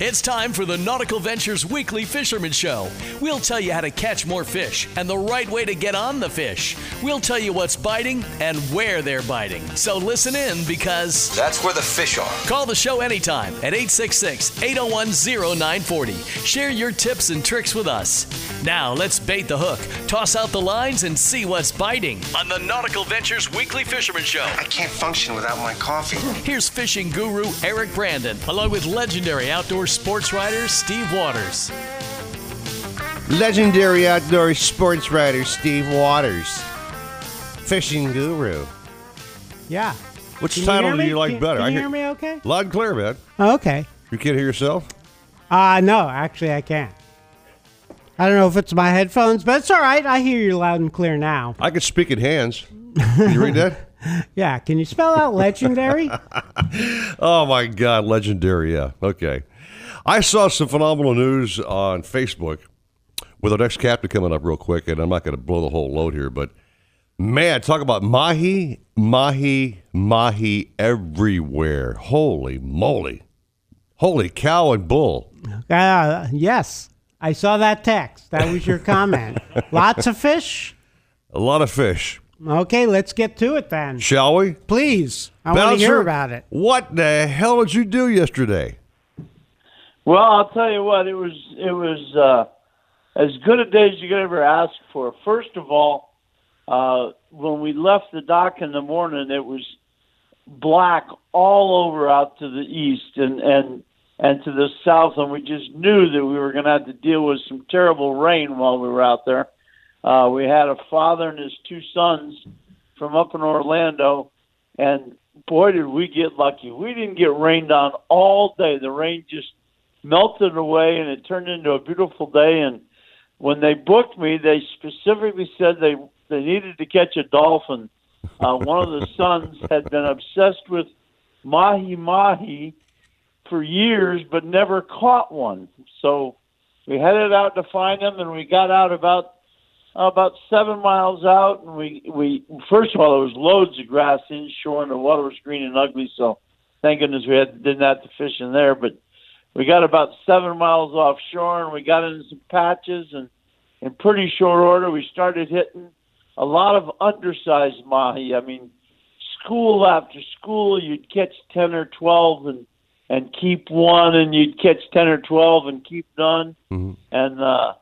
It's time for the Nautical Ventures Weekly Fisherman Show. We'll tell you how to catch more fish and the right way to get on the fish. We'll tell you what's biting and where they're biting. So listen in because That's where the fish are. call the show anytime at 866 801 0940. Share your tips and tricks with us. Now let's bait the hook, toss out the lines, and see what's biting on the Nautical Ventures Weekly Fisherman Show. I can't function without my coffee. Here's fishing guru Eric Brandon, along with legendary outdoor sports writer Steve Waters. Legendary outdoor sports writer Steve Waters, fishing guru. Yeah. Which Can you title hear do me? you like Can- better? Can I you hear- hear me okay? Loud and clear, man. Oh, okay. You can't hear yourself? Uh, no, actually, I can't. I don't know if it's my headphones, but it's all right. I hear you loud and clear now. I could speak in hands. Can you read that? Yeah. Can you spell out legendary? Oh my God, legendary! Yeah, okay. I saw some phenomenal news on Facebook with our next captain coming up real quick, and I'm not going to blow the whole load here, but man, talk about mahi, mahi, mahi everywhere! Holy moly! Holy cow and bull! uh, yes. I saw that text. That was your comment. Lots of fish? A lot of fish. Okay, let's get to it then. Shall we? Please. I want to hear about it. What the hell did you do yesterday? Well, I'll tell you what, it was it was uh, as good a day as you could ever ask for. First of all, uh, when we left the dock in the morning, it was black all over out to the east and and and to the south, and we just knew that we were going to have to deal with some terrible rain while we were out there. Uh, we had a father and his two sons from up in Orlando, and boy, did we get lucky. We didn't get rained on all day. The rain just melted away, and it turned into a beautiful day. And when they booked me, they specifically said they they needed to catch a dolphin. Uh, one of the sons had been obsessed with mahi mahi for years, but never caught one. So we headed out to find them, and we got out about about seven miles out, and we we first of all there was loads of grass inshore, and the water was green and ugly. So thank goodness we had didn't have to fish in there. But we got about seven miles offshore, and we got into some patches, and in pretty short order we started hitting a lot of undersized mahi. I mean, school after school, you'd catch ten or twelve, and and keep one, and you'd catch ten or twelve and keep none, and. uh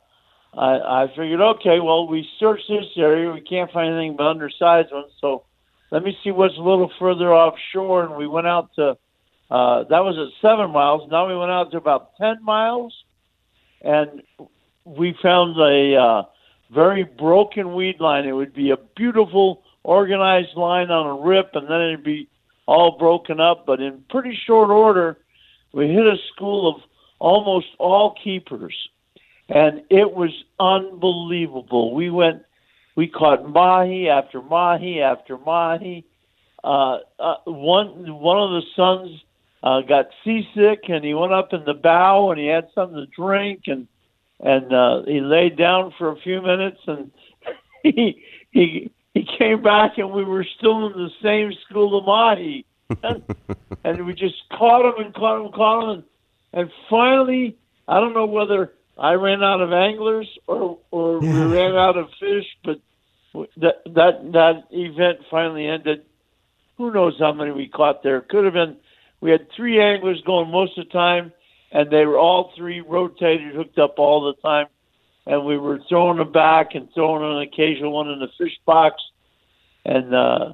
I, I figured, okay, well, we searched this area. We can't find anything but undersized ones. So let me see what's a little further offshore. And we went out to, uh, that was at seven miles. Now we went out to about 10 miles. And we found a uh, very broken weed line. It would be a beautiful, organized line on a rip, and then it'd be all broken up. But in pretty short order, we hit a school of almost all keepers and it was unbelievable. We went, we caught mahi after mahi after mahi. Uh, uh, one one of the sons uh, got seasick, and he went up in the bow, and he had something to drink, and and uh, he laid down for a few minutes, and he he he came back, and we were still in the same school of mahi, and, and we just caught him and caught him, and caught him, and, and finally, I don't know whether I ran out of anglers or or we ran out of fish, but that that that event finally ended. Who knows how many we caught there? Could have been. We had three anglers going most of the time, and they were all three rotated, hooked up all the time, and we were throwing them back and throwing an occasional one in the fish box, and uh,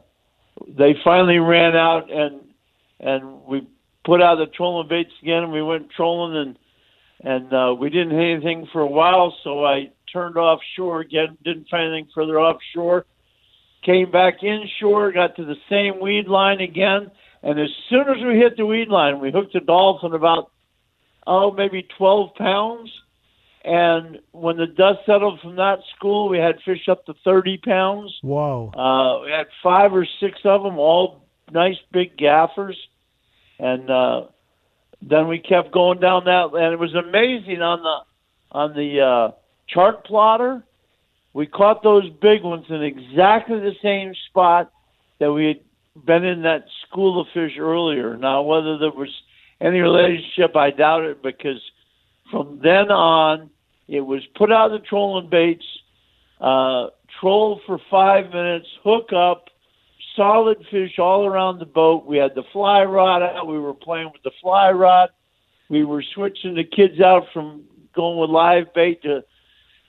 they finally ran out, and and we put out the trolling baits again, and we went trolling and and uh, we didn't hit anything for a while, so I turned offshore again, didn't find anything further offshore, came back inshore, got to the same weed line again, and as soon as we hit the weed line, we hooked a dolphin about, oh, maybe 12 pounds. And when the dust settled from that school, we had fish up to 30 pounds. Whoa. Uh, we had five or six of them, all nice big gaffers. And uh, then we kept going down that, and it was amazing on the on the uh, chart plotter. We caught those big ones in exactly the same spot that we had been in that school of fish earlier. Now, whether there was any relationship, I doubt it because from then on, it was put out the trolling baits, uh, troll for five minutes, hook up, solid fish all around the boat. We had the fly rod out. We were playing with the fly rod. We were switching the kids out from going with live bait to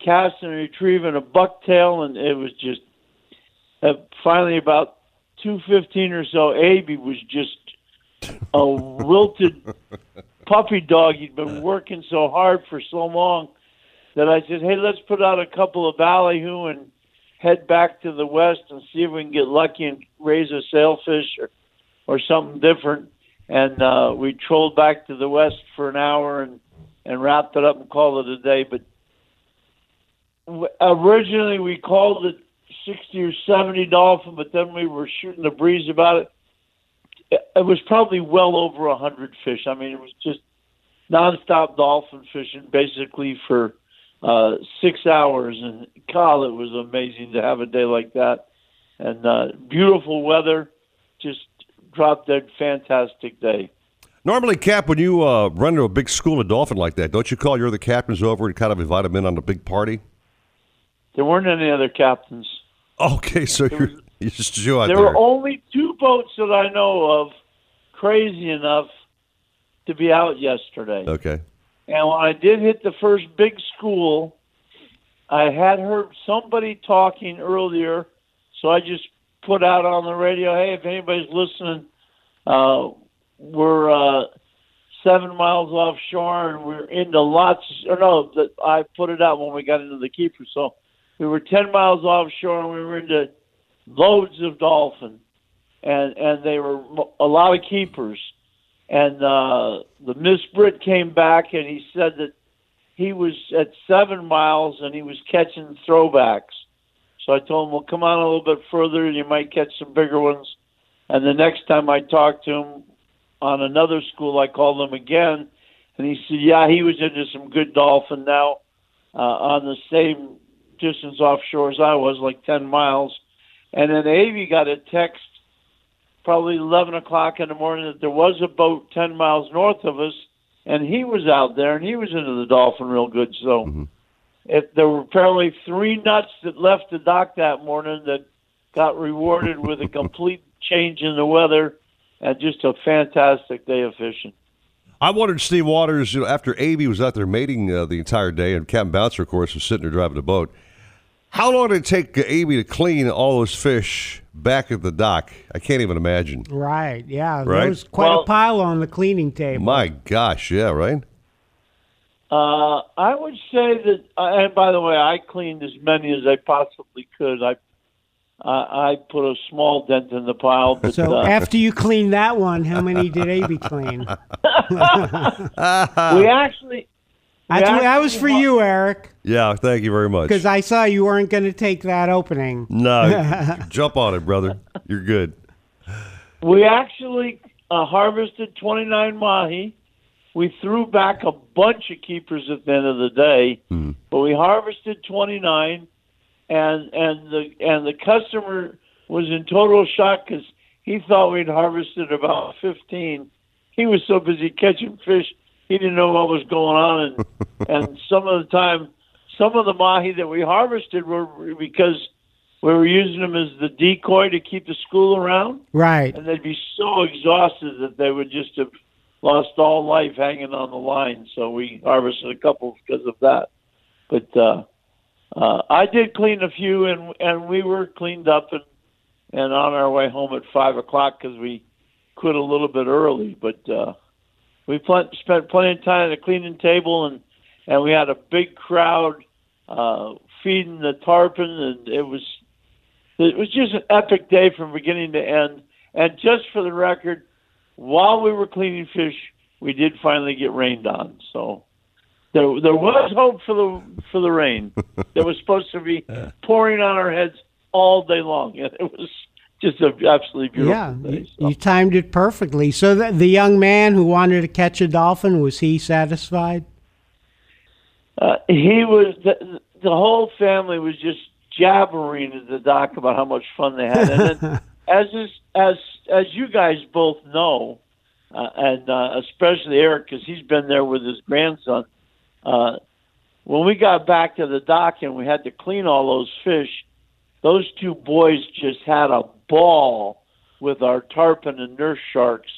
casting and retrieving a bucktail, and it was just uh, finally about two fifteen or so. Abe was just a wilted puppy dog. He'd been working so hard for so long that I said, "Hey, let's put out a couple of ballyhoo and head back to the west and see if we can get lucky and raise a sailfish or or something different." And uh, we trolled back to the west for an hour and and wrapped it up and called it a day. But w- originally we called it 60 or 70 dolphin, but then we were shooting the breeze about it. It was probably well over a 100 fish. I mean, it was just nonstop dolphin fishing basically for uh, six hours. And God, it was amazing to have a day like that. And uh, beautiful weather, just drop dead fantastic day. Normally, Cap, when you uh, run into a big school of dolphin like that, don't you call your other captains over and kind of invite them in on a big party? There weren't any other captains. Okay, so you're, you're just out There there. were only two boats that I know of crazy enough to be out yesterday. okay. And when I did hit the first big school, I had heard somebody talking earlier, so I just put out on the radio, "Hey, if anybody's listening, uh, we're uh, seven miles offshore, and we're into lots." Or no, that I put it out when we got into the keeper. So we were ten miles offshore, and we were into loads of dolphin, and and they were a lot of keepers and uh, the Miss Brit came back and he said that he was at seven miles and he was catching throwbacks. So I told him, "Well, come on a little bit further, and you might catch some bigger ones." And the next time I talked to him on another school, I called him again, and he said, "Yeah, he was into some good dolphin now uh, on the same distance offshore as I was, like ten miles." And then Avy got a text probably 11 o'clock in the morning that there was a boat 10 miles north of us, and he was out there, and he was into the dolphin real good. So if there were apparently three nuts that left the dock that morning that got rewarded with a complete change in the weather and just a fantastic day of fishing. I wondered, Steve Waters, you know, after Avy was out there mating uh, the entire day, and Captain Bouncer, of course, was sitting there driving the boat. How long did it take uh, Avy to clean all those fish back at the dock? I can't even imagine. Right. Yeah. Right. There was quite Well- a pile on the cleaning table. My gosh, yeah, right? Uh, I would say that, uh, and by the way, I cleaned as many as I possibly could. I I, I put a small dent in the pile, but So uh, after you cleaned that one, how many did Avy clean? we actually. That's, we that was for you, Eric, Yeah, thank you very much. because I saw you weren't going to take that opening. no, jump on it, brother. You're good. We actually uh, harvested 29 mahi. We threw back a bunch of keepers at the end of the day, but we harvested 29, and and the and the customer was in total shock because he thought we'd harvested about 15. He was so busy catching fish, he didn't know what was going on, and and some of the time, some of the mahi that we harvested were because we were using them as the decoy to keep the school around Right. and they'd be so exhausted that they would just have lost all life hanging on the line. So we harvested a couple because of that. But uh, uh, I did clean a few, and and we were cleaned up and and on our way home at five o'clock because we quit a little bit early. But uh, we pl- spent plenty of time at the cleaning table, and and we had a big crowd uh, feeding the tarpon, and it was it was just an epic day from beginning to end. And just for the record, while we were cleaning fish, we did finally get rained on. So there, there was hope for the for the rain that was supposed to be pouring on our heads all day long, and it was just an absolutely beautiful Yeah, day. you, So, you timed it perfectly. So the, the young man who wanted to catch a dolphin was he satisfied? uh, he was the, the whole family was just jabbering at the dock about how much fun they had, and then as is, as as you guys both know, uh, and uh, especially Eric because he's been there with his grandson. Uh, when we got back to the dock and we had to clean all those fish, those two boys just had a ball with our tarpon and nurse sharks,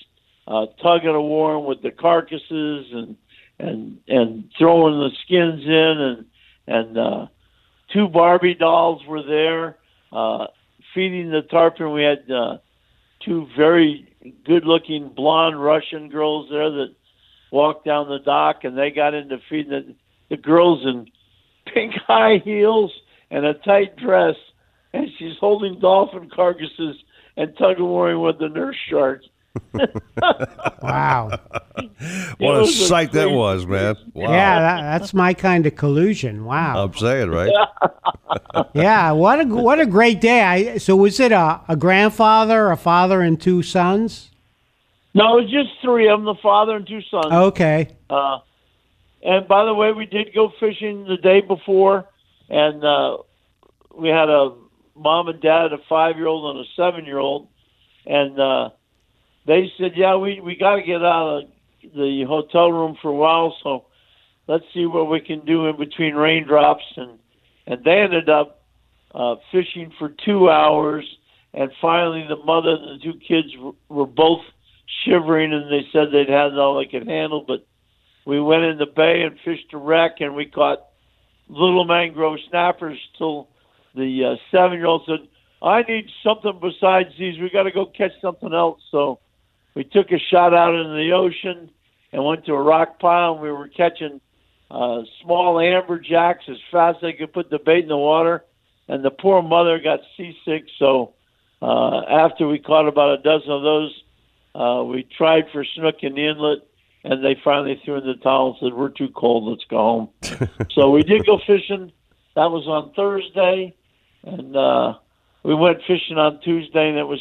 uh, tugging a war with the carcasses and and and throwing the skins in and and uh, two Barbie dolls were there uh, feeding the tarpon. We had uh, two very good-looking blonde Russian girls there that walked down the dock, and they got into feeding the, the girls in pink high heels and a tight dress, and she's holding dolphin carcasses and tug of warring with the nurse sharks. Wow. What a was a sight that was, man. Wow. Yeah, that, that's my kind of collusion. Wow. I'm saying, right? Yeah, what a what a great day. I, so was it a, a grandfather, a father, and two sons? No, it was just three of them, the father and two sons. Okay. Uh, and by the way, we did go fishing the day before, and uh, we had a mom and dad, a five-year-old and a seven-year-old, and uh, they said, "Yeah, we we got to get out of the hotel room for a while, so let's see what we can do in between raindrops." And and they ended up uh, fishing for two hours, and finally, the mother and the two kids w- were both shivering, and they said they'd had all they could handle, but we went in the bay and fished a wreck, and we caught little mangrove snappers till the uh, seven year old said, I need something besides these. We got to go catch something else. So we took a shot out into the ocean and went to a rock pile, and we were catching uh, small amberjacks as fast as they could put the bait in the water. And the poor mother got seasick. So uh, after we caught about a dozen of those, uh, we tried for snook in the inlet, and they finally threw in the towel and said, "We're too cold. Let's go home." so we did go fishing. That was on Thursday, and uh, we went fishing on Tuesday. And it was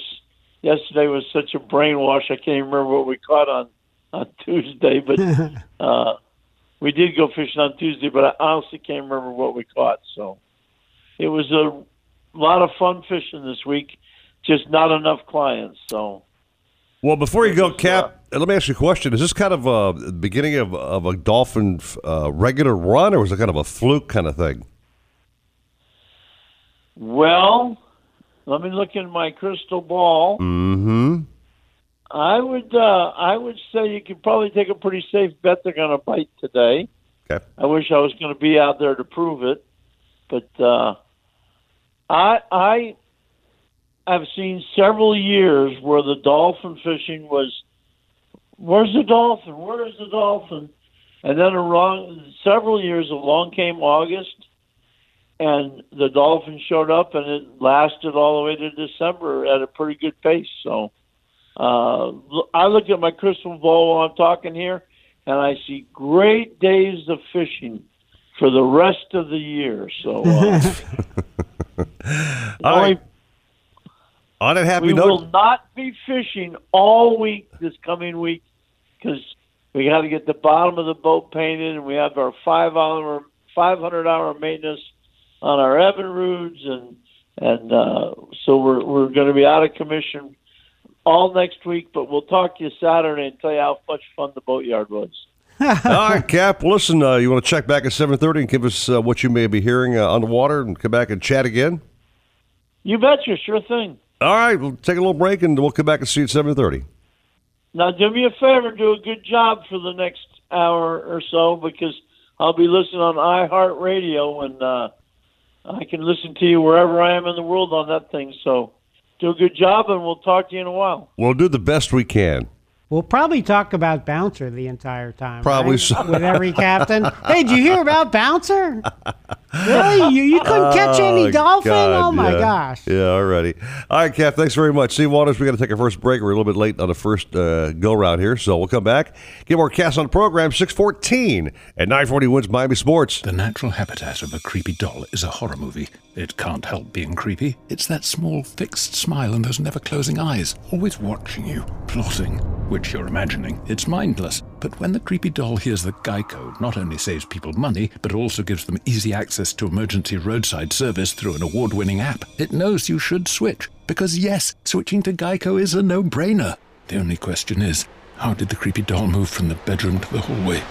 yesterday was such a brainwash. I can't even remember what we caught on on Tuesday, but uh, we did go fishing on Tuesday. But I honestly can't remember what we caught. So it was a lot of fun fishing this week. Just not enough clients. So. Well, before you go, Cap, let me ask you a question. Is this kind of a beginning of, of a dolphin uh, regular run, or was it kind of a fluke kind of thing? Well, let me look in my crystal ball. Mm-hmm. I would uh, I would say you could probably take a pretty safe bet they're going to bite today. Okay. I wish I was going to be out there to prove it, but uh, I I have seen several years where the dolphin fishing was, where's the dolphin? Where is the dolphin? And then around several years along came August, and the dolphin showed up, and it lasted all the way to December at a pretty good pace. So uh, I look at my crystal ball while I'm talking here, and I see great days of fishing for the rest of the year. So uh, All only- right. On that happy we note, will not be fishing all week this coming week because we got to get the bottom of the boat painted, and we have our five hour, five hundred hour maintenance on our Evinrudes, and and uh, so we're we're going to be out of commission all next week. But we'll talk to you Saturday and tell you how much fun the boatyard was. all right, Cap. Listen, uh, you want to check back at seven thirty and give us uh, what you may be hearing uh, on the water, and come back and chat again. You betcha, sure thing. All right, we'll take a little break, and we'll come back and see you at seven thirty. Now, do me a favor, do a good job for the next hour or so because I'll be listening on iHeartRadio and uh, I can listen to you wherever I am in the world on that thing. So do a good job, and we'll talk to you in a while. We'll do the best we can. We'll probably talk about Bouncer the entire time. Probably right? so. With every captain. hey, did you hear about Bouncer? Really? You, you couldn't catch any Oh, dolphin? God, oh, my yeah. gosh. Yeah, alrighty. All right, Cap, thanks very much. See, Waters, we got to take our first break. We're a little bit late on the first uh, go round here, so we'll come back. Get more cast on the program, 614 at 940 WINZ Miami Sports. The natural habitat of a creepy doll is a horror movie. It can't help being creepy. It's that small, fixed smile and those never closing eyes, always watching you, plotting, which you're imagining. It's mindless. But when the creepy doll hears that Geico not only saves people money, but also gives them easy access to emergency roadside service through an award winning app, it knows you should switch. Because yes, switching to Geico is a no brainer. The only question is, How did the creepy doll move from the bedroom to the hallway?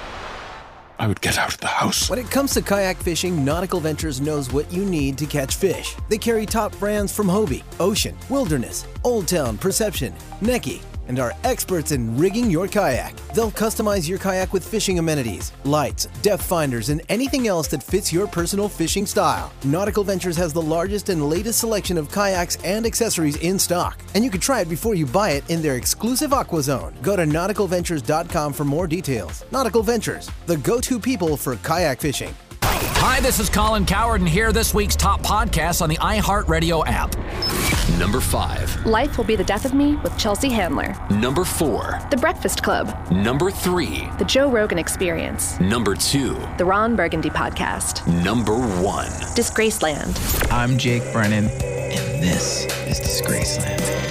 I would get out of the house. When it comes to kayak fishing, Nautical Ventures knows what you need to catch fish. They carry top brands from Hobie, Ocean, Wilderness, Old Town, Perception, Necky, and are experts in rigging your kayak. They'll customize your kayak with fishing amenities, lights, depth finders, and anything else that fits your personal fishing style. Nautical Ventures has the largest and latest selection of kayaks and accessories in stock, and you can try it before you buy it in their exclusive Aqua Zone. Go to nauticalventures.com for more details. Nautical Ventures, the go-to people for kayak fishing. Hi, this is Colin Cowherd, and here are this week's top podcasts on the iHeartRadio app. Number five. Life Will Be the Death of Me with Chelsea Handler. Number four. The Breakfast Club. Number three. The Joe Rogan Experience. Number two. The Ron Burgundy Podcast. Number one. Disgraceland. I'm Jake Brennan, and this is Disgraceland.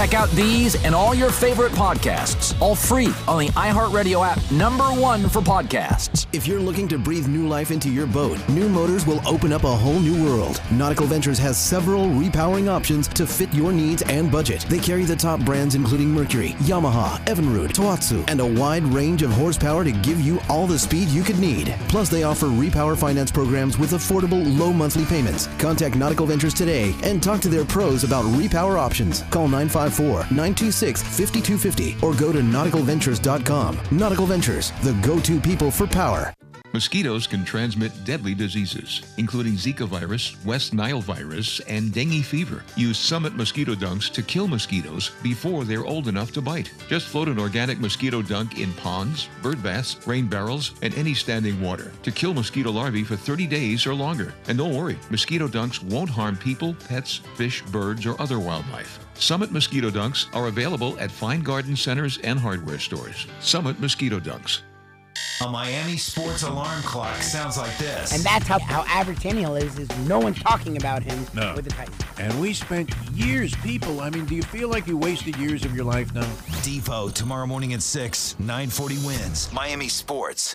Check out these and all your favorite podcasts, all free on the iHeartRadio app, number one for podcasts. If you're looking to breathe new life into your boat, New Motors will open up a whole new world. Nautical Ventures has several repowering options to fit your needs and budget. They carry the top brands including Mercury, Yamaha, Evinrude, Tohatsu, and a wide range of horsepower to give you all the speed you could need. Plus, they offer repower finance programs with affordable low monthly payments. Contact Nautical Ventures today and talk to their pros about repower options. Call 954-926-5250 or go to nauticalventures.com. Nautical Ventures, the go-to people for power. Mosquitoes can transmit deadly diseases, including Zika virus, West Nile virus, and dengue fever. Use Summit mosquito dunks to kill mosquitoes before they're old enough to bite. Just float an organic mosquito dunk in ponds, bird baths, rain barrels, and any standing water to kill mosquito larvae for 30 days or longer. And don't worry, mosquito dunks won't harm people, pets, fish, birds, or other wildlife. Summit mosquito dunks are available at fine garden centers and hardware stores. Summit mosquito dunks. A Miami sports alarm clock sounds like this. And that's how, how Abertennial is, is no one talking about him No. with the Titans. And we spent years, people. I mean, do you feel like you wasted years of your life now? Depot tomorrow morning at 6, 940 WINZ. Miami Sports.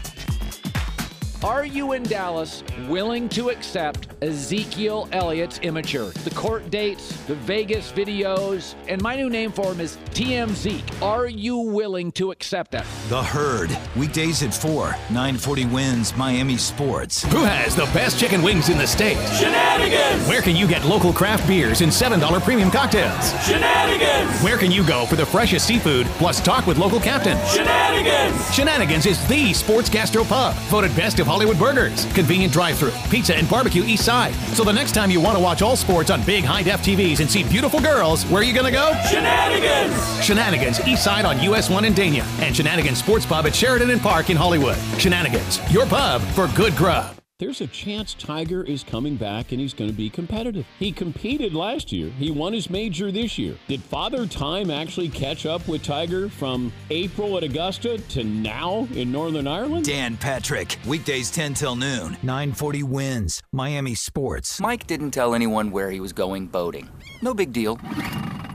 Are you in Dallas willing to accept Ezekiel Elliott's immature? The court dates, the Vegas videos, and my new name for him is TM Zeke. Are you willing to accept that? The Herd. Weekdays at 4, 940 WINZ. Miami Sports. Who has the best chicken wings in the state? Shenanigans! Where can you get local craft beers and $7 premium cocktails? Shenanigans! Where can you go for the freshest seafood plus talk with local captains? Shenanigans! Shenanigans is the sports gastro pub, voted best of Hollywood burgers, convenient drive-through, pizza and barbecue east side. So the next time you want to watch all sports on big high-def TVs and see beautiful girls, where are you gonna go? Shenanigans! Shenanigans east side on US 1 in Dania and Shenanigans Sports Pub at Sheridan and Park in Hollywood. Shenanigans, your pub for good grub. There's a chance Tiger is coming back and he's going to be competitive. He competed last year. He won his major this year. Did Father Time actually catch up with Tiger from April at Augusta to now in Northern Ireland? Dan Patrick. Weekdays 10 till noon. 940 WINZ. Miami Sports. Mike didn't tell anyone where he was going boating. No big deal.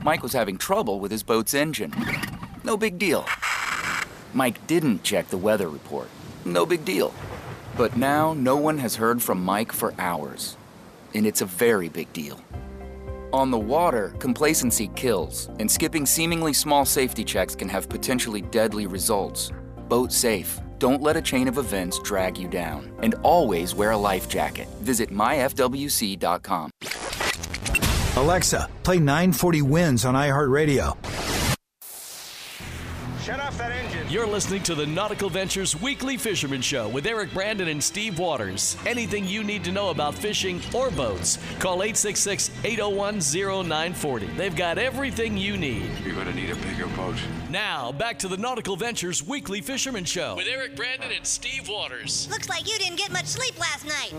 Mike was having trouble with his boat's engine. No big deal. Mike didn't check the weather report. No big deal. But now no one has heard from Mike for hours. And it's a very big deal. On the water, complacency kills, and skipping seemingly small safety checks can have potentially deadly results. Boat safe. Don't let a chain of events drag you down. And always wear a life jacket. Visit myfwc.com. Alexa, play 940 WINZ on iHeartRadio. Shut off that engine. You're listening to the Nautical Ventures Weekly Fisherman Show with Eric Brandon and Steve Waters. Anything you need to know about fishing or boats, call 866 801 0940. They've got everything you need. You're going to need a bigger boat. Now, back to the Nautical Ventures Weekly Fisherman Show with Eric Brandon and Steve Waters. Looks like you didn't get much sleep last night.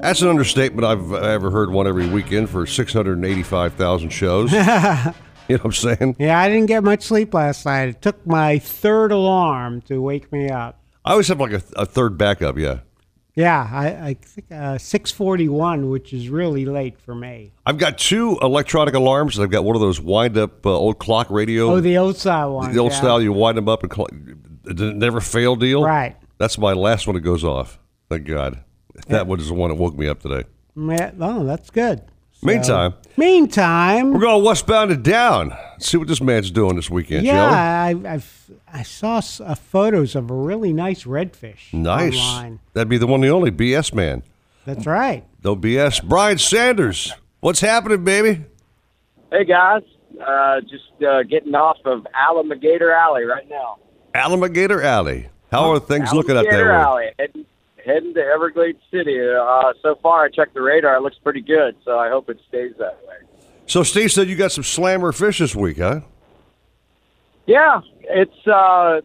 That's an understatement I've ever heard one every weekend for 685,000 shows. You know what I'm saying? Yeah, I didn't get much sleep last night. It took my third alarm to wake me up. I always have like a, a third backup. Yeah, Yeah, I, I think uh, 641, which is really late for me. I've got two electronic alarms. I've got one of those wind up uh, old clock radio. Oh, the old style one. the old yeah. style. You wind them up and cl- it never fail deal. Right. That's my last one that goes off. Thank God. That was the one that woke me up today. Ma- Oh, that's good. So- Meantime, Meantime, we're going westbound and down. Let's see what this man's doing this weekend, yeah, shall I, I've, I saw s- uh, photos of a really nice redfish. we? Nice. Online. That'd be the one, and the only BS man. That's right. No BS. Brian Sanders. What's happening, baby? Hey guys, uh, just uh, getting off of Alligator Alley right now. Alligator Alley. How are things looking out Alligator there? Alley, heading, heading to Everglades City. Uh, so far, I checked the radar; it looks pretty good. So I hope it stays that way. So Steve said you got some slammer fish this week, huh? Yeah, it's uh,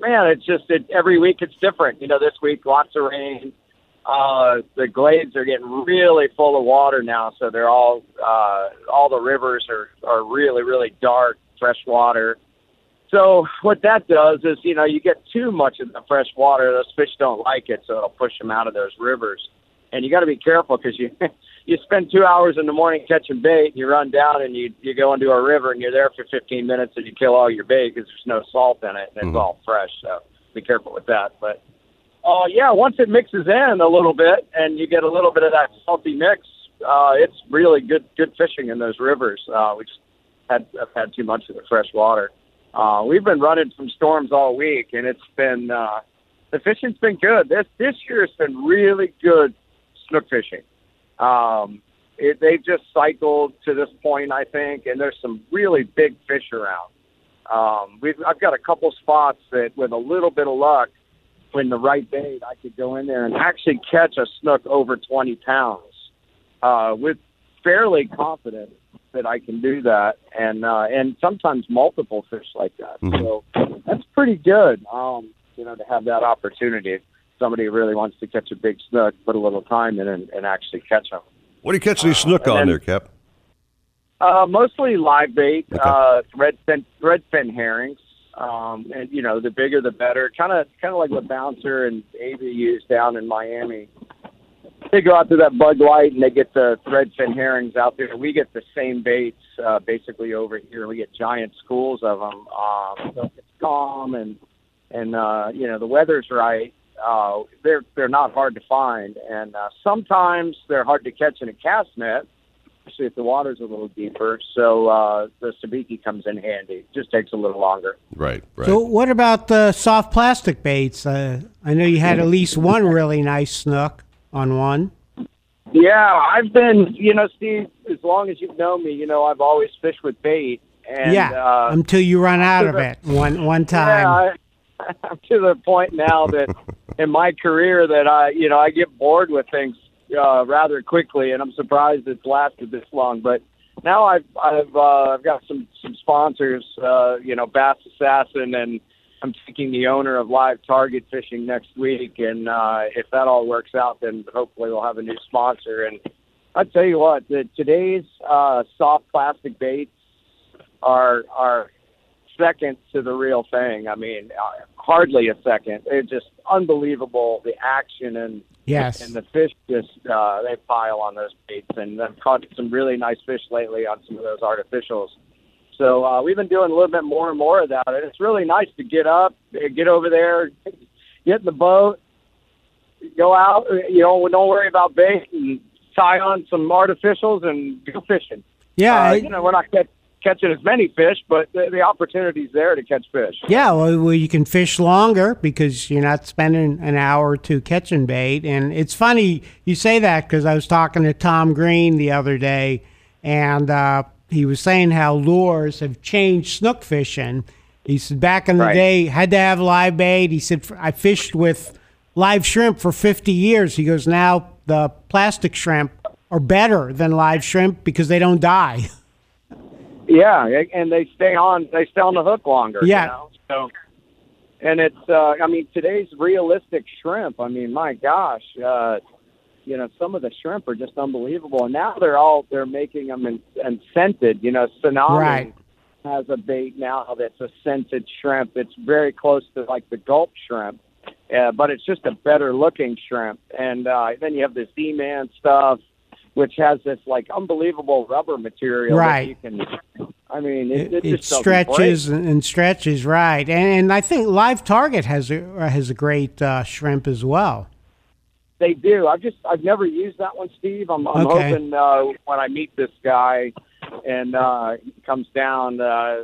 man, it's just it, every week it's different. You know, this week lots of rain. Uh, the glades are getting really full of water now, so they're all uh, all the rivers are are really really dark, fresh water. So what that does is, you know, you get too much of the fresh water, those fish don't like it, so it'll push them out of those rivers. And you got to be careful because you you spend two hours in the morning catching bait, and you run down and you you go into a river and you're there for 15 minutes and you kill all your bait because there's no salt in it and it's Mhm. all fresh. So be careful with that. But uh, yeah, once it mixes in a little bit and you get a little bit of that salty mix, uh, it's really good good fishing in those rivers. Uh, we just had have had too much of the fresh water. Uh, we've been running some storms all week, and it's been uh, the fishing's been good. This this year has been really good snook fishing. Um, it, they've just cycled to this point, I think, and there's some really big fish around. Um, we've I've got a couple spots that, with a little bit of luck, when the right bait, I could go in there and actually catch a snook over 20 pounds uh, with fairly confidence that I can do that, and uh, and sometimes multiple fish like that. Mhm. So that's pretty good. Um, you know, to have that opportunity. If somebody really wants to catch a big snook, put a little time in and, and actually catch them. What are you catching these snook on then- there, Cap? Uh, mostly live bait, uh, red fin, red fin herrings. Um, and you know, the bigger the better. Kind of, kind of like what Bouncer and Avy use down in Miami. They go out to that Bug Light and they get the red fin herrings out there. We get the same baits uh, basically over here. We get giant schools of them. Um, so it's calm and and uh, you know the weather's right. Uh, they're they're not hard to find, and uh, sometimes they're hard to catch in a cast net especially if the water's a little deeper. So uh, the sabiki comes in handy. It just takes a little longer. Right, right. So, what about the soft plastic baits? Uh, I know you had at least one really nice snook on one. Yeah, I've been, you know, Steve, as long as you've known me, you know, I've always fished with bait. And, yeah, uh, until you run out of the- it one one Yeah, time. I, I'm to the point now that in my career that I, you know, I get bored with things uh, rather quickly, and I'm surprised it's lasted this long. But now I've I've uh, I've got some some sponsors, uh, you know, Bass Assassin, and I'm taking the owner of Live Target Fishing next week, and uh, if that all works out, then hopefully we'll have a new sponsor. And I tell you what, the, today's uh, soft plastic baits are are second to the real thing. I mean, uh, hardly a second. It's just unbelievable the action and Yes. and the fish just uh, they pile on those baits, and I've caught some really nice fish lately on some of those artificials. So uh, we've been doing a little bit more and more of that, and it's really nice to get up, get over there, get in the boat, go out. You know, don't worry about bait, and tie on some artificials and go fishing. Yeah, uh, I- you know, we're not catch, catching as many fish, but the, the opportunity's there to catch fish. Yeah, well, well, you can fish longer because you're not spending an hour or two catching bait. And it's funny you say that because I was talking to Tom Green the other day, and uh, he was saying how lures have changed snook fishing. He said back in the Right. day, had to have live bait. He said I fished with live shrimp for 50 years. He goes now the plastic shrimp are better than live shrimp because they don't die. Yeah, and they stay on they stay on the hook longer. Yeah. You know? So, and it's uh, I mean today's realistic shrimp. I mean, my gosh, uh, you know, some of the shrimp are just unbelievable. And now they're all they're making them and, and scented. You know, tsunami Right. has a bait now that's a scented shrimp. It's very close to like the gulp shrimp, uh, but it's just a better looking shrimp. And uh, then you have the Z-Man stuff, which has this like unbelievable rubber material. that Right. you can. I mean, it, it, it just stretches break. and stretches, right? And, and I think Live Target has a has a great uh, shrimp as well. They do. I've just I've never used that one, Steve. I'm, I'm Okay. hoping uh, when I meet this guy and uh, he comes down. Uh,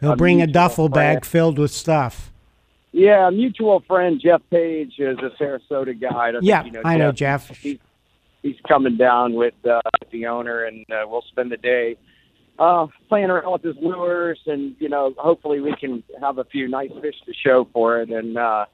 He'll a bring a duffel friend- bag filled with stuff. Yeah, a mutual friend Jeff Page is a Sarasota guy. I Yeah, you know I know Jeff. He's, he's coming down with uh, the owner, and uh, we'll spend the day uh, playing around with his lures, and you know, hopefully we can have a few nice fish to show for it, and uh,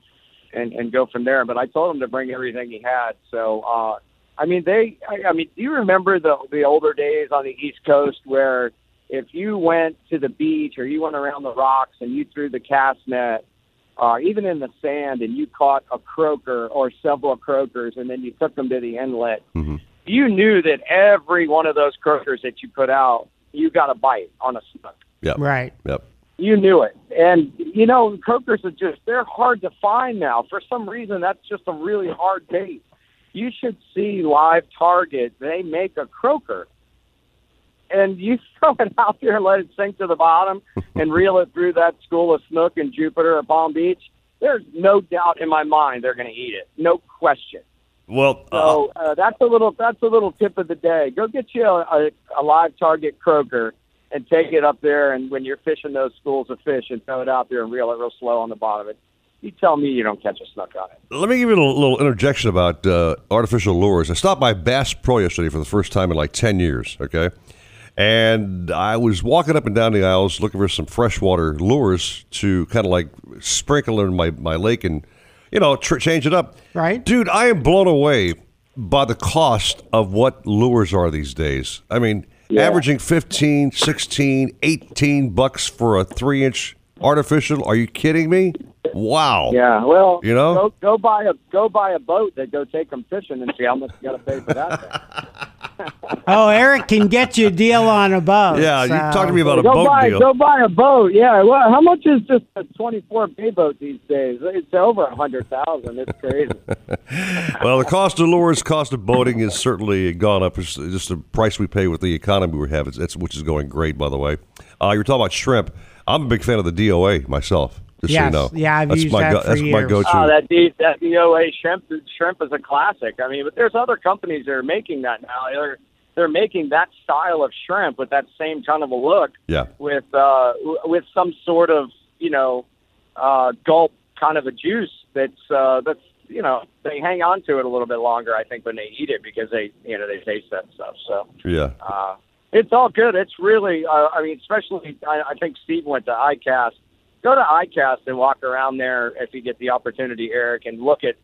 and and go from there. But I told him to bring everything he had. So, uh, I mean, they. I, I mean, do you remember the the older days on the East Coast where if you went to the beach or you went around the rocks and you threw the cast net, uh, even in the sand, and you caught a croaker or several croakers, and then you took them to the inlet, you knew that every one of those croakers that you put out, you got a bite on a snook. Yep. Right. Yep. You knew it. And, you know, croakers are just, they're hard to find now. For some reason, that's just a really hard bait. You should see Live Target. They make a croaker. And you throw it out there and let it sink to the bottom and reel it through that school of snook in Jupiter at Palm Beach. There's no doubt in my mind they're going to eat it. No question. Well, So uh, that's a little that's a little tip of the day. Go get you a, a, a live target croaker and take it up there. And when you're fishing those schools of fish, and throw it out there and reel it real slow on the bottom of it. You tell me you don't catch a snook on it. Let me give you a little, little interjection about uh, artificial lures. I stopped by Bass Pro yesterday for the first time in like 10 years, okay? And I was walking up and down the aisles looking for some freshwater lures to kind of like sprinkle in my, my lake and, you know, tr- change it up. Right. Dude, I am blown away by the cost of what lures are these days. I mean, averaging 15, 16, 18 bucks for a three inch artificial. Are you kidding me? Wow. Yeah, well, You know? go go buy a go buy a boat that go take them fishing and see how much you got to pay for that. Oh, Eric can get you a deal on a boat. Yeah, you so- talk to me about a go boat buy, deal. Go buy a boat. Yeah. Well, how much is just a 24 bay boat these days? It's over a hundred thousand. It's crazy. well, the cost of lures, cost of boating has certainly gone up. It's just the price we pay with the economy we have, it's, it's, which is going great, by the way. Uh, you're talking about shrimp. I'm a big fan of the DOA myself. Just Yes. so you know. Yeah, I've that's used my that for that's my years. go-to. Oh, that D, that DOA shrimp shrimp is a classic. I mean, but there's other companies that are making that now. They're they're making that style of shrimp with that same kind of a look yeah. with uh with some sort of you know uh gulp kind of a juice that's uh that's you know they hang on to it a little bit longer I think when they eat it because they you know they taste that stuff so Yeah. uh it's all good. It's really uh, I mean especially I, I think Steve went to ICAST go to ICAST and walk around there if you get the opportunity Eric and look at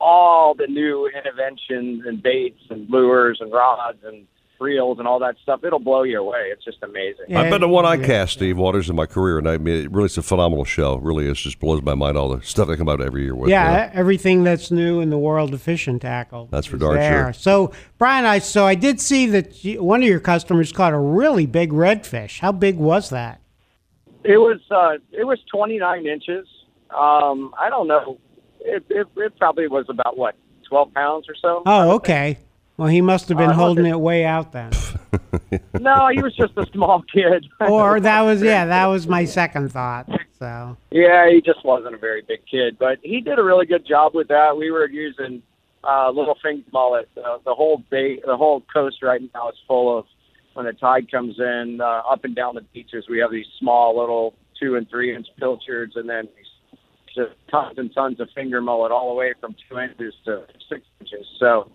all the new interventions and baits and lures and rods and reels and all that stuff it'll blow you away it's just amazing I've been to one ICAST Steve Waters, in my career, and I mean, it really is a phenomenal show. It really is. Just blows my mind all the stuff they come out every year with. you know. yeah, everything that's new in the world of fishing tackle. That's for darn there. sure. So, Brian, I so I did see that you, one of your customers caught a really big redfish. How big was that? It was uh, it was 29 inches. Um, I don't know. It, it it probably was about what 12 pounds or so. Oh, okay. Well, he must have been Uh, holding it way out then. no, he was just a small kid. or that was yeah, that was my second thought. So Yeah, he just wasn't a very big kid, but he did a really good job with that. We were using uh, little finger mullet. Uh, the whole bay, the whole coast right now is full of. When the tide comes in, uh, up and down the beaches, we have these small little two and three inch pilchards, and then just tons and tons of finger mullet, all the way from two inches to six inches. So,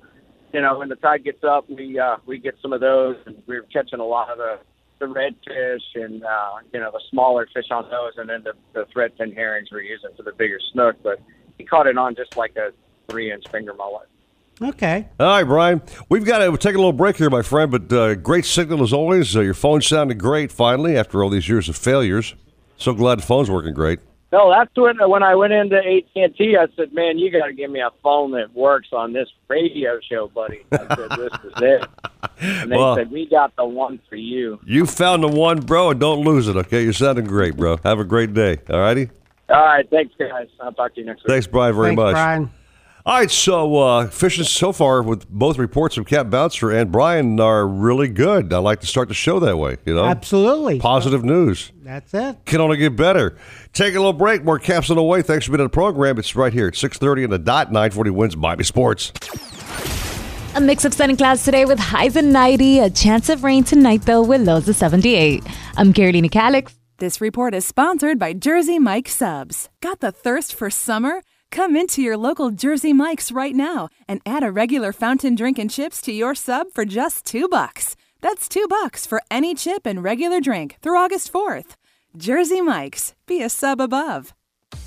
you know, when the tide gets up, we uh, we get some of those, and we we're catching a lot of the the redfish and uh, you know the smaller fish on those, and then the, the threadfin herrings we're using for the bigger snook. But he caught it on just like a three inch finger mullet. okay. All right, Brian. We've got to take a little break here, my friend, but uh, great signal as always. Uh, your phone sounded great finally after all these years of failures. So glad the phone's working great. No, that's when when I went into AT and T. I said, "Man, you got to give me a phone that works on this radio show, buddy." I said, "This is it." And they Well- said, "We got the one for you." You found the one, bro, and don't lose it, okay? You're sounding great, bro. Have a great day, all righty? All right, thanks, guys. I'll talk to you next week. Thanks, Brian, very Thanks, much. Brian. All right, so uh, fishing so far with both reports from Cap Bouncer and Brian are really good. I like to start the show that way, you know? Absolutely. Positive news. That's it. Can only get better. Take a little break. More caps on the way. Thanks for being on the program. It's right here at 6.30 in the dot. 940 WINZ Miami Sports. A mix of sun and clouds today with highs of 90. A chance of rain tonight, though, with lows of 78. I'm Carolina Calix. This report is sponsored by Jersey Mike Subs. Got the thirst for summer? Come into your local Jersey Mike's right now and add a regular fountain drink and chips to your sub for just two bucks. That's two bucks for any chip and regular drink through August 4th. Jersey Mike's. Be a sub above.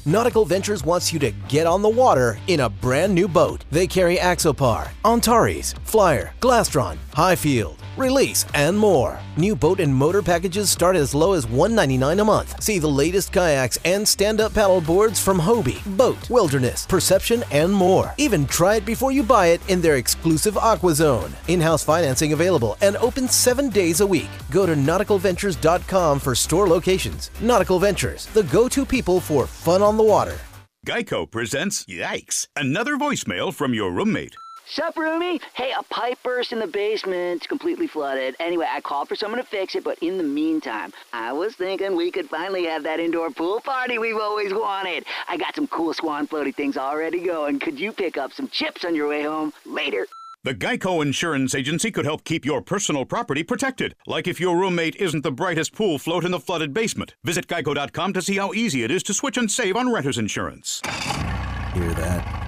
Nautical Ventures wants you to get on the water in a brand new boat. They carry Axopar, Antares, Flyer, Glastron, Highfield, Release, and more. New boat and motor packages start as low as 199 a month. See the latest kayaks and stand-up paddle boards from Hobie, BOTE, Wilderness, Perception, and more. Even try it before you buy it in their exclusive Aqua Zone. In-house financing available and open seven days a week. Go to nauticalventures.com for store locations. Nautical Ventures, the go-to people for fun on the water. Geico presents Yikes! Another voicemail from your roommate. Sup, roomie? Hey, a pipe burst in the basement. It's completely flooded. Anyway, I called for someone to fix it, but in the meantime, I was thinking we could finally have that indoor pool party we've always wanted. I got some cool swan floaty things already going. Could you pick up some chips on your way home? Later. The Geico Insurance Agency could help keep your personal property protected, like if your roommate isn't the brightest pool float in the flooded basement. Visit geico.com to see how easy it is to switch and save on renter's insurance. Hear that?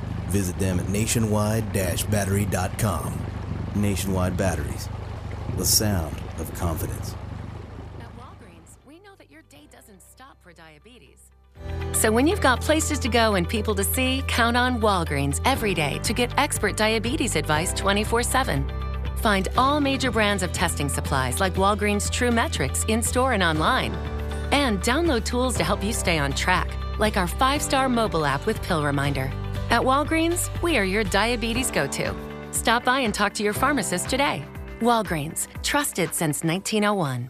Visit them at nationwide-battery.com. Nationwide Batteries, the sound of confidence. At Walgreens, we know that your day doesn't stop for diabetes. So when you've got places to go and people to see, count on Walgreens every day to get expert diabetes advice 24 7. Find all major brands of testing supplies like Walgreens TRUE METRIX in store and online. And download tools to help you stay on track, like our five star mobile app with Pill Reminder. At Walgreens, we are your diabetes go to. Stop by and talk to your pharmacist today. Walgreens, trusted since 1901.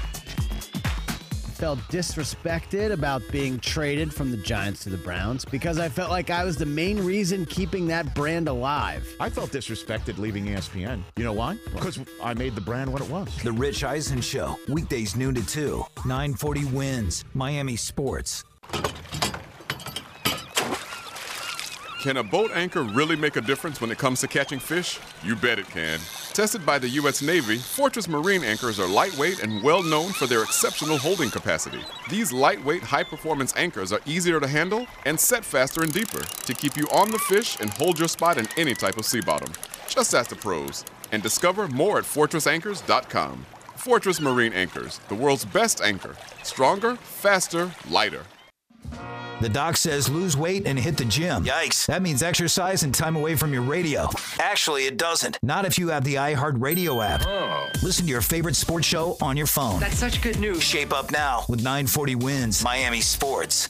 Felt disrespected about being traded from the Giants to the Browns because I felt like I was the main reason keeping that brand alive. I felt disrespected leaving ESPN. You know why? Because I made the brand what it was. The Rich Eisen Show, weekdays noon to 2. 940 WINZ, Miami Sports. Can a boat anchor really make a difference when it comes to catching fish? You bet it can. Tested by the U.S. Navy, Fortress Marine anchors are lightweight and well known for their exceptional holding capacity. These lightweight, high performance anchors are easier to handle and set faster and deeper to keep you on the fish and hold your spot in any type of sea bottom. Just ask the pros and discover more at FortressAnchors.com. Fortress Marine Anchors, the world's best anchor. Stronger, faster, lighter. The doc says lose weight and hit the gym. Yikes. That means exercise and time away from your radio. Actually, it doesn't. Not if you have the iHeartRadio app. Oh. Listen to your favorite sports show on your phone. That's such good news. Shape up now with 940 WINZ Miami Sports.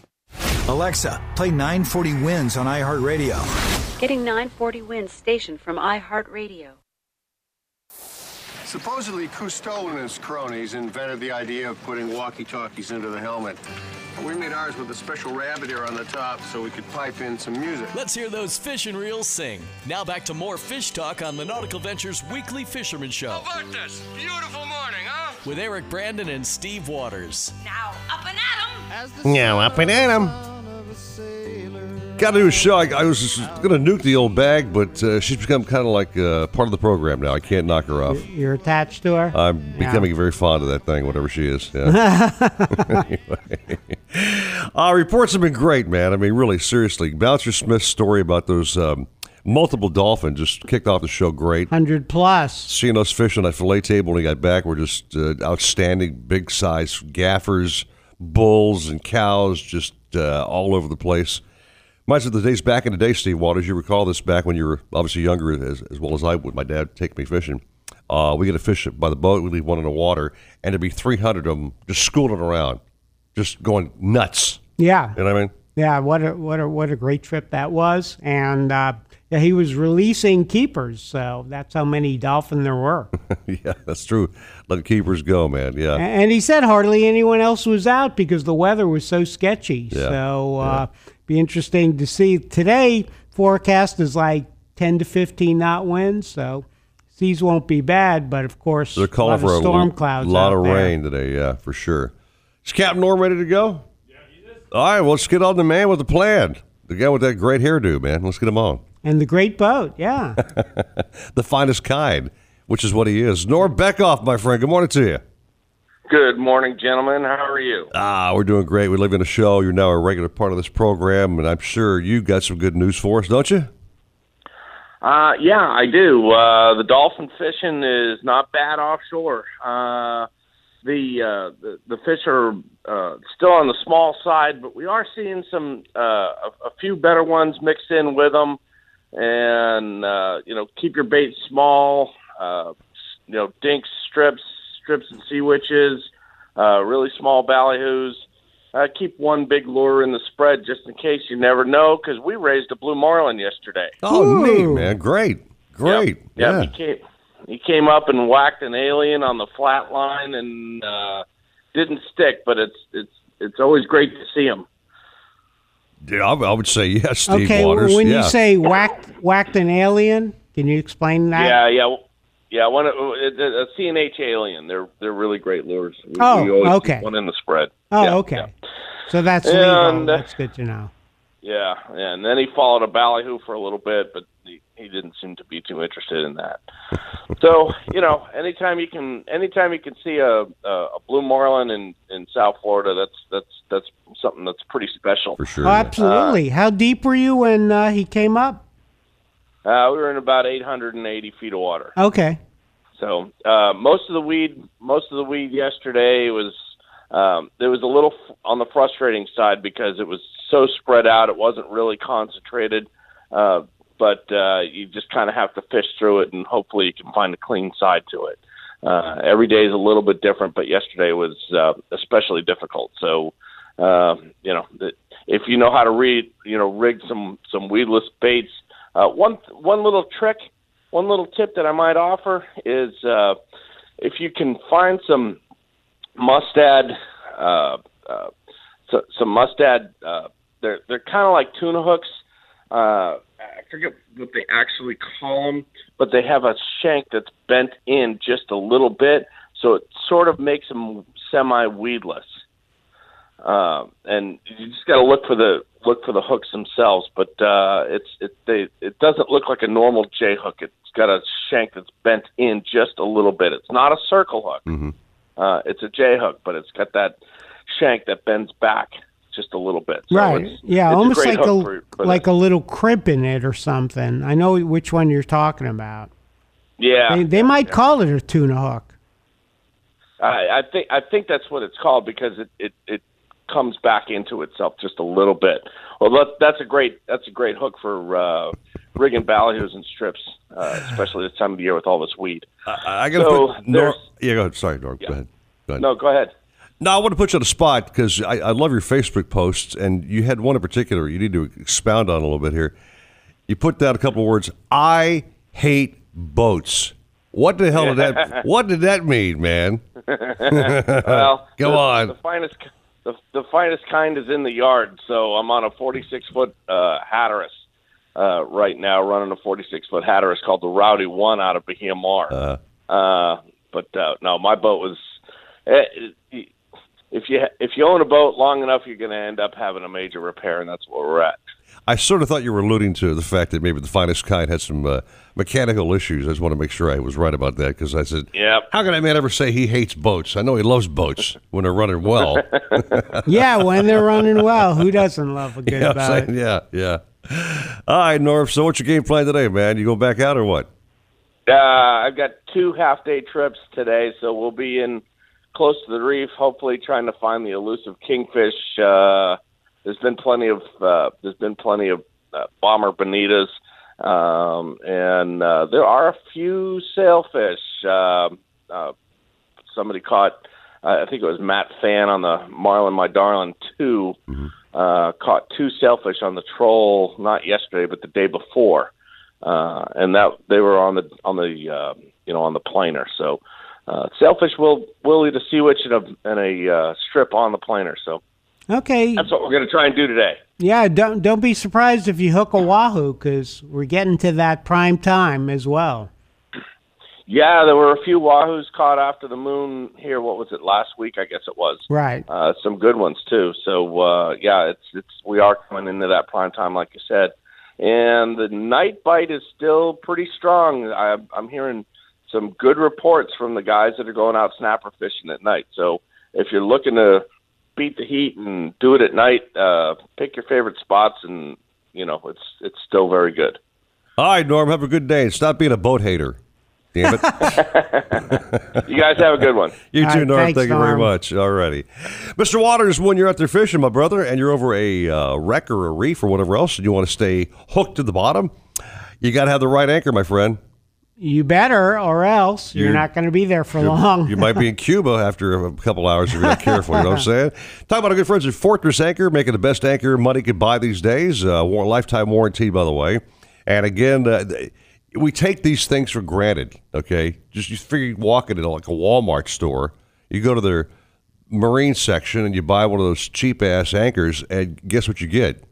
Alexa, play 940 WINZ on iHeartRadio. Getting 940 WINZ station from iHeartRadio. Supposedly, Cousteau and his cronies invented the idea of putting walkie-talkies into the helmet. We made ours with a special rabbit ear on the top so we could pipe in some music. Let's hear those fish and reels sing. Now back to more fish talk on the Nautical Ventures Weekly Fisherman Show How about this? Beautiful morning, huh? with Eric Brandon and Steve Waters. Now, up and at 'em! Yeah, up and at him. Got to do a show. I, I was going to nuke the old bag, but uh, she's become kind of like uh, part of the program now. I can't knock her off. You're attached to her? I'm Yeah. becoming very fond of that thing, whatever she is. Yeah. anyway. Uh, reports have been great, man. I mean, really, seriously. Bouncer Smith's story about those um, multiple dolphins just kicked off the show great. 100 plus. Seeing us fish on that fillet table when he got back were just uh, outstanding, big size gaffers, bulls, and cows just uh, all over the place. Me of the days back in the day, Steve Waters. You recall this back when you were obviously younger, as, as well as I would. My dad take me fishing. Uh, we get to fish by the boat. We leave one in the water, and there'd be 300 of them just schooling around, just going nuts. Yeah. You know what I mean? Yeah, what a what a what a great trip that was, and uh, yeah, he was releasing keepers, so that's how many dolphin there were. yeah, that's true. Let keepers go, man. Yeah. and he said hardly anyone else was out because the weather was so sketchy. Yeah, So uh, be interesting to see. Today forecast is like ten to fifteen knot winds, so seas won't be bad. But of course, They're a calling lot for of storm a clouds. lot out of there. rain today. Yeah, for sure. Is Captain Norm ready to go? Yeah, he is. All right, well, let's get on the man with the plan. The guy with that great hairdo, man. Let's get him on. And the great boat, yeah. the finest kind, which is what he is. Norm Beckoff, my friend. Good morning to you. Good morning, gentlemen. How are you? Ah, we're doing great. We live in a show. You're now a regular part of this program, and I'm sure you've got some good news for us, don't you? Uh, yeah, I do. Uh, the dolphin fishing is not bad offshore. Uh, the, uh, the the fish are uh, still on the small side, but we are seeing some uh, a, a few better ones mixed in with them. And uh, you know, keep your bait small. Uh, you know, dinks, strips, strips, and sea witches. Uh, really small ballyhoos. Uh, keep one big lure in the spread just in case. You never know because we raised a blue marlin yesterday. Oh, neat, man. Great. Great. Yeah, Yeah. he came. He came up and whacked an Ilander on the flat line and uh, didn't stick, but it's it's it's always great to see him. Yeah, I, I would say yes, Steve okay, Waters. when yeah. you say whacked whacked an Ilander, can you explain that? Yeah, yeah, yeah. One of- it- it- a C&H Ilander. They're they're really great lures. We, Oh, we always okay. one in the spread. Oh, Yeah, okay. yeah. So that's And, legal. uh, That's good to know. Yeah, yeah, and then he followed a ballyhoo for a little bit, but he, he didn't seem to be too interested in that. so you know, anytime you can, anytime you can see a a, a blue marlin in in South Florida, that's that's that's something that's pretty special for sure. Oh, absolutely. How deep were you when uh, he came up? Uh, we were in about 880 feet of water. Okay. So uh, most of the weed, most of the weed yesterday was um, there was a little f- on the frustrating side because it was so spread out. It wasn't really concentrated, uh, but uh, you just kind of have to fish through it, and hopefully you can find a clean side to it. Uh, every day is a little bit different, but yesterday was uh, especially difficult. So uh, you know, if you know how to read, you know, rig some some weedless baits. Uh, one one little trick, one little tip that I might offer is uh, if you can find some mustad, uh, uh, so, some mustad. Uh, they're they're kind of like tuna hooks. Uh, I forget what they actually call them, but they have a shank that's bent in just a little bit, so it sort of makes them semi weedless. Uh, and you just got to look for the look for the hooks themselves. But uh, it's it they it doesn't look like a normal J hook. It's got a shank that's bent in just a little bit. It's not a circle hook. Mm-hmm. Uh, it's a J hook, but it's got that shank that bends back. Just a little bit. So right. It's, yeah, it's almost a like a for, for like that. a little crimp in it or something. I know which one you're talking about. yeah. They, they might call it a tuna hook. I, I think I think that's what it's called because it, it, it comes back into itself just a little bit. Well, that, that's a great that's a great hook for uh, rigging ballyhoos and strips, uh, especially this time of the year with all this weed. I got to So, put Nor- Yeah, go ahead. Sorry, Norm. Go ahead. Go ahead. No, go ahead. No, I want to put you on the spot because I, I love your Facebook posts, and you had one in particular you need to expound on a little bit here. You put down a couple of words. I hate boats. What the hell did that? What did that mean, man? well, Come the, on. The finest the, the finest kind is in the yard. So I'm on a 46 foot uh, Hatteras uh, right now, running a 46 foot Hatteras called the Rowdy One out of Bahia Mar. Uh, Uh, but uh, no, my boat was. eh, If you if you own a boat long enough, you're going to end up having a major repair, and that's where we're at. I sort of thought you were alluding to the fact that maybe the finest kind had some uh, mechanical issues. I just want to make sure I was right about that because I said, Yep. "How can a man ever say he hates boats? I know he loves boats when they're running well." yeah, when they're running well, who doesn't love a good yeah, I'm boat? saying, yeah, yeah. All right, Norm. So, what's your game plan today, man? You go back out or what? Uh, I've got two half day trips today, so we'll be in close to the reef, hopefully trying to find the elusive kingfish. Uh, there's been plenty of uh, there's been plenty of uh, bomber bonitas, um, and uh, there are a few sailfish. Uh, uh, somebody caught, uh, I think it was Matt Fan on the Marlin My Darlin 2 uh, caught two sailfish on the troll not yesterday but the day before, uh, and that they were on the on the uh, you know on the planer. So uh, sailfish will will eat a sea witch and a and a uh, strip on the planer. So Okay. that's what we're going to try and do today. Yeah, don't don't be surprised if you hook a wahoo because we're getting to that prime time as well. Yeah, there were a few wahoos caught after the moon here. What was it last week? I guess it was. Right. Uh, some good ones too. So uh, yeah, it's it's we are coming into that prime time, like you said, and the night bite is still pretty strong. I, I'm hearing some good reports from the guys that are going out snapper fishing at night. So if you're looking to beat the heat and do it at night, uh, pick your favorite spots, and you know it's it's still very good. All right, Norm. Have a good day. Stop being a boat hater. Damn it. You guys have a good one. You too, right, Norm. thanks, Thank you very much. All righty. Mr. Waters, when you're out there fishing, my brother, and you're over a uh, wreck or a reef or whatever else, and you want to stay hooked to the bottom, you got to have the right anchor, my friend. You better, or else you're, You're- not going to be there for long. You might be in Cuba after a couple hours if you're not careful. You know what I'm saying? Talk about our good friends at Fortress Anchor, making the best anchor money could buy these days. Uh, lifetime warranty, by the way. And again, uh, we take these things for granted. Okay, just you figure you walk into like a Walmart store, you go to their marine section and you buy one of those cheap ass anchors, and guess what you get?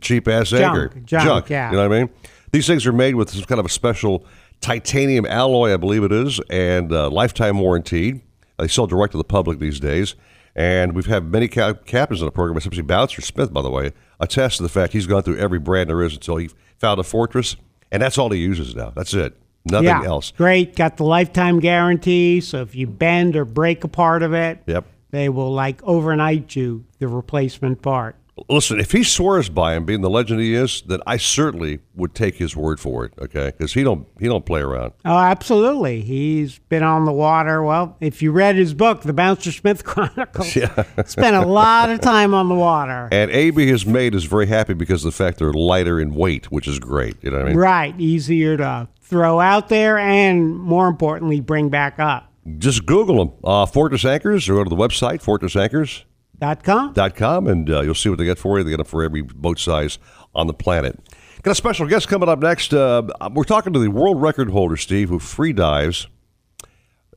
Cheap ass Junk, anchor, junk, yeah. You know what I mean? These things are made with some kind of a special titanium alloy, I believe it is, and uh, lifetime warranted. They sell direct to the public these days. And we've had many cap- captains on the program, especially Bouncer Smith, by the way, attest to the fact he's gone through every brand there is until he found a Fortress, and that's all he uses now. That's it. Nothing yeah, else. Great. Got the lifetime guarantee. So if you bend or break a part of it, Yep. they will like overnight you the replacement part. Listen, if he swears by him being the legend he is, then I certainly would take his word for it. Okay, because he don't he don't play around. Oh, absolutely. He's been on the water. Well, if you read his book, The Bouncer Smith Chronicles, Yeah. spent a lot of time on the water. And AB his mate is very happy because of the fact they're lighter in weight, which is great. You know what I mean? Right. Easier to throw out there and, more importantly, bring back up. Just Google them, uh, Fortress Anchors, or go to the website fortressanchors.com, Dot com. Dot com, and uh, you'll see what they get for you. They get them for every boat size on the planet. Got a special guest coming up next. Uh, we're talking to the world record holder, Steve, who free dives,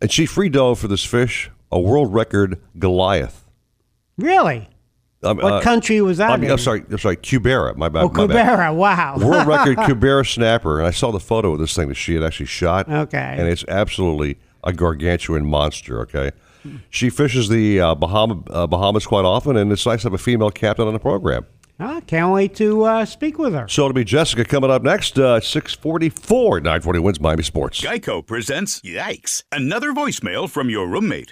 and she free dove for this fish a world record Goliath. Really? Um, What uh, country was that I mean, in? I'm sorry, I'm sorry, Cubera. My bad. Oh, my bad. Cubera. Wow. World record Cubera snapper, and I saw the photo of this thing that she had actually shot. Okay. and it's absolutely a gargantuan monster. Okay, she fishes the uh, Bahama, uh, Bahamas quite often, and it's nice to have a female captain on the program. Ah, can't wait to uh, speak with her. So it'll be Jessica coming up next. Uh, Six forty-four, nine forty WINZ Miami Sports. Geico presents Yikes! Another voicemail from your roommate.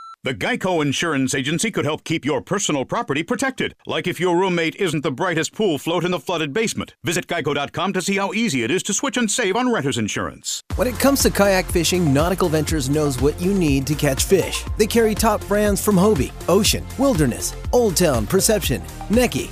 The Geico Insurance Agency could help keep your personal property protected, like if your roommate isn't the brightest pool float in the flooded basement. Visit geico.com to see how easy it is to switch and save on renter's insurance. When it comes to kayak fishing, Nautical Ventures knows what you need to catch fish. They carry top brands from Hobie, Ocean, Wilderness, Old Town, Perception, Necky,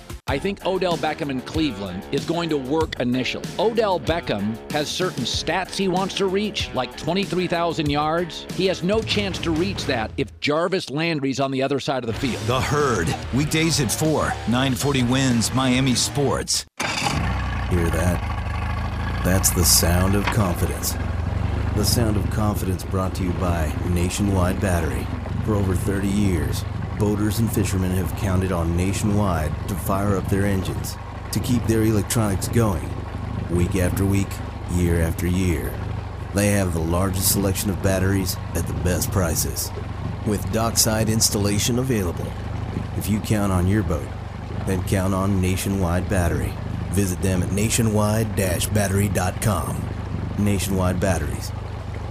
I think Odell Beckham in Cleveland is going to work initially. Odell Beckham has certain stats he wants to reach, like 23,000 yards. He has no chance to reach that if Jarvis Landry's on the other side of the field. The Herd, weekdays at 4, 940 WINZ Miami Sports. Hear that? That's the sound of confidence. The sound of confidence brought to you by Nationwide Battery. For over 30 years, boaters and fishermen have counted on Nationwide to fire up their engines, to keep their electronics going, week after week, year after year. They have the largest selection of batteries at the best prices, with dockside installation available. If you count on your boat, then count on Nationwide Battery. Visit them at nationwide-battery.com. Nationwide Batteries,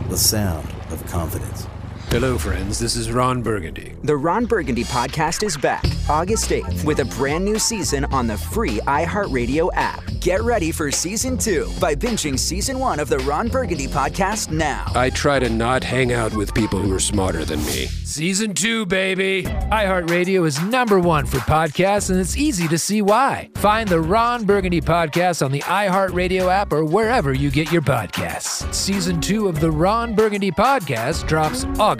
the sound of confidence. Hello, friends. This is Ron Burgundy. The Ron Burgundy podcast is back August 8th with a brand new season on the free iHeartRadio app. Get ready for season two by binging season one of the Ron Burgundy podcast now. I try to not hang out with people who are smarter than me. Season two, baby. iHeartRadio is number one for podcasts, and it's easy to see why. Find the Ron Burgundy podcast on the iHeartRadio app or wherever you get your podcasts. Season two of the Ron Burgundy podcast drops August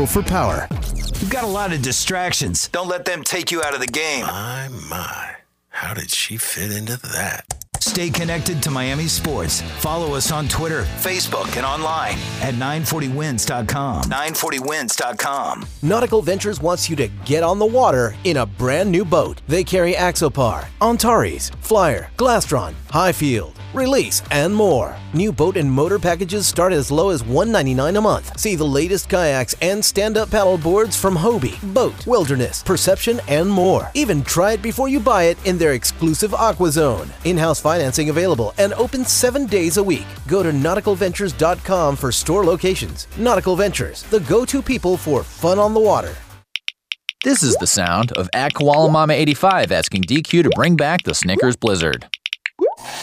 for power. You've got a lot of distractions. Don't let them take you out of the game. My, my. How did she fit into that? Stay connected to Miami sports. Follow us on Twitter, Facebook, and online at 940wins.com. 940wins.com. Nautical Ventures wants you to get on the water in a brand new boat. They carry Axopar, Antares, Flyer, Glastron, Highfield, Release, and more. New boat and motor packages start as low as 199 a month. See the latest kayaks and stand-up paddle boards from Hobie, BOTE, Wilderness, Perception, and more. Even try it before you buy it in their exclusive Aqua Zone. In-house financing available and open seven days a week. Go to nauticalventures.com for store locations. Nautical Ventures, the go-to people for fun on the water. This is the sound of at Koala Mama 85 asking DQ to bring back the Snickers Blizzard.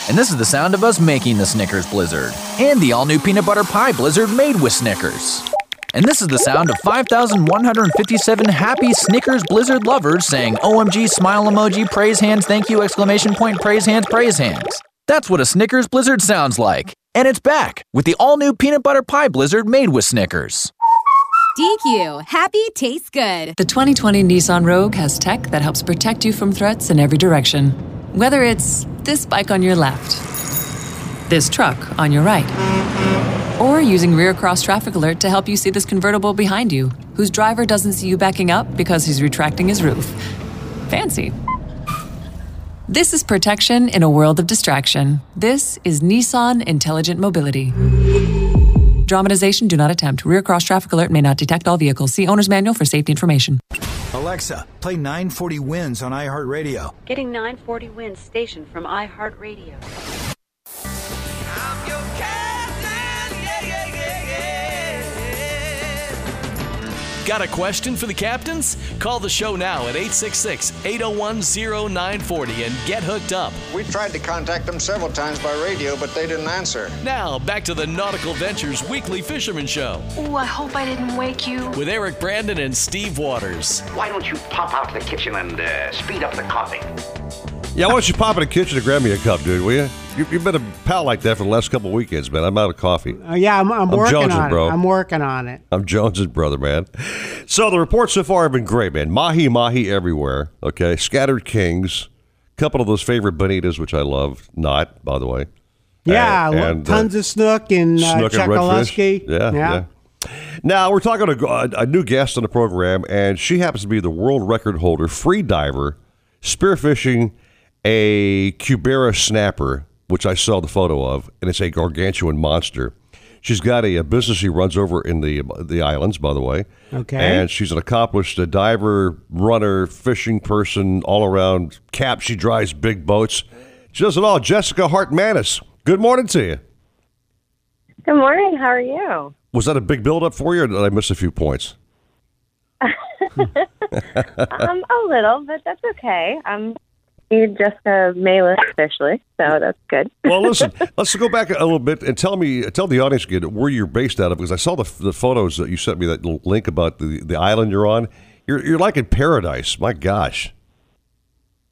And this is the sound of us making the Snickers Blizzard and the all new peanut butter pie blizzard made with Snickers. And this is the sound of 5,157 happy Snickers Blizzard lovers saying OMG, smile emoji, praise hands, thank you, exclamation point, praise hands, praise hands. That's what a Snickers Blizzard sounds like. And it's back with the all new peanut butter pie blizzard made with Snickers. DQ, happy tastes good. The 2020 Nissan Rogue has tech that helps protect you from threats in every direction. Whether it's this bike on your left, this truck on your right, or using rear cross traffic alert to help you see this convertible behind you, whose driver doesn't see you backing up because he's retracting his roof. Fancy. This is protection in a world of distraction. This is Nissan Intelligent Mobility. Dramatization do not attempt. Rear cross traffic alert may not detect all vehicles. See owner's manual for safety information. Alexa, play 940 WINZ on iHeartRadio. Getting 940 WINZ station from iHeartRadio. Got a question for the captains? Call the show now at 866 801 0940 and get hooked up. We tried to contact them several times by radio, but they didn't answer. Now, back to the Nautical Ventures Weekly Fisherman Show Ooh, I hope I didn't wake you. with Eric Brandon and Steve Waters. Why don't you pop out to the kitchen and uh, speed up the coffee? Yeah, why don't you pop in the kitchen and grab me a cup, dude, will you? you you've been a pal like that for the last couple weekends, man. I'm out of coffee. Uh, yeah, I'm, I'm, I'm working jonesing, on bro. it. I'm working on it. I'm Jones's brother, man. So the reports so far have been great, man. Mahi mahi everywhere. Okay, scattered kings. Couple of those favorite bonitas, which I love. Not, by the way. Yeah, And- lo- and, uh, tons of snook and uh, Snook and redfish. Chekhovsky. Yeah, yeah. Now we're talking to a, a new guest on the program, and she happens to be the world record holder, free diver, spearfishing a Cubera snapper, which I saw the photo of, and it's a gargantuan monster. She's got a, a business she runs over in the the islands, by the way. Okay. And she's an accomplished uh, diver, runner, fishing person, all around cap. She drives big boats. She does it all. Jessica Hart Manis. Good morning to you. Good morning. How are you? Was that a big build-up for you, or did I miss a few points? um, a little, but that's okay. I'm just a Malis officially, so that's good. Well, listen, let's go back a little bit and tell me, tell the audience again where you're based out of, because I saw the, the photos that you sent me, that link about the, the island you're on. You're, you're like in paradise. My gosh.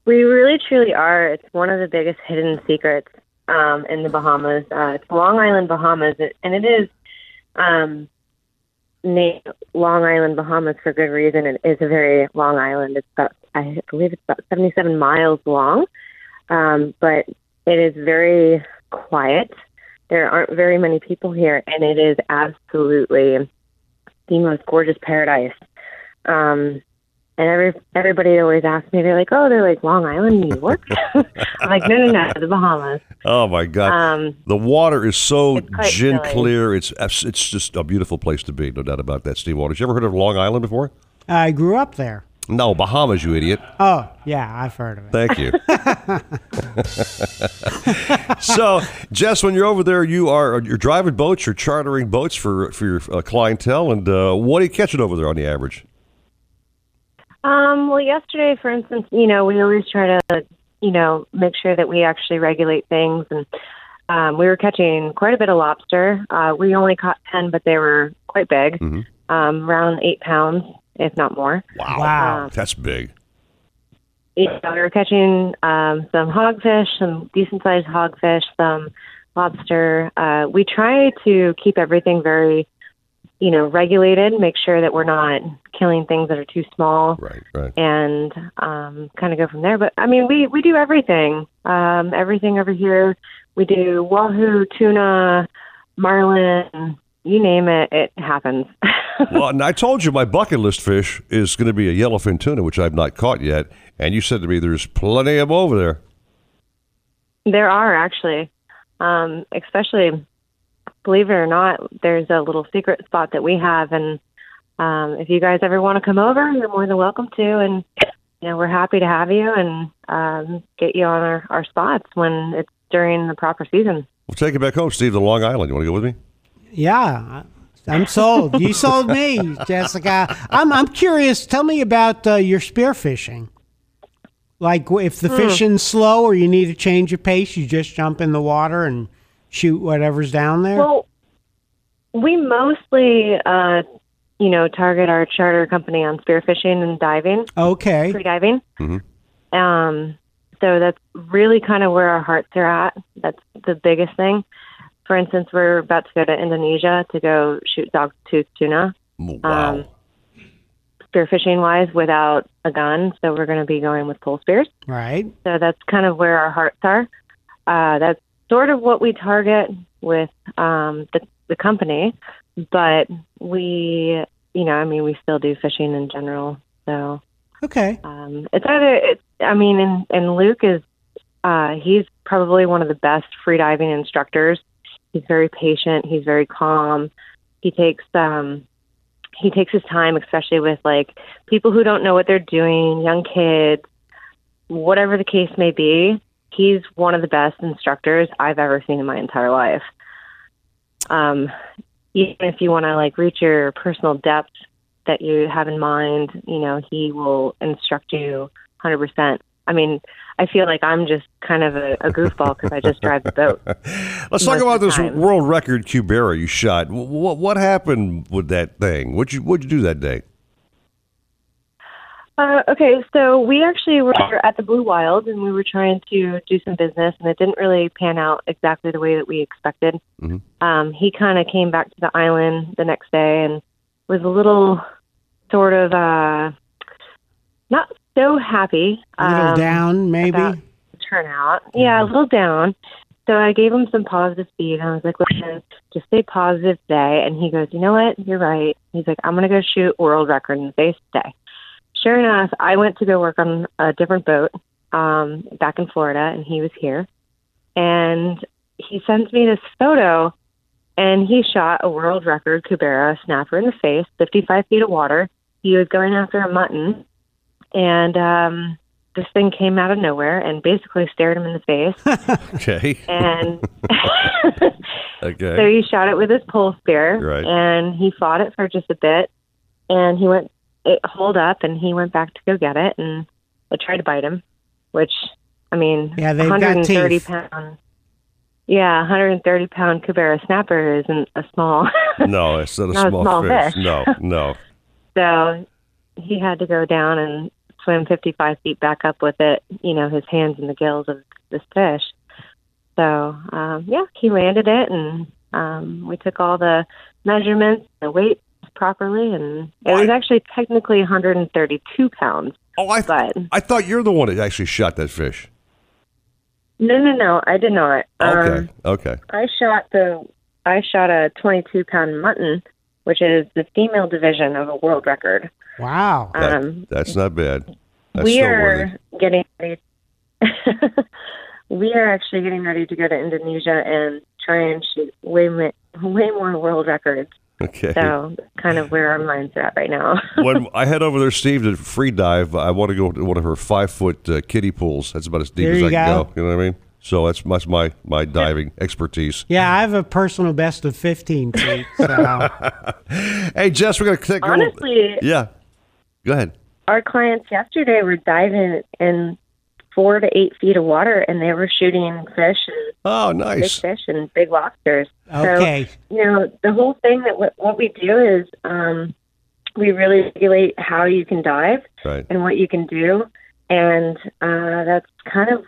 We really truly are. It's one of the biggest hidden secrets um, in the Bahamas. Uh, it's Long Island, Bahamas, and it is um, named Long Island, Bahamas for good reason. It is a very long island. It's about, I believe, it's about 77 miles long, um, but it is very quiet. There aren't very many people here, and it is absolutely the most gorgeous paradise. Um, and every everybody always asks me, they're like, "Oh, they're like Long Island, New York." I'm like, "No, no, no, the Bahamas." Oh my God! Um, the water is so gin chilly. clear. It's it's just a beautiful place to be. No doubt about that. Steve Waters. You ever heard of Long Island before? I grew up there. No, Bahamas. You idiot. Oh, yeah, I've heard of it. Thank you. so, Jess, when you're over there, you are you're driving boats, you're chartering boats for for your uh, clientele, and uh, what are you catching over there on the average? Um, well, yesterday, for instance, you know, we always try to, you know, make sure that we actually regulate things, and um, we were catching quite a bit of lobster. Uh, we only caught ten, but they were quite big, um, around eight pounds, if not more. Wow, that's big. Yeah, we were catching um, some hogfish, some decent sized hogfish, some lobster. Uh, we try to keep everything very, you know, regulated. Make sure that we're not killing things that are too small. Right, right. And um, kind of go from there. But I mean, we we do everything. Um, everything over here. We do wahoo, tuna, marlin. You name it, it happens. well, and I told you my bucket list fish is going to be a yellowfin tuna, which I've not caught yet, and you said to me there's plenty of them over there. There are actually, um, especially, believe it or not, there's a little secret spot that we have, and um, if you guys ever want to come over, you're more than welcome to, and you know we're happy to have you and um, get you on our, our spots when it's during the proper season. We'll take you back home, Steve, to Long Island. You want to go with me? Yeah, I'm sold. You sold me, Jessica. I'm I'm curious. Tell me about uh, your spearfishing. Like if the Hmm. fishing's slow or you need to change your pace, you just jump in the water and shoot whatever's down there. Well, we mostly, uh, you know, target our charter company on spearfishing and diving. okay. free diving. Mm-hmm. Um, so that's really kind of where our hearts are at. That's the biggest thing. For instance, we're about to go to Indonesia to go shoot dogtooth tuna. Wow. Um, spearfishing wise, without a gun, so we're going to be going with pole spears. Right. So that's kind of where our hearts are. Uh, that's sort of what we target with um, the, the company, but we, you know, I mean, we still do fishing in general. So Okay. um, it's either, it's, I mean, and, and Luke is, uh, he's probably one of the best freediving instructors. He's very patient. He's very calm. He takes, um, he takes his time, especially with like people who don't know what they're doing, young kids, whatever the case may be. He's one of the best instructors I've ever seen in my entire life. Um, even if you want to like reach your personal depth that you have in mind, you know, he will instruct you 100%. I mean, I feel like I'm just kind of a, a goofball because I just drive the boat. Let's talk about this world record Cubera you shot. What what happened with that thing? What'd you what'd you do that day? Uh, okay, so we actually were at the Blue Wild and we were trying to do some business, and it didn't really pan out exactly the way that we expected. Mm-hmm. Um, he kind of came back to the island the next day and was a little sort of uh, not so happy. A little um, down, maybe. turnout. Yeah, a little down. So I gave him some positive speed. I was like, listen, just stay positive today. And he goes, you know what? You're right. He's like, I'm going to go shoot world record in the face today. Sure enough, I went to go work on a different boat um, back in Florida, and he was here. And he sends me this photo, and he shot a world record Cubera snapper in the face, 55 feet of water. He was going after a mutton, and um, this thing came out of nowhere and basically stared him in the face. Okay. and Okay. so he shot it with his pole spear, Right. and he fought it for just a bit, and he went it holed up, and he went back to go get it, and it tried to bite him, which I mean, Yeah, they've got 130 teeth. pound. Yeah, 130 pound Cubera snapper isn't a small. no, it's not a Not a small, small fish. fish. No, no. So he had to go down and swim 55 feet back up with it, you know, his hands in the gills of this fish. So, um, yeah, he landed it and um, we took all the measurements, the weight properly, and it was actually technically 132 pounds. Oh, I, but I thought you're the one that actually shot that fish. no, no, no, I did not. Okay. Um, okay. I shot the I shot a 22 pound mutton, which is the female division of a world record. Wow. That- Um, that's not bad. That's we are worthy. getting ready. we are actually getting ready to go to Indonesia and try and shoot way way more world records. Okay. So kind of where our minds are at right now. when I head over there, Steve, to free dive, I want to go to one of her five foot uh, kiddie pools. That's about as deep There as you I can go. go. You know what I mean? So that's that's my my diving expertise. Yeah, I have a personal best of 15 feet. So. Hey, Jess, we're gonna take a little- Honestly, Yeah. Go ahead. our clients yesterday were diving in four to eight feet of water, and they were shooting fish and oh, big nice. fish and big lobsters. Okay. So, you know, the whole thing that what, what we do is um, we really regulate how you can dive Right. and what you can do, and uh, that's kind of,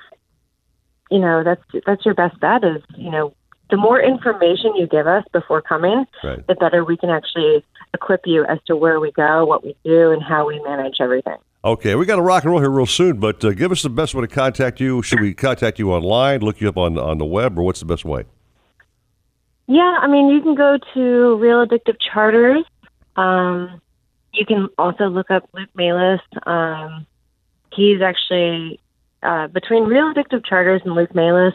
you know, that's that's your best bet. Is you know, the more information you give us before coming, Right. the better we can actually equip you as to where we go, what we do, and how we manage everything. Okay, we got to rock and roll here real soon, but uh, give us the best way to contact you. Should we contact you online, look you up on on the web, or what's the best way? Yeah, I mean, you can go to Real Addictive Charters. Um, you can also look up Luke Malis. Um, he's actually uh, between Real Addictive Charters and Luke Malis.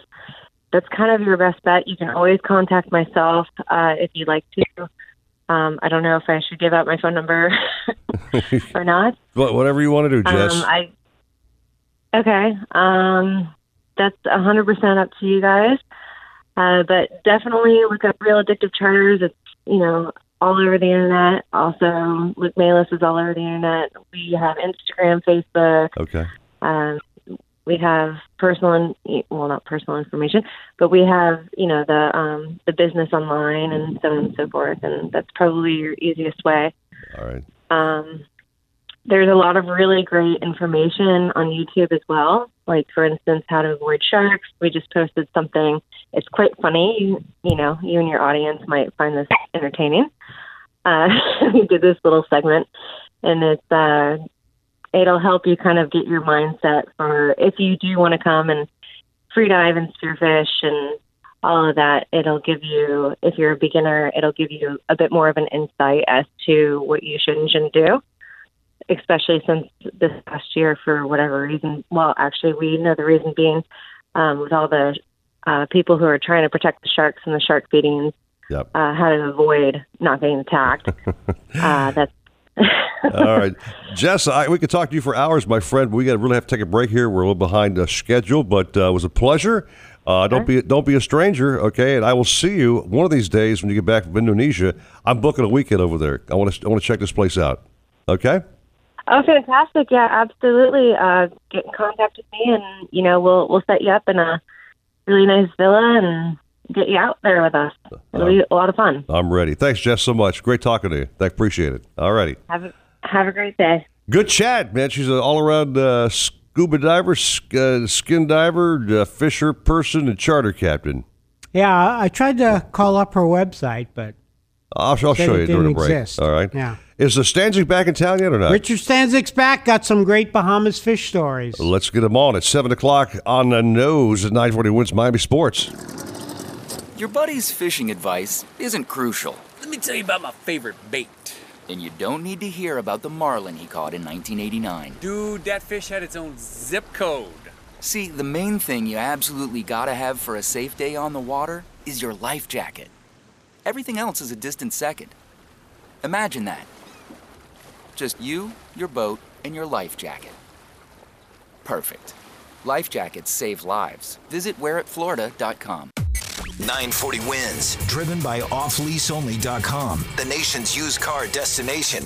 That's kind of your best bet. You can always contact myself uh, if you'd like to. Um, I don't know if I should give out my phone number or not. Wha- Whatever you want to do, Jess. Um, I okay. Um, that's a hundred percent up to you guys. Uh, but definitely look up Real Addictive Charters. It's you know all over the internet. Also, Luke Malis is all over the internet. We have Instagram, Facebook. okay. Um, we have personal, in, well, not personal information, but we have you know the um, the business online and so on and so forth. And that's probably your easiest way. All right. Um, there's a lot of really great information on YouTube as well. Like, for instance, how to avoid sharks. We just posted something. It's quite funny. You, you know, you and your audience might find this entertaining. Uh, we did this little segment, and it's uh, it'll help you kind of get your mindset for if you do want to come and free dive and spearfish and all of that. It'll give you, if you're a beginner, it'll give you a bit more of an insight as to what you should and shouldn't do especially since this past year, for whatever reason. Well, actually, we know the reason being um, with all the uh, people who are trying to protect the sharks and the shark feedings, Yep. uh, how to avoid not getting attacked. uh, that's All right, Jess, I, we could talk to you for hours, my friend. But we got to really have to take a break here. We're a little behind uh, schedule, but uh, it was a pleasure. Uh, don't be don't be a stranger, okay? And I will see you one of these days when you get back from Indonesia. I'm booking a weekend over there. I want to I want to check this place out. Okay. Oh, fantastic! Yeah, absolutely. Uh, get in contact with me, and you know we'll we'll set you up in a really nice villa and get you out there with us. It'll be a lot of fun. I'm ready. Thanks, Jess, so much. Great talking to you. I appreciate it. All righty. Have a have a great day. Good chat, man. She's an all around uh, scuba diver, sk- uh, skin diver, uh, fisher person, and charter captain. Yeah, I tried to call up her website, but I'll, I'll show you during the break. exist. All right. Yeah. Is the Stanczyk back in town yet or not? Richard Stanczyk's back. Got some great Bahamas fish stories. Let's get him on at 7 o'clock on the nose at 940 WINZ Miami Sports. Your buddy's fishing advice isn't crucial. Let me tell you about my favorite bait. And you don't need to hear about the marlin he caught in 1989. Dude, that fish had its own zip code. See, the main thing you absolutely gotta have for a safe day on the water is your life jacket. Everything else is a distant second. Imagine that. Just you, your boat, and your life jacket. Perfect. Life jackets save lives. Visit wearitflorida.com. 940 wins, driven by offleaseonly.com, the nation's used car destination.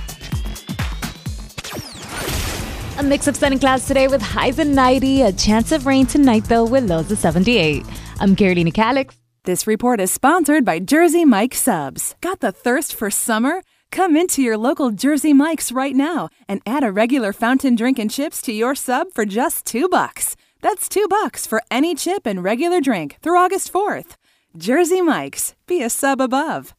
A mix of sun and clouds today with highs of 90. A chance of rain tonight, though, with lows of 78. I'm Carolina Calix. This report is sponsored by Jersey Mike Subs. Got the thirst for summer? Come into your local Jersey Mike's right now and add a regular fountain drink and chips to your sub for just two bucks. That's two bucks for any chip and regular drink through August 4th. Jersey Mike's. Be a sub above.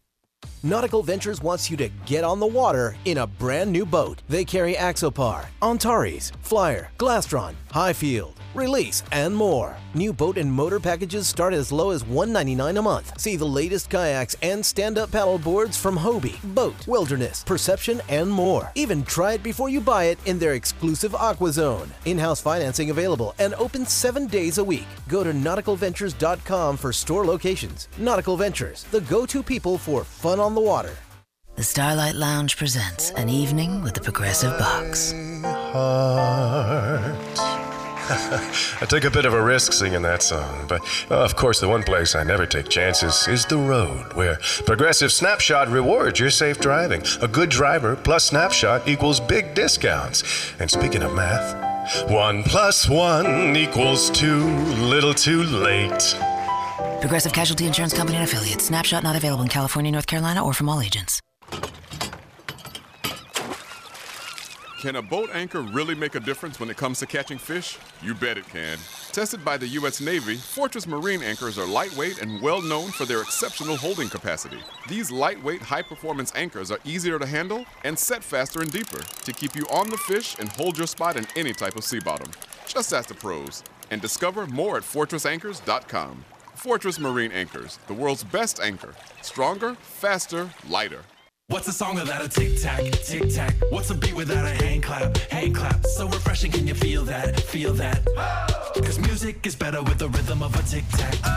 Nautical Ventures wants you to get on the water in a brand new boat. They carry Axopar, Antares, Flyer, Glastron, Highfield, Release, and more. New boat and motor packages start as low as 199 a month. See the latest kayaks and stand-up paddle boards from Hobie, BOTE, Wilderness, Perception, and more. Even try it before you buy it in their exclusive Aqua Zone. In-house financing available and open seven days a week. Go to nauticalventures.com for store locations. Nautical Ventures, the go-to people for fun on the water. The Starlight Lounge presents an evening with the Progressive Box. I took a bit of a risk singing that song, but uh, of course, the one place I never take chances is the road, where Progressive Snapshot rewards your safe driving. A good driver plus Snapshot equals big discounts. And speaking of math, one plus one equals two, little too late. Progressive Casualty Insurance Company and affiliates. Snapshot not available in California, North Carolina, or from all agents. Can a boat anchor really make a difference when it comes to catching fish? You bet it can. Tested by the U.S. Navy, Fortress Marine anchors are lightweight and well known for their exceptional holding capacity. These lightweight, high performance anchors are easier to handle and set faster and deeper to keep you on the fish and hold your spot in any type of sea bottom. Just ask the pros and discover more at fortressanchors.com. Fortress Marine Anchors, the world's best anchor. Stronger, faster, lighter. What's a song without a tic tac, tic tac? What's a beat without a hand clap, hand clap? So refreshing, can you feel that, feel that? Cause music is better with the rhythm of a tic tac. Oh,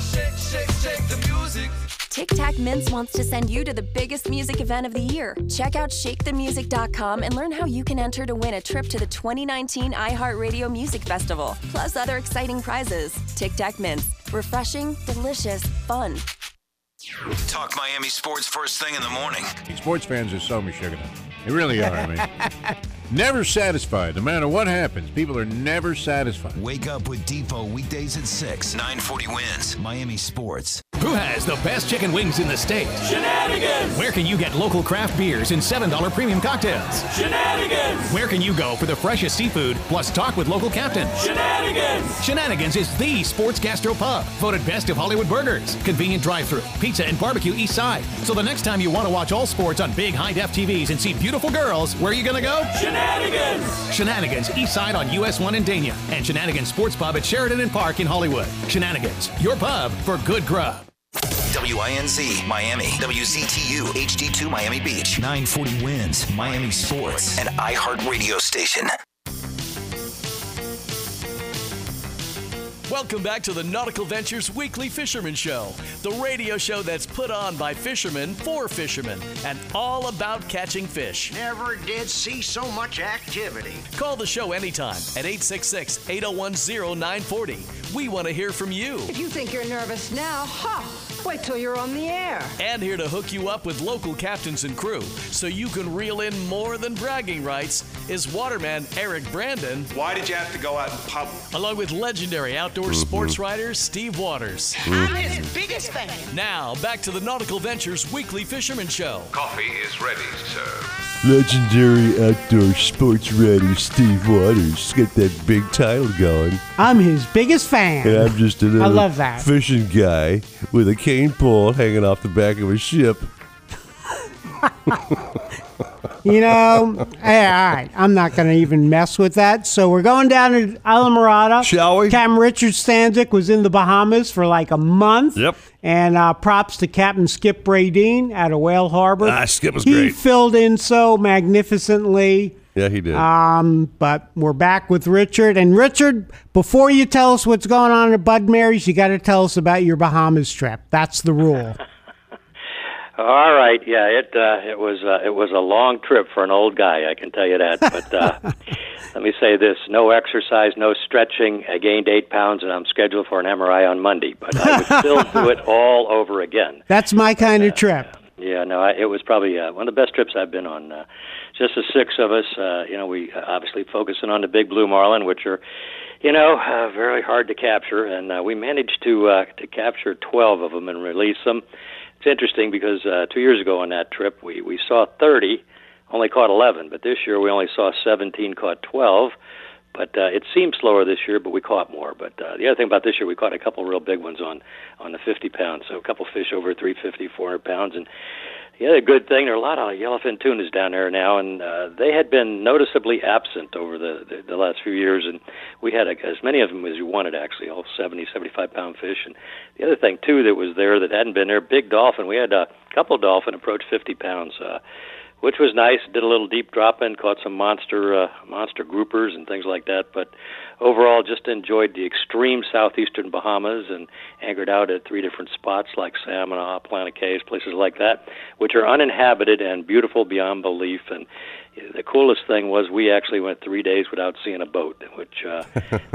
shake, shake, shake the music. Tic Tac Mints wants to send you to the biggest music event of the year. Check out shakethemusic.com and learn how you can enter to win a trip to the 2019 iHeartRadio Music Festival, plus other exciting prizes. Tic Tac Mints. Refreshing, delicious, fun. Talk Miami sports first thing in the morning. Sports fans are so Michigan. They really are. I mean, never satisfied. No matter what happens, people are never satisfied. Wake up with Depot weekdays at 6. 940 wins. Miami Sports. Who has the best chicken wings in the state? Shenanigans! Where can you get local craft beers and $7 premium cocktails? Shenanigans! Where can you go for the freshest seafood plus talk with local captains? Shenanigans! Shenanigans is the sports gastro pub, voted best of Hollywood burgers, convenient drive-through, pizza and barbecue east side. So the next time you want to watch all sports on big high-def TVs and see beautiful girls, where are you going to go? Shenanigans! Shenanigans Shenanigans, east side on US 1 in Dania and Shenanigans Sports Pub at Sheridan and Park in Hollywood. Shenanigans, your pub for good grub. WINZ Miami, WZTU HD2 Miami Beach, 940 Wins Miami Sports, and iHeart Radio Station. Welcome back to the Nautical Ventures Weekly Fisherman Show, the radio show that's put on by fishermen for fishermen and all about catching fish. Never did see so much activity. Call the show anytime at 866 801 0940. We want to hear from you. If you think you're nervous now, ha! Wait till you're on the air. And here to hook you up with local captains and crew so you can reel in more than bragging rights is waterman Eric Brandon. Why did you have to go out in public? Along with legendary outdoor mm-hmm. sports writer Steve Waters. I'm his biggest fan. Now, back to the Nautical Ventures Weekly Fisherman Show. Coffee is ready, sir. Legendary outdoor sports writer Steve Waters Get that big title going. I'm his biggest fan. And I'm just a little I love that. fishing guy with a cane pole hanging off the back of a ship. You know, hey, all right. I'm not going to even mess with that. So we're going down to Islamorada. Shall we? Captain Richard Stanczyk was in the Bahamas for like a month. Yep. And uh, props to Captain Skip Bradeen out of Whale Harbor. Ah, Skip was he great. He filled in so magnificently. Yeah, he did. Um, but we're back with Richard. And Richard, before you tell us what's going on at Bud Mary's, you got to tell us about your Bahamas trip. That's the rule. All right, yeah, it uh, it was uh, it was a long trip for an old guy, I can tell you that. But uh, let me say this: no exercise, no stretching. I gained eight pounds, and I'm scheduled for an MRI on Monday. But I would still do it all over again. That's my kind of trip. Yeah, no, I, it was probably uh, one of the best trips I've been on. Uh, just the six of us, uh, you know, we uh, obviously focusing on the big blue marlin, which are, you know, uh, very hard to capture, and uh, we managed to uh, to capture twelve of them and release them. It's interesting because uh, two years ago on that trip, we we saw thirty, only caught eleven, but this year we only saw seventeen, caught twelve. But uh, it seemed slower this year, but we caught more. But uh, the other thing about this year, we caught a couple real big ones on on the 50 pounds. So a couple fish over 350, 400 pounds. And the other good thing, there are a lot of yellowfin tunas down there now, and uh, they had been noticeably absent over the, the the last few years. And we had a, as many of them as we wanted, actually, all 70, 75 pound fish. And the other thing too that was there that hadn't been there, big dolphin. We had a couple dolphin approach 50 pounds. Uh, which was nice. Did a little deep drop in, caught some monster uh, monster groupers and things like that. But overall, just enjoyed the extreme southeastern Bahamas and anchored out at three different spots like Samana, Plana Cays, places like that, which are uninhabited and beautiful beyond belief. And the coolest thing was we actually went three days without seeing a boat, which uh,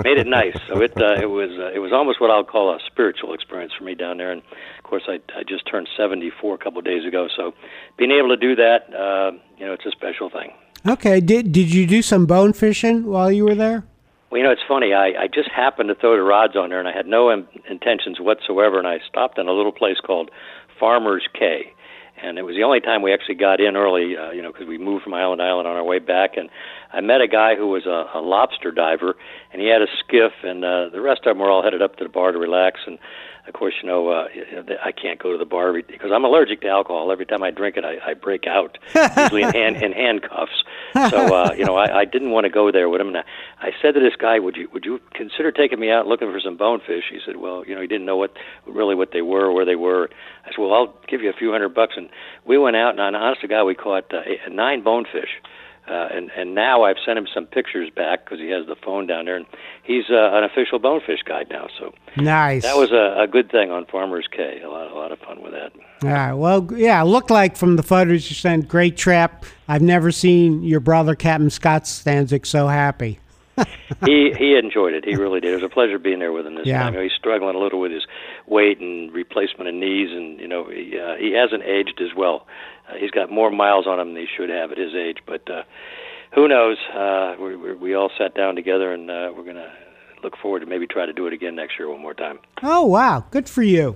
made it nice. So it uh, it was uh, it was almost what I'll call a spiritual experience for me down there. And of course, I I just turned 74 a couple of days ago, so being able to do that, uh, you know, it's a special thing. Okay. Did did you do some bone fishing while you were there? Well, you know, it's funny. I, I just happened to throw the rods on there, and I had no in, intentions whatsoever. And I stopped in a little place called Farmer's Cay, and it was the only time we actually got in early. Uh, you know, because we moved from island to island on our way back, and I met a guy who was a, a lobster diver, and he had a skiff, and uh, the rest of them were all headed up to the bar to relax. And of course, you know, uh, I can't go to the bar because I'm allergic to alcohol. Every time I drink it, I, I break out, usually in, hand, in handcuffs. So, uh, you know, I, I didn't want to go there with him. And I, I said to this guy, "Would you would you consider taking me out looking for some bonefish?" He said, "Well, you know, he didn't know what really what they were, or where they were." I said, "Well, I'll give you a few hundred bucks." And we went out, and honest to God, we caught uh, nine bonefish. Uh, and and now I've sent him some pictures back because he has the phone down there, and he's uh, an official bonefish guide now. So Nice. that was a, a good thing on Farmers Cay. A lot a lot of fun with that. Yeah, Well, yeah, it looked like from the photos you sent, great trap. I've never seen your brother, Captain Scott Stanczyk, so happy. he he enjoyed it. He really did. It was a pleasure being there with him this Yeah. time. You know, he's struggling a little with his weight and replacement of knees, and you know he uh, he hasn't aged as well. Uh, he's got more miles on him than he should have at his age. But uh, who knows? Uh, we we we all sat down together, and uh, we're gonna look forward to maybe try to do it again next year one more time. Oh, wow. Good for you.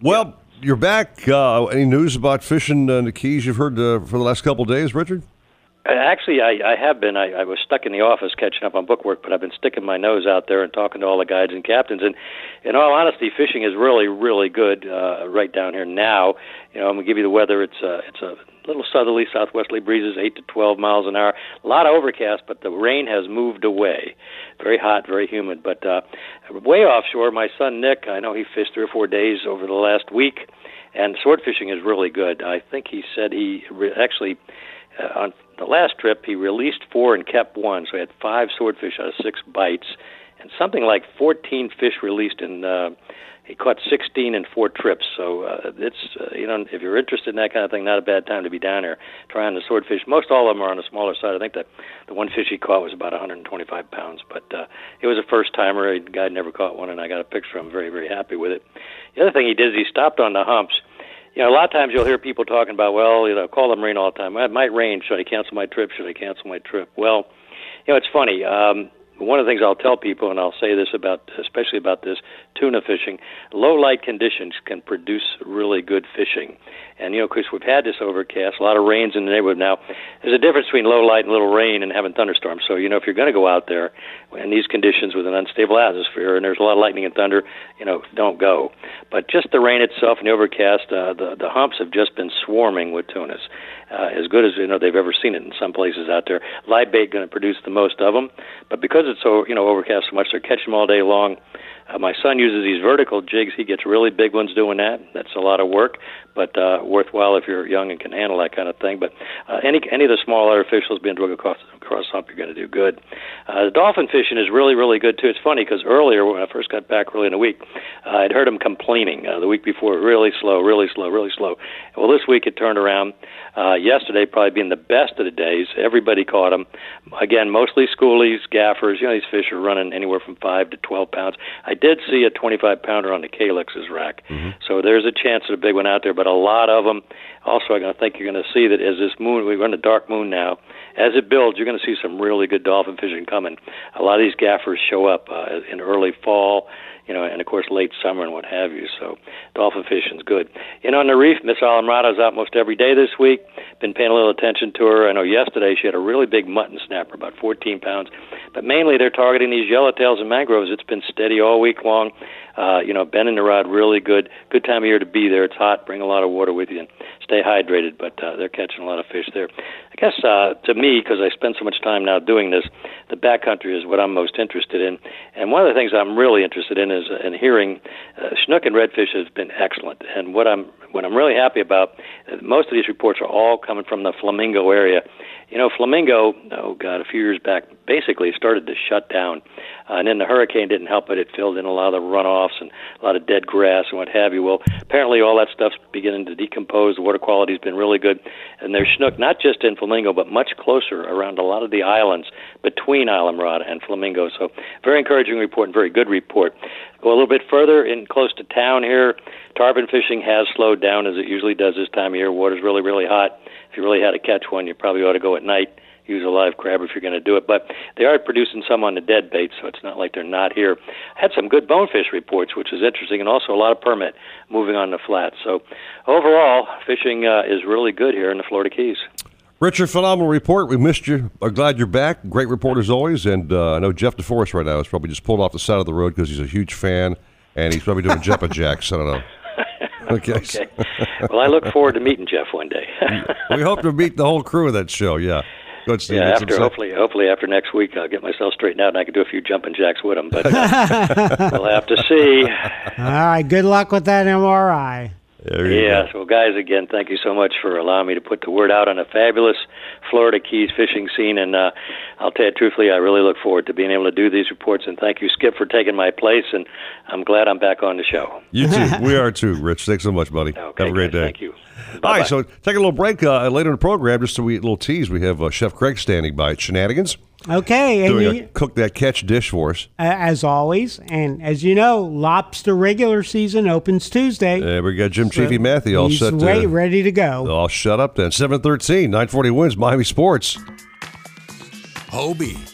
Well, you're back. Uh, any news about fishing uh, in the Keys you've heard uh, for the last couple of days, Richard? Uh, Actually, I, I have been. I, I was stuck in the office catching up on bookwork, but I've been sticking my nose out there and talking to all the guides and captains. And in all honesty, fishing is really, really good uh, right down here now. You know, I'm gonna give you the weather. It's a, it's a little southerly, southwesterly breezes, eight to twelve miles an hour. A lot of overcast, but the rain has moved away. Very hot, very humid. But uh, way offshore, my son Nick, I know he fished three or four days over the last week and sword fishing is really good. I think he said he re- actually uh, on the last trip he released four and kept one, so he had five swordfish out of six bites, and something like 14 fish released in. Uh, he caught 16 in four trips. So uh, it's uh, you know if you're interested in that kind of thing, not a bad time to be down there trying the swordfish. Most all of them are on the smaller side. I think that the one fish he caught was about 125 pounds, but uh, it was a first timer. The guy never caught one, and I got a picture. I'm very very happy with it. The other thing he did is he stopped on the humps. You know, a lot of times you'll hear people talking about, well, you know, call them rain all the time. It might rain. Should I cancel my trip? Should I cancel my trip? Well, you know, it's funny. Um, one of the things I'll tell people, and I'll say this about, especially about this tuna fishing, low light conditions can produce really good fishing. And you know, because we've had this overcast, a lot of rains in the neighborhood now. There's a difference between low light and little rain and having thunderstorms. So you know, if you're going to go out there in these conditions with an unstable atmosphere and there's a lot of lightning and thunder, you know, don't go. But just the rain itself and the overcast, uh, the the humps have just been swarming with tunas, uh, as good as you know they've ever seen it in some places out there. Live bait going to produce the most of them, but because it's so you know overcast so much, they're catching them all day long. Uh, my son uses these vertical jigs. He gets really big ones doing that. That's a lot of work, but uh, worthwhile if you're young and can handle that kind of thing. But uh, any any of the small artificials being drug across across hump, you're going to do good. Uh, the dolphin fishing is really really good too. It's funny because earlier when I first got back early in the week, uh, I'd heard him complaining uh, the week before, really slow, really slow, really slow. Well, this week it turned around. Uh, yesterday probably being the best of the days. Everybody caught them. Again, mostly schoolies, gaffers. You know, these fish are running anywhere from five to twelve pounds. I did see a 25 pounder on the Calix's rack, mm-hmm. so there's a chance of a big one out there. But a lot of them. Also, I think you're going to see that as this moon, we're in a dark moon now. As it builds, you're going to see some really good dolphin fishing coming. A lot of these gaffers show up uh, in early fall you know, and of course late summer and what have you. So dolphin fishing's good. You know, on the reef, Miss Islamorada's out most every day this week. Been paying a little attention to her. I know yesterday she had a really big mutton snapper, about 14 pounds. But mainly they're targeting these yellowtails and mangroves. It's been steady all week long. Uh, you know, bending the rod really good. Good time of year to be there. It's hot. Bring a lot of water with you and stay hydrated. But uh, they're catching a lot of fish there. I guess uh, to me, because I spend so much time now doing this, the backcountry is what I'm most interested in. And one of the things I'm really interested in is uh, in hearing uh, snook and redfish has been excellent. And what I'm what I'm really happy about, most of these reports are all coming from the Flamingo area. You know, Flamingo, oh God, a few years back, basically started to shut down. Uh, and then the hurricane didn't help it. It filled in a lot of the runoffs and a lot of dead grass and what have you. Well, apparently all that stuff's beginning to decompose. The water quality's been really good. And there's snook not just in Flamingo, but much closer around a lot of the islands between Islamorada and Flamingo. So very encouraging report and very good report. Go a little bit further in close to town here. Tarpon fishing has slowed down as it usually does this time of year. Water's really, really hot. If you really had to catch one, you probably ought to go at night. Use a live crab if you're going to do it. But they are producing some on the dead bait, so it's not like they're not here. Had some good bonefish reports, which is interesting, and also a lot of permit moving on the flats. So overall, fishing uh, is really good here in the Florida Keys. Richard, phenomenal report. We missed you. I'm glad you're back. Great report as always. And uh, I know Jeff DeForest right now is probably just pulled off the side of the road because he's a huge fan, and he's probably doing jumping jacks. I don't know. Okay. okay. Well, I look forward to meeting Jeff one day. we hope to meet the whole crew of that show. Yeah. Good, Steve. Yeah, after hopefully, hopefully after next week, I'll get myself straightened out and I can do a few jumping jacks with him. But uh, we'll have to see. All right. Good luck with that MRI. Yes. Well, guys, again, thank you so much for allowing me to put the word out on a fabulous Florida Keys fishing scene. And uh, I'll tell you truthfully, I really look forward to being able to do these reports. And thank you, Skip, for taking my place. And I'm glad I'm back on the show. You too. we are too, Rich. Thanks so much, buddy. Okay, have a great guys, day. Thank you. Bye-bye. All right, so take a little break uh, later in the program, just so we a little tease. We have uh, Chef Craig standing by at Shenanigans. Okay, doing and you, a cook that catch dish for us. Uh, as always, and as you know, lobster regular season opens Tuesday. Uh, we got Jim so Chiefy Matthew all set. Wait, ready to go. I'll shut up then. 713, 940 wins, Miami Sports. Hobie,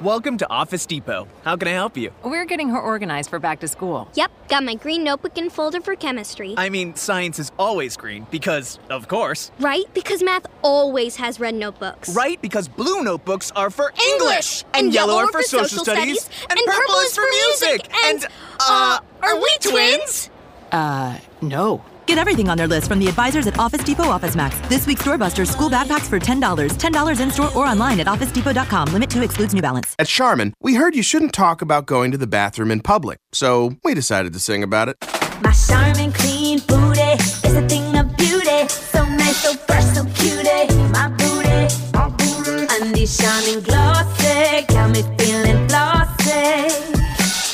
Welcome to Office Depot. How can I help you? We're getting her organized for back to school. Yep, got my green notebook and folder for chemistry. I mean, science is always green because, of course. Right? Because math always has red notebooks. Right? Because blue notebooks are for English, and, and yellow, are for social studies, and, and purple is for music. And, uh, are we twins? Uh, no. Get everything on their list from the advisors at Office Depot Office Max. This week's doorbusters school backpacks for $10. $10 in store or online at OfficeDepot.com. Limit 2 excludes New Balance. At Charmin, we heard you shouldn't talk about going to the bathroom in public, so we decided to sing about it. My Charmin clean booty is a thing of beauty. So nice, so fresh, so cutie. My booty, my booty. And these Charmin glossy got me feeling flossy.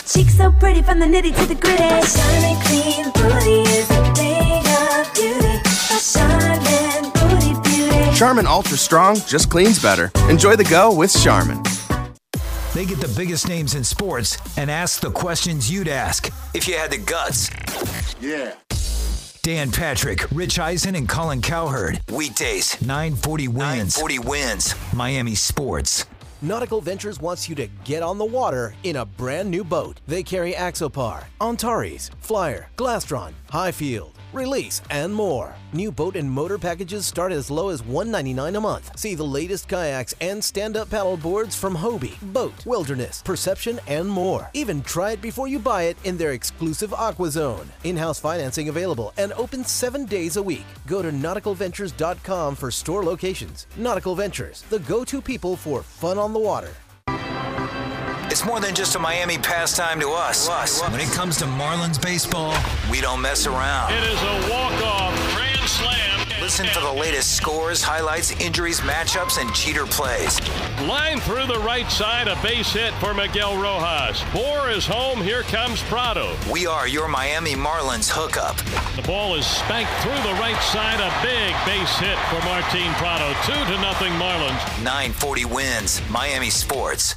Cheeks so pretty from the nitty to the gritty. My Charmin clean booty is Charmin booty beauty. Charmin Ultra Strong just cleans better. Enjoy the go with Charmin. They get the biggest names in sports and ask the questions you'd ask if you had the guts. Yeah. Dan Patrick, Rich Eisen, and Colin Cowherd. Weekdays, 940 wins. 940 wins. Miami Sports. Nautical Ventures wants you to get on the water in a brand new boat. They carry Axopar, Antares, Flyer, Glastron, Highfield, Release, and more. New boat and motor packages start as low as 199 a month. See the latest kayaks and stand-up paddle boards from Hobie, BOTE, Wilderness, Perception, and more. Even try it before you buy it in their exclusive Aqua Zone. In-house financing available and open seven days a week. Go to nauticalventures.com for store locations. Nautical Ventures, the go-to people for fun on the water. It's more than just a Miami pastime to us. When it comes to Marlins baseball, we don't mess around. It is a walk-off grand slam. Listen for the latest scores, highlights, injuries, matchups, and cheater plays. Line through the right side, a base hit for Miguel Rojas. Bour is home. Here comes Prado. We are your Miami Marlins hookup. The ball is spanked through the right side. A big base hit for Martin Prado. Two to nothing Marlins. 940 wins. Miami Sports.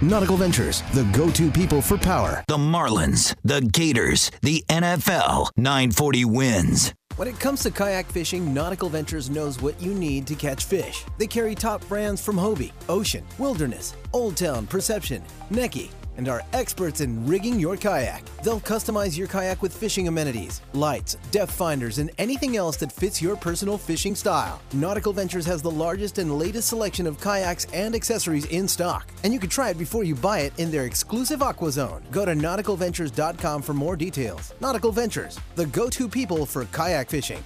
Nautical Ventures, the go-to people for power. The Marlins, the Gators, the NFL. 940 wins. When it comes to kayak fishing, Nautical Ventures knows what you need to catch fish. They carry top brands from Hobie, Ocean, Wilderness, Old Town, Perception, Necky, and are experts in rigging your kayak. They'll customize your kayak with fishing amenities, lights, depth finders, and anything else that fits your personal fishing style. Nautical Ventures has the largest and latest selection of kayaks and accessories in stock, and you can try it before you buy it in their exclusive Aqua Zone. Go to nauticalventures.com for more details. Nautical Ventures, the go-to people for kayak fishing.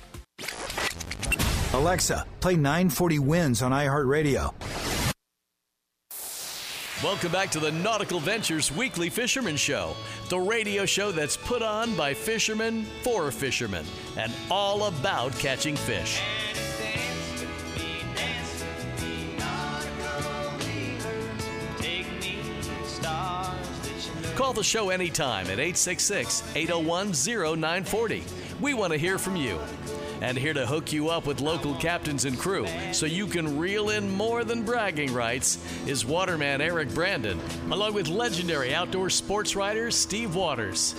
Alexa, play 940 wins on iHeartRadio. Welcome back to the Nautical Ventures Weekly Fisherman Show, the radio show that's put on by fishermen for fishermen and all about catching fish. Call the show anytime at 866 801 0940. We want to hear from you. And here to hook you up with local captains and crew so you can reel in more than bragging rights is waterman Eric Brandon, along with legendary outdoor sports writer Steve Waters.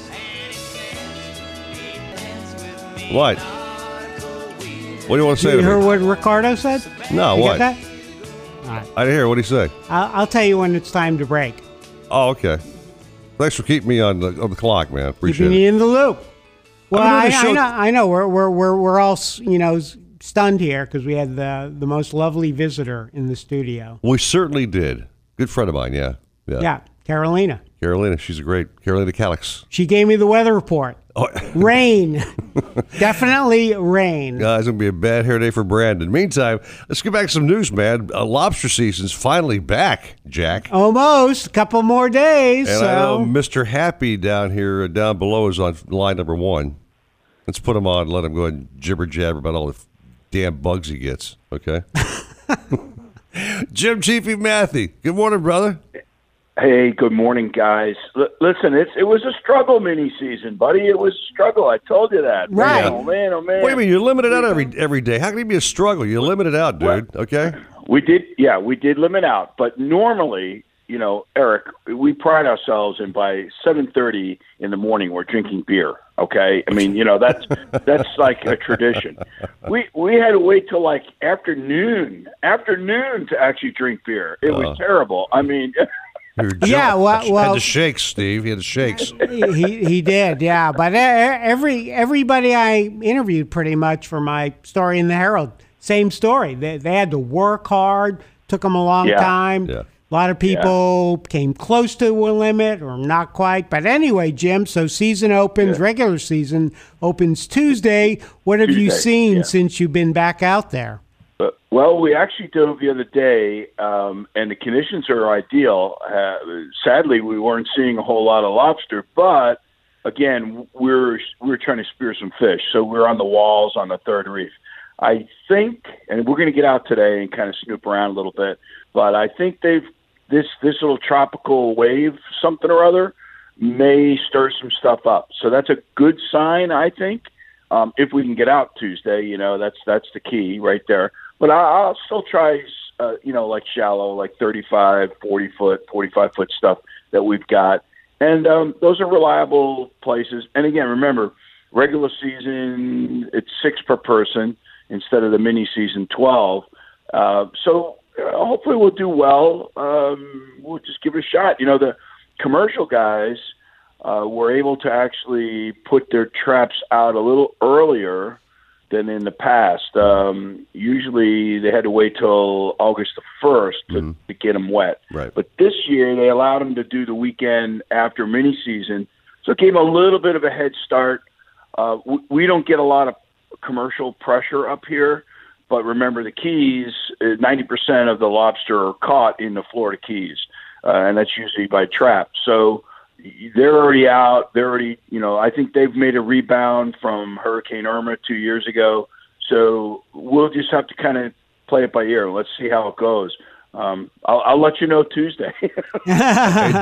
What? What do you want to say you to heard me? what Ricardo said? No, you what? Get that? All right. I didn't hear. What did he say? I'll, I'll tell you when it's time to break. Oh, okay. Thanks for keeping me on the, on the clock, man. Appreciate Keeping it. you in the loop. Well, I'm I, doing the I show- know, I know. We're we're we're, we're all you know stunned here because we had the the most lovely visitor in the studio. We certainly did. Good friend of mine. Yeah. Yeah. Yeah, Carolina. Carolina. She's a great Carolina Calix. She gave me the weather report. Oh. Rain, definitely rain. Uh, it's gonna be a bad hair day for Brandon. Meantime, let's get back to some news, man. Uh, lobster season's finally back, Jack. Almost a couple more days. And so I know Mr. Happy down here, uh, down below, is on line number one. Let's put him on. Let him go ahead and jibber jabber about all the f- damn bugs he gets. Okay. Jim Chiefy Matthew. Good morning, brother. Hey, good morning, guys. L- listen, it's it was a struggle mini season, buddy. It was a struggle. I told you that. Right. Man, oh man, oh man. What do you mean? You limit it out every every day. How can it be a struggle? You limit it out, dude. Okay. We did, yeah, we did limit out, but normally, you know, Eric, we pride ourselves in by seven thirty in the morning we're drinking beer. Okay, I mean, you know, that's that's like a tradition. We we had to wait till like afternoon, afternoon to actually drink beer. It Uh. was terrible. I mean. You're Yeah, Joe- well- had well- the shakes, Steve. He had the shakes. he he did, yeah. But every everybody I interviewed, pretty much for my story in the Herald, same story. They they had to work hard. Took them a long Yeah. time. Yeah. A lot of people came close to a limit or not quite. But anyway, Jim, so season opens, regular season opens Tuesday. What have you seen yeah. since you've been back out there? But, well, we actually dove the other day, um, and the conditions are ideal. Uh, sadly, we weren't seeing a whole lot of lobster, but again, we're we're trying to spear some fish, so we're on the walls on the third reef. I think, and we're going to get out today and kind of snoop around a little bit, but I think they've this this little tropical wave, something or other, may stir some stuff up. So that's a good sign, I think. Um, if we can get out Tuesday, you know, that's that's the key right there. But I, I'll still try, uh, you know, like shallow, like 35, 40 foot, 45 foot stuff that we've got. And um, those are reliable places. And again, remember, regular season, it's six per person instead of the mini season, 12. Uh, so uh, hopefully we'll do well. Um, we'll just give it a shot. You know, the commercial guys uh, were able to actually put their traps out a little earlier than in the past. Um, usually they had to wait till August the 1st to, to get them wet. Right. But this year they allowed them to do the weekend after mini season. So it gave a little bit of a head start. Uh, we, we don't get a lot of commercial pressure up here. But remember, the Keys, uh, ninety percent of the lobster are caught in the Florida Keys, uh, and that's usually by trap. So they're already out. They're already, you know, I think they've made a rebound from Hurricane Irma two years ago. So we'll just have to kind of play it by ear. Let's see how it goes. Um, I'll, I'll let you know Tuesday. hey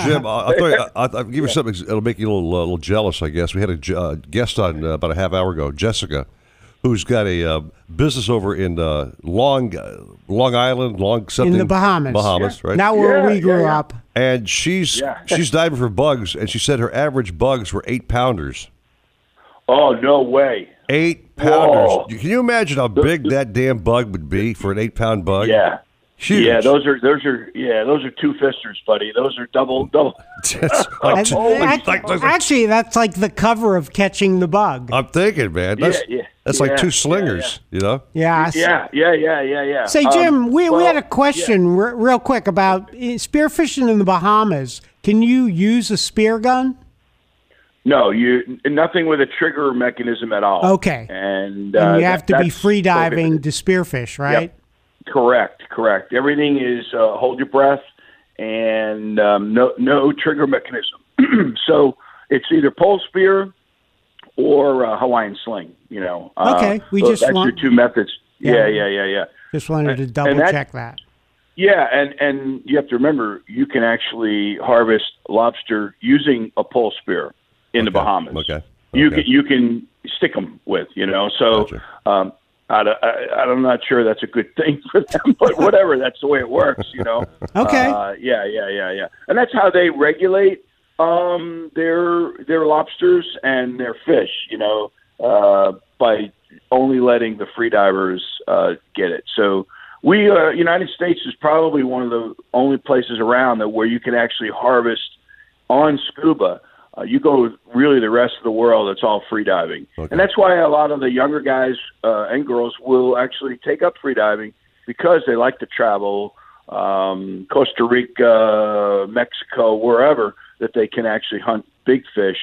Jim, I, I thought I, I'll give you something. It'll make you a little, uh, little jealous, I guess. We had a uh, guest on uh, about a half hour ago, Jessica, who's got a uh, business over in uh, Long uh, Long Island, Long something in the Bahamas. Bahamas, right? Now where we grew up. And she's Yeah. she's diving for bugs, and she said her average bugs were eight pounders. oh no way! Eight pounders. Whoa. Can you imagine how big that damn bug would be for an eight pound bug? Yeah. Huge. Yeah, those are those are yeah, those are two fisters, buddy. Those are double double. like, Ac- actually, that's like the cover of Catching the Bug. I'm thinking, man. That's Yeah, yeah, that's yeah, like two yeah, slingers, you know? Yeah. Yeah, yeah, yeah, yeah, yeah. Say, Um, Jim, we, we well, had a question re- real quick about uh, spearfishing in the Bahamas. Can you use a spear gun? No, you nothing with a trigger mechanism at all. Okay. and, uh, and you that- have to be free diving prohibited. to spearfish, right? Yep. Correct, correct. Everything is uh, hold your breath and um, no no trigger mechanism. so it's either pole spear or uh, Hawaiian sling. You know. Uh, Okay, we so just that's want- your two methods. Yeah. Yeah, yeah, yeah, yeah. Just wanted to double that- check that. Yeah, and and you have to remember you can actually harvest lobster using a pole spear in the Bahamas. Okay. you can you can stick them with. You know, so um, I, I, I'm not sure that's a good thing for them, but whatever. that's the way it works. You know. Okay. Uh, yeah, yeah, yeah, yeah, and that's how they regulate um, their their lobsters and their fish. You know, uh, by only letting the freedivers uh, get it. So we, uh, United States, is probably one of the only places around that where you can actually harvest on scuba. Uh, you go really the rest of the world, it's all free diving, and that's why a lot of the younger guys uh, and girls will actually take up free diving because they like to travel um, Costa Rica, Mexico, wherever that they can actually hunt big fish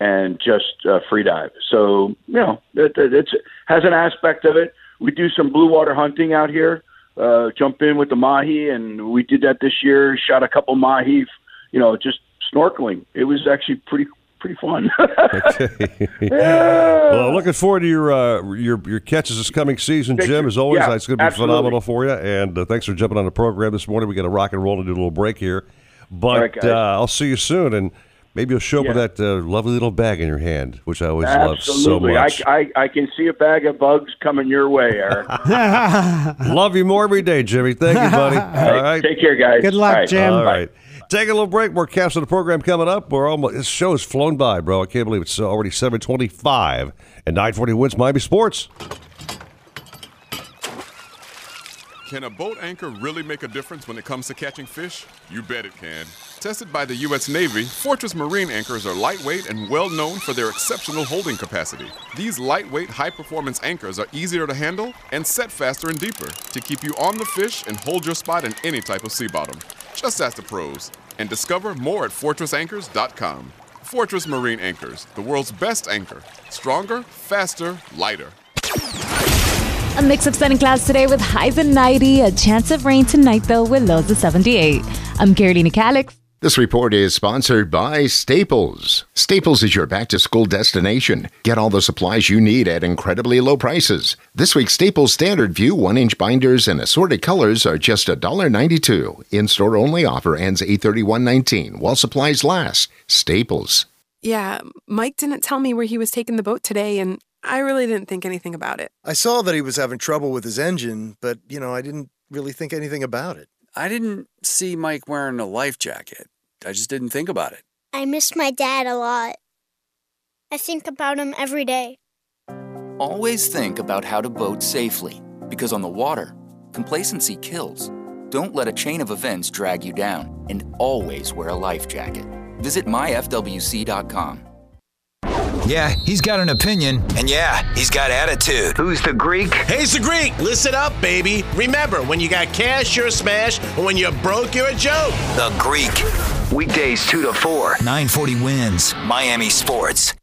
and just uh, free dive. So you know, it, it it's, has an aspect of it. We do some blue water hunting out here. Uh, jump in with the mahi, and we did that this year. Shot a couple mahi, you know, just snorkeling. It was actually pretty pretty fun. okay. Well, looking forward to your uh, your your catches this coming season, Thank Jim. you. As always, Yeah, it's going to be absolutely. phenomenal for you. And uh, thanks for jumping on the program this morning. We got to rock and roll and do a little break here, but All right, guys. uh, I'll see you soon, and maybe you'll show up with that uh, lovely little bag in your hand, which I always love so much. I, I I can see a bag of bugs coming your way, Eric. love you more every day, Jimmy. Thank you, buddy. All right, Take care, guys. Good luck, All right. Jim. All right. Take a little break. More caps of the program coming up. We're almost this show has flown by, bro. I can't believe it's uh, already seven twenty-five and nine forty wins Miami Sports. Can a boat anchor really make a difference when it comes to catching fish? You bet it can. Tested by the U.S. Navy, Fortress Marine anchors are lightweight and well known for their exceptional holding capacity. These lightweight, high performance anchors are easier to handle and set faster and deeper to keep you on the fish and hold your spot in any type of sea bottom. Just ask the pros and discover more at FortressAnchors.com. Fortress Marine Anchors, the world's best anchor. Stronger, faster, lighter. A mix of sun and clouds today with highs at 90. A chance of rain tonight, though, with lows of 78. I'm Carolina Calix. This report is sponsored by Staples. Staples is your back to school destination. Get all the supplies you need at incredibly low prices. This week's Staples Standard View 1 inch binders and assorted colors are just $1.92. In store only offer ends 831.19 while supplies last. Staples. Yeah, Mike didn't tell me where he was taking the boat today, and I really didn't think anything about it. I saw that he was having trouble with his engine, but, you know, I didn't really think anything about it. I didn't see Mike wearing a life jacket. I just didn't think about it. I miss my dad a lot. I think about him every day. Always think about how to boat safely, because on the water, complacency kills. Don't let a chain of events drag you down, and always wear a life jacket. Visit myfwc.com. Yeah, he's got an opinion, and yeah, he's got attitude. Who's the Greek? He's the Greek. Listen up, baby. Remember, when you got cash, you're a smash, and when you're broke, you're a joke. The Greek. Weekdays 2 to 4. 940 wins. Miami Sports.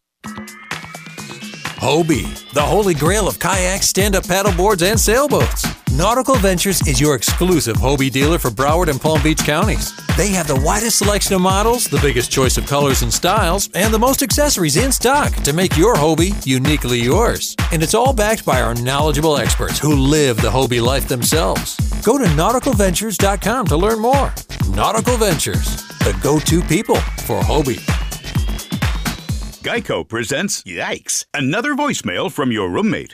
Hobie, the holy grail of kayaks, stand up paddleboards, and sailboats. Nautical Ventures is your exclusive Hobie dealer for Broward and Palm Beach counties. They have the widest selection of models, the biggest choice of colors and styles, and the most accessories in stock to make your Hobie uniquely yours. And it's all backed by our knowledgeable experts who live the Hobie life themselves. Go to nauticalventures.com to learn more. Nautical Ventures, the go to people for Hobie. Geico presents Yikes! Another voicemail from your roommate.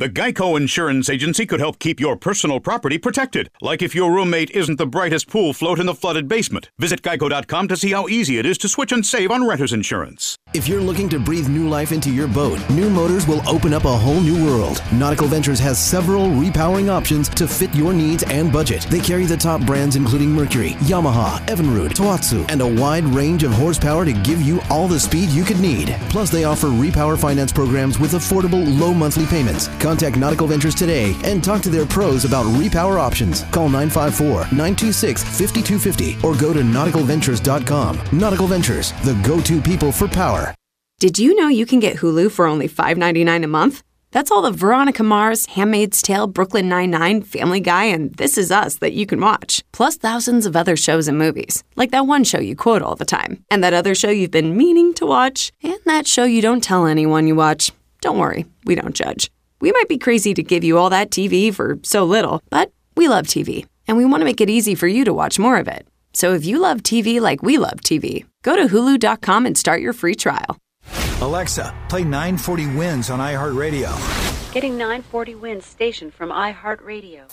The Geico Insurance Agency could help keep your personal property protected, like if your roommate isn't the brightest pool float in the flooded basement. Visit geico.com to see how easy it is to switch and save on renter's insurance. If you're looking to breathe new life into your boat, New Motors will open up a whole new world. Nautical Ventures has several repowering options to fit your needs and budget. They carry the top brands including Mercury, Yamaha, Evinrude, Tohatsu, and a wide range of horsepower to give you all the speed you could need. Plus, they offer repower finance programs with affordable low monthly payments. Contact Nautical Ventures today and talk to their pros about repower options. Call 954-926-5250 or go to nauticalventures.com. Nautical Ventures, the go-to people for power. Did you know you can get Hulu for only $5.99 a month? That's all the Veronica Mars, Handmaid's Tale, Brooklyn Nine-Nine, Family Guy, and This Is Us that you can watch. Plus thousands of other shows and movies. Like that one show you quote all the time. And that other show you've been meaning to watch. And that show you don't tell anyone you watch. Don't worry, we don't judge. We might be crazy to give you all that TV for so little, but we love TV. And we want to make it easy for you to watch more of it. So if you love TV like we love TV, go to hulu.com and start your free trial. Alexa, play 940 Wins on iHeartRadio. Getting 940 wins station from iHeartRadio.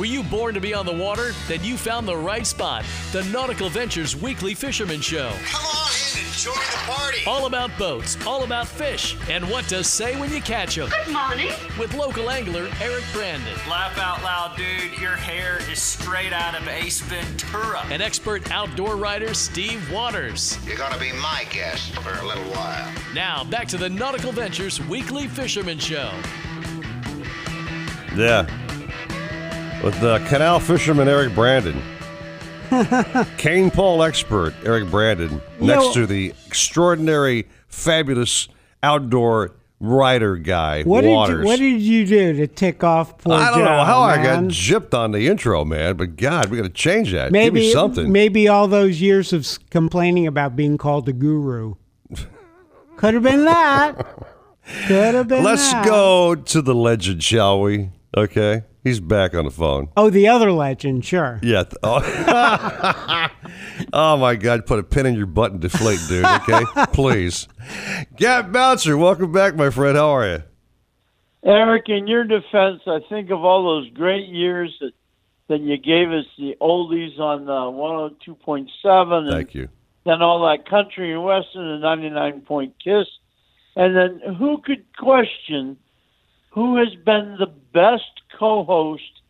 Were you born to be on the water? Then you found the right spot. The Nautical Ventures Weekly Fisherman Show. Come on in and join the party. All about boats, all about fish, and what to say when you catch them. Good morning. With local angler Eric Brandon. Laugh out loud, dude. Your hair is straight out of Ace Ventura. And expert outdoor writer Steve Waters. You're going to be my guest for a little while. Now, back to the Nautical Ventures Weekly Fisherman Show. Yeah. With uh, canal fisherman Eric Brandon. Cane pole expert Eric Brandon You next know- to the extraordinary, fabulous outdoor rider guy, What Waters. did you, what did you do to tick off poor I don't know how I got man? gypped on the intro, man, but God, we got to change that. Give Maybe me something. Maybe all those years of complaining about being called a guru. Could have been that. Could have been. Let's that. go to the legend, shall we? Okay. He's back on the phone. Oh, the other legend, sure. Yeah. th- Oh. oh my God! Put a pin in your butt and deflate, dude. Okay, please. Cap Bouncer, welcome back, my friend. How are you? Eric, in your defense, I think of all those great years that that you gave us the oldies on uh, 102.7 and Thank you. then all that country and western and 99 point kiss. And then who could question who has been the best co-host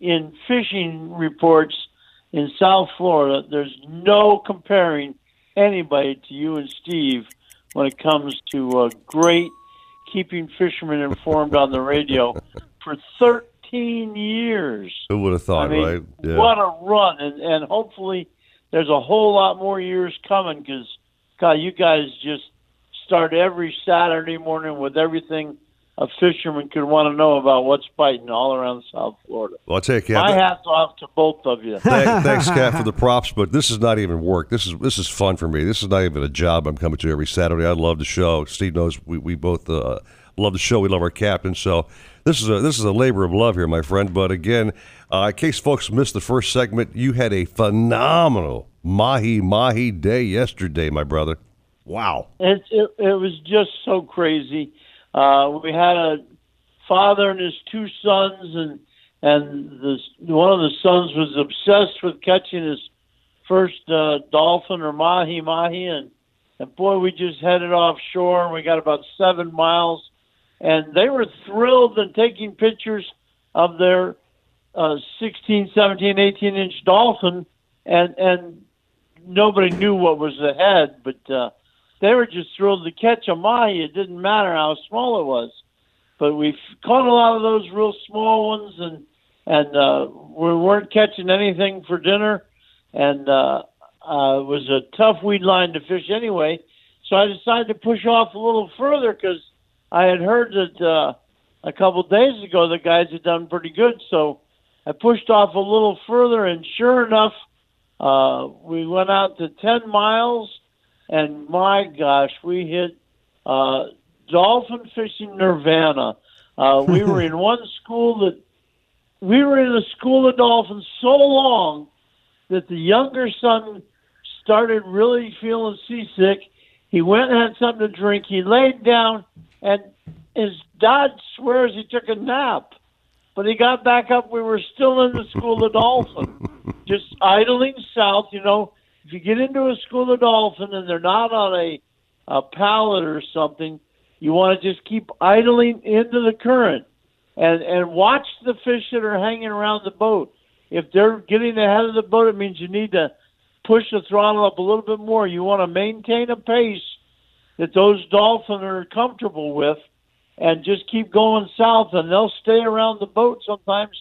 in fishing reports in South Florida? There's no comparing anybody to you and Steve when it comes to uh, great keeping fishermen informed on the radio for 13 years. Who would have thought, I mean, right? Yeah. What a run, and and hopefully there's a whole lot more years coming because God, you guys just start every Saturday morning with everything a fisherman could want to know about what's biting all around South Florida. Well, I'll take Cap. My hats off to both of you. Thank- Thanks, Cap, for the props, but this is not even work. This is this is fun for me. This is not even a job I'm coming to every Saturday. I love the show. Steve knows we, we both uh, love the show. We love our captain. So this is a this is a labor of love here, my friend. But again, uh, in case folks missed the first segment, you had a phenomenal mahi mahi day yesterday, my brother. Wow. It, it it was just so crazy. Uh, we had a father and his two sons, and and the one of the sons was obsessed with catching his first uh, dolphin or mahi mahi, and and boy, we just headed offshore, and we got about seven miles, and they were thrilled and taking pictures of their uh, 16, 17, 18 inch dolphin, and and nobody knew what was ahead, but. Uh, they were just thrilled to catch a mahi. It didn't matter how small it was, but we caught a lot of those real small ones, and and uh, we weren't catching anything for dinner, and uh, uh, it was a tough weed line to fish anyway. So I decided to push off a little further because I had heard that uh, a couple days ago the guys had done pretty good. So I pushed off a little further, and sure enough, uh, we went out to ten miles and my gosh, we hit uh, dolphin fishing nirvana. Uh, we were in one school that we were in a school of dolphins so long that the younger son started really feeling seasick. He went and had something to drink. He laid down, and his dad swears he took a nap. But he got back up. We were still in the school of dolphins, just idling south. You know, if you get into a school of dolphin and they're not on a, a pallet or something, you want to just keep idling into the current and and watch the fish that are hanging around the boat. If they're getting ahead of the boat, it means you need to push the throttle up a little bit more. You want to maintain a pace that those dolphin are comfortable with, and just keep going south, and they'll stay around the boat sometimes.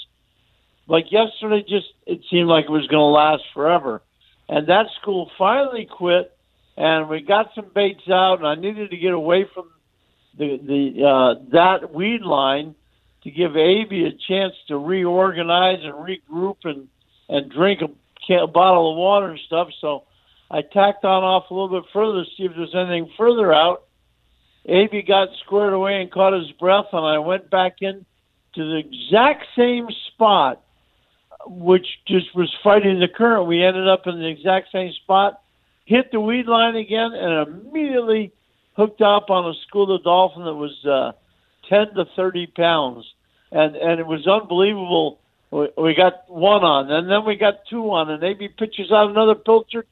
Like yesterday, just it seemed like it was going to last forever and that school finally quit, and we got some baits out, and I needed to get away from the the uh, that weed line to give Avy a chance to reorganize and regroup and and drink a, can, a bottle of water and stuff. So I tacked on off a little bit further to see if there's anything further out. Avy got squared away and caught his breath, and I went back in to the exact same spot, which just was fighting the current. We ended up in the exact same spot, hit the weed line again, and immediately hooked up on a school of dolphin that was uh, 10 to 30 pounds. And, and it was unbelievable. We, we got one on, and then we got two on, and maybe pitches out another pilchard,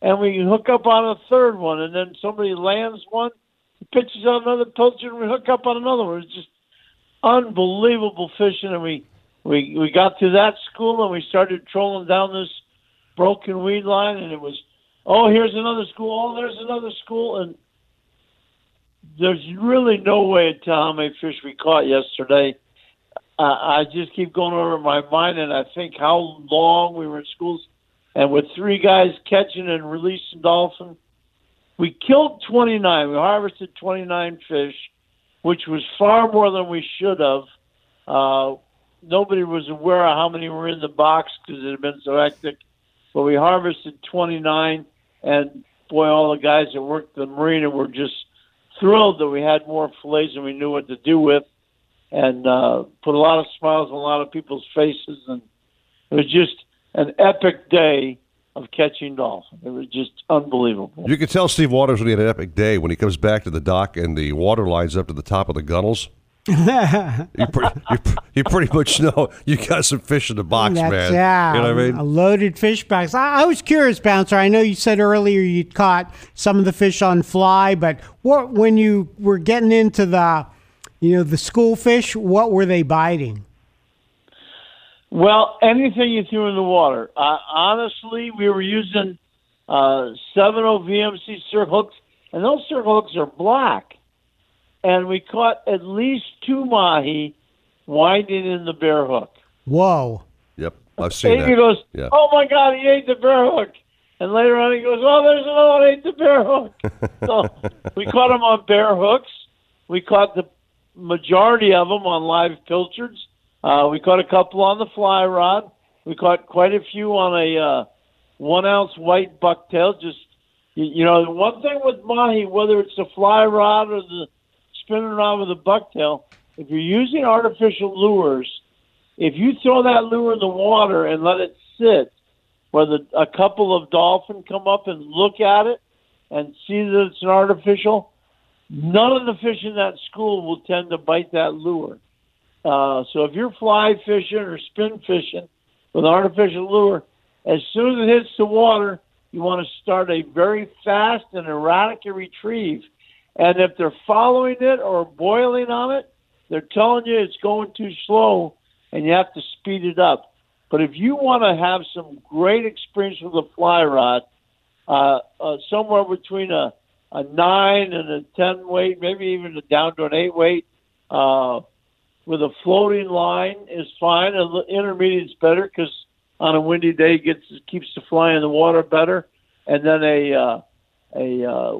and we hook up on a third one, and then somebody lands one, pitches out another pilchard, and we hook up on another one. It's just unbelievable fishing, and we we we got to that school, and we started trolling down this broken weed line, and it was, oh, here's another school, oh, there's another school, and there's really no way to tell how many fish we caught yesterday. Uh, I just keep going over my mind, and I think how long we were in schools, and with three guys catching and releasing dolphin, we killed 29. We harvested 29 fish, which was far more than we should have. Uh, nobody was aware of how many were in the box because it had been so hectic. But we harvested 29, and boy, all the guys that worked the marina were just thrilled that we had more fillets than we knew what to do with, and uh, put a lot of smiles on a lot of people's faces, and it was just an epic day of catching dolphin. It was just unbelievable. You can tell Steve Waters when he had an epic day when he comes back to the dock and the water lines up to the top of the gunnels. You, pretty, you, you, pretty much know you got some fish in the box, That's, man. Yeah, you know what I mean? A loaded fish box. I, I, was curious, Bouncer. I know you said earlier you'd caught some of the fish on fly, but what when you were getting into the, you know, the school fish, what were they biting? Well, anything you threw in the water. Uh, honestly, we were using uh, 70 VMC circle hooks, and those circle hooks are black. And we caught at least two mahi winding in the bare hook. Whoa. Yep, I've seen Davey that. goes, yeah. oh my God, he ate the bare hook. And later on, he goes, oh, there's another one ate the bare hook. so we caught them on bare hooks. We caught the majority of them on live pilchards. Uh, we caught a couple on the fly rod. We caught quite a few on a uh, one ounce white bucktail. Just you, you know, the one thing with mahi, whether it's the fly rod or the spinning rod with a bucktail, if you're using artificial lures, if you throw that lure in the water and let it sit, where the, a couple of dolphin come up and look at it and see that it's an artificial, none of the fish in that school will tend to bite that lure. Uh, so if you're fly fishing or spin fishing with an artificial lure, as soon as it hits the water, you want to start a very fast and erratic retrieve. And if they're following it or boiling on it, they're telling you it's going too slow and you have to speed it up. But if you want to have some great experience with a fly rod, uh, uh, somewhere between a, a nine and a ten weight, maybe even down to an eight weight, uh, with a floating line is fine. And intermediate's better because on a windy day it gets keeps the fly in the water better. And then a uh, a uh,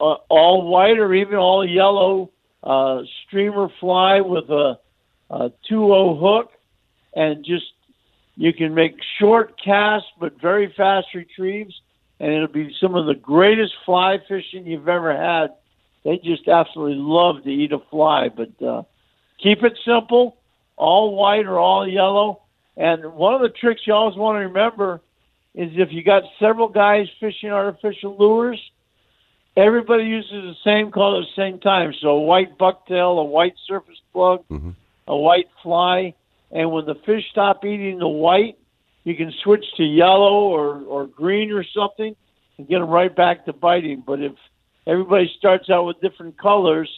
uh, all white or even all yellow uh, streamer fly with a, a 2-0 hook, and just you can make short casts but very fast retrieves, and it'll be some of the greatest fly fishing you've ever had. They just absolutely love to eat a fly, but uh, keep it simple, all white or all yellow. And one of the tricks you always want to remember is if you got several guys fishing artificial lures, everybody uses the same color at the same time. So a white bucktail, a white surface plug, Mm-hmm. a white fly, and when the fish stop eating the white, you can switch to yellow or, or green or something and get them right back to biting. But if everybody starts out with different colors,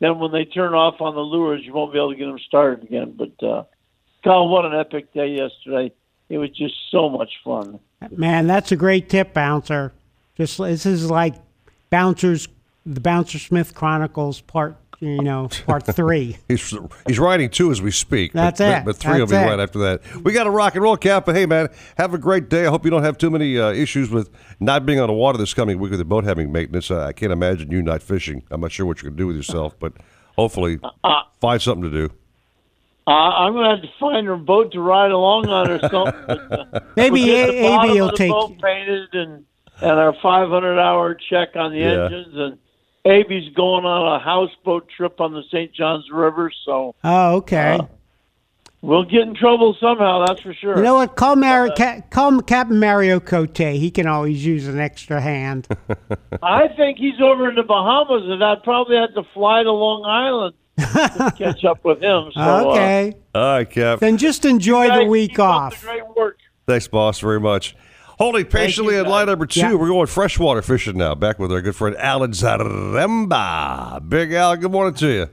then when they turn off on the lures, you won't be able to get them started again. But uh, God, what an epic day yesterday! It was just so much fun. Man, that's a great tip, Bouncer. Just this is like Bouncers, the Bouncer Smith Chronicles Part you know, part three. He's he's writing two as we speak. but- That's but, it. But three That's will be it. right after that. We got a rock and roll, Cap. But hey, man, have a great day. I hope you don't have too many uh, issues with not being on the water this coming week with the boat having maintenance. Uh, I can't imagine you not fishing. I'm not sure what you're going to do with yourself, but hopefully find something to do. Uh, I'm going to have to find a boat to ride along on or something. Maybe we'll a- Amy will take- boat painted and and our 500 hour check on the Yeah. engines and. AB's going on a houseboat trip on the St. Johns River, so Oh, okay. Uh, we'll get in trouble somehow. That's for sure. you know what? Call Mar- Ca- call Captain Mario Cote. He can always use an extra hand. I think he's over in the Bahamas, and I'd probably have to fly to Long Island to catch up with him. So, uh, okay. All right, Cap. then just enjoy the week off. great work. Thanks, boss, very much. Holding patiently you, at line number two. Yeah. We're going freshwater fishing now. Back with our good friend Alan Zaremba. Big Al, good morning to you.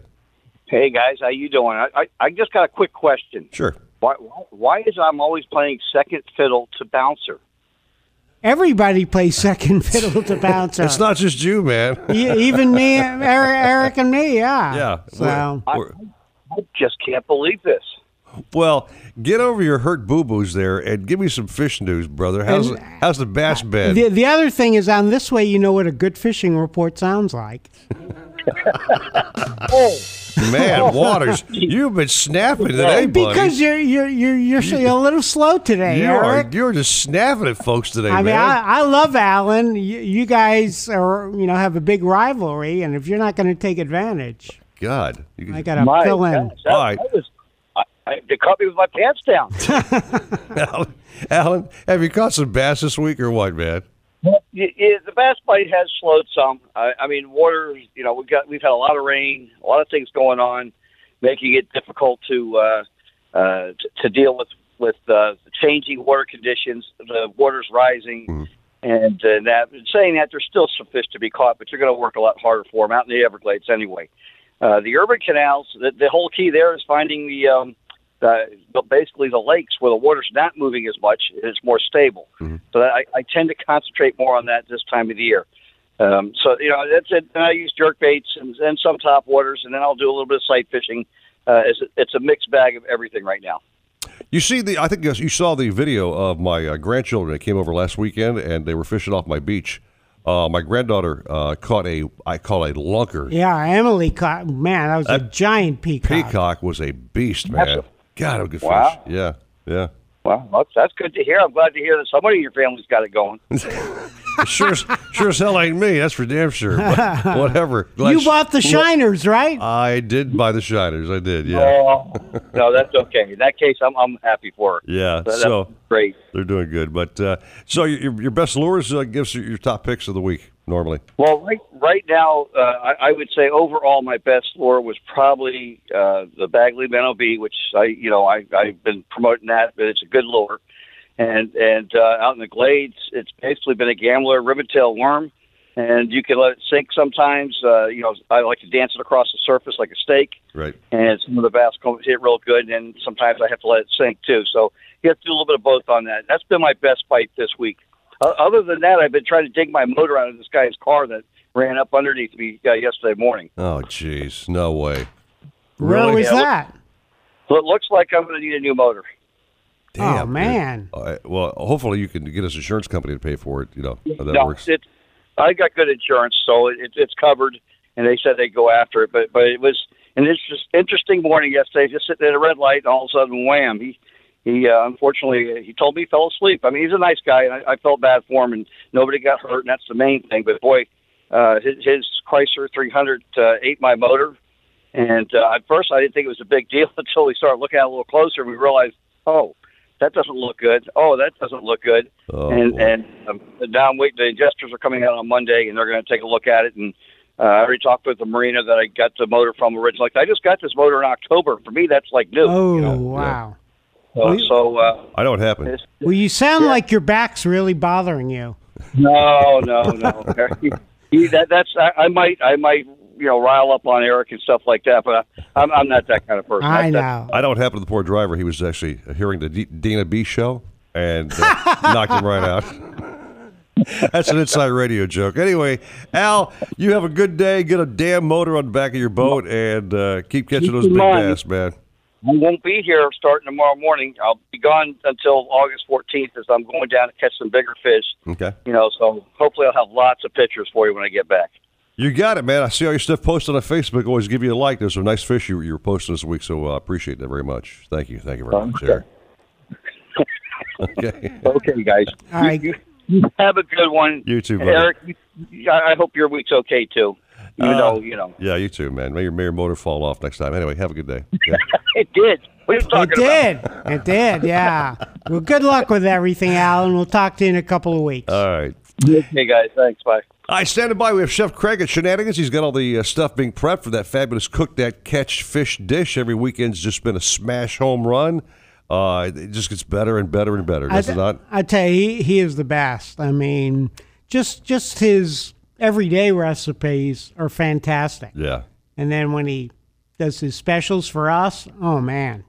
Hey guys, how you doing? I, I, I just got a quick question. Sure. Why why is I'm always playing second fiddle to bouncer? Everybody plays second fiddle to bouncer. It's not just you, man. E- even me, Eric, Eric, and me. Yeah. Yeah. So I, I just can't believe this. Well, get over your hurt boo boos there and give me some fish news, brother. How's And- the, how's the bass uh, bed? the the other thing is on this way, you know what a good fishing report sounds like. oh. Man, Waters, you've been snapping today, buddy. because you're you're you're you're, you're a little slow today, you Eric. are you're just snapping at folks today, I mean. I, I love Alan. You, you guys are, you know, have a big rivalry, and if you're not going to take advantage, God, you I got to fill in. gosh, that, All right. that was, I, they caught me with my pants down. Alan, Alan, have you caught some bass this week or what, man? The bass bite has slowed some. I, I mean, water. You know, we've got we've had a lot of rain, a lot of things going on, making it difficult to uh, uh, to, to deal with with uh, changing water conditions. The water's rising, and uh, that saying that there's still some fish to be caught, but you're going to work a lot harder for them out in the Everglades anyway. Uh, the urban canals, the, the whole key there is finding the, um, the basically the lakes where the water's not moving as much. It's more stable. So that I, I tend to concentrate more on that this time of the year. Um, so you know that's it. And I use jerk baits and, and some top waters, and then I'll do a little bit of sight fishing. Uh, it's, it's a mixed bag of everything right now. You see the I think you you saw the video of my uh, grandchildren that came over last weekend and they were fishing off my beach. Uh, my granddaughter uh, caught a I call a lunker. Yeah, Emily caught. Man, that was a giant peacock. Peacock was a beast, man. That's God, a good Wow. fish. Yeah, yeah. Well, that's, that's good to hear. I'm glad to hear that somebody in your family's got it going. sure, sure as hell ain't me. That's for damn sure. But whatever. Glad You bought the shiners, right? I did buy the shiners. I did. Yeah. Oh, no, that's okay. In that case, I'm I'm happy for her. Yeah. That- So great. they're doing good. But uh, so your your best lures uh, gives you your top picks of the week normally. Well, right right now, uh, I, I would say overall my best lure was probably uh, the Bagley Bee, which I you know I I've been promoting that, but it's a good lure. And and uh, out in the glades, it's basically been a gambler ribbon-tail worm, and you can let it sink sometimes. Uh, you know, I like to dance it across the surface like a steak, Right. and some of the bass come hit real good, and sometimes I have to let it sink too. So you have to do a little bit of both on that. That's been my best bite this week. Uh, other than that, I've been trying to dig my motor out of this guy's car that ran up underneath me uh, yesterday morning. Oh, jeez. No way. Where was Yeah, look- that? So it looks like I'm going to need a new motor. Damn, oh man. Uh, well, hopefully you can get us insurance company to pay for it. You know how that no, works. it, I got good insurance, so it, it's covered, and they said they'd go after it. But but it was an interest, interesting morning yesterday. Just sitting at a red light, and all of a sudden, wham! He he uh, unfortunately he told me he fell asleep. I mean, he's a nice guy, and I, I felt bad for him, and nobody got hurt, and that's the main thing. But boy, uh, his, his Chrysler 300 uh, ate my motor, and uh, at first I didn't think it was a big deal until we started looking at it a little closer, and we realized, oh. That doesn't look good. Oh, that doesn't look good. Oh, and boy. and um, now I'm waiting. The adjusters are coming out on Monday, and they're going to take a look at it. And uh, I already talked with the marina that I got the motor from originally. Like, I just got this motor in October. For me, that's like new. Oh you know? wow. So, so uh, I know what happened. Well, you sound like your back's really bothering you. no, no, no. he, he, that, that's I, I might I might you know rile up on Eric and stuff like that, but I, I'm I'm not that kind of person. I That's- know. I know what happened to the poor driver. He was actually hearing the D- Dana B show and uh, knocked him right out. That's an inside radio joke. Anyway, Al, you have a good day. Get a damn motor on the back of your boat and uh, keep catching Keep those big bass, man. I won't be here starting tomorrow morning. I'll be gone until August 14th as I'm going down to catch some bigger fish. Okay. You know, so hopefully I'll have lots of pictures for you when I get back. You got it, man. I see all your stuff posted on Facebook. Always give you a like. There's some nice fish you, you were posting this week, so I uh, appreciate that very much. Thank you. Thank you very much, Eric. okay. Okay, guys. All right. You, you have a good one. You too, buddy. Eric, I I hope your week's okay too. Even Uh, though, you know, Yeah, you too, man. May your, may your motor fall off next time. Anyway, have a good day. Yeah. it did. What are you It talking did. about? It did. Yeah. Well, good luck with everything, Alan. We'll talk to you in a couple of weeks. all right. Okay, guys. Thanks. Bye. All right, standing by. We have Chef Craig at Shenanigans. He's got all the uh, stuff being prepped for that fabulous cook that catch fish dish. Every weekend's just been a smash home run. Uh, it just gets better and better and better, does I, it not? I tell you, he, he is the best. I mean, just just his everyday recipes are fantastic. Yeah. And then when he does his specials for us, oh man,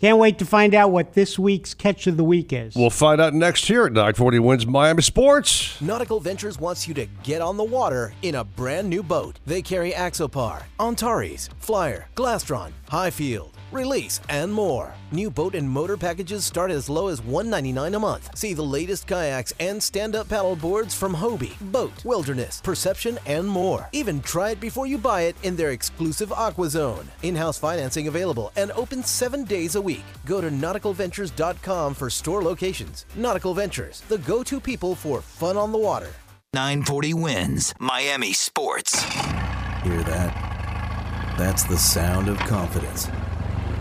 can't wait to find out what this week's catch of the week is. We'll find out next here at 940 WINZ Miami Sports. Nautical Ventures wants you to get on the water in a brand new boat. They carry Axopar, Antares, Flyer, Glastron, Highfield, Release, and more. New boat and motor packages start as low as 199 a month. See the latest kayaks and stand-up paddle boards from Hobie, BOTE, Wilderness, Perception, and more. Even try it before you buy it in their exclusive Aqua Zone. In-house financing available and open seven days a week. Go to nauticalventures.com for store locations. Nautical Ventures, the go-to people for fun on the water. 940 WINZ Miami Sports. Hear that? That's the sound of confidence.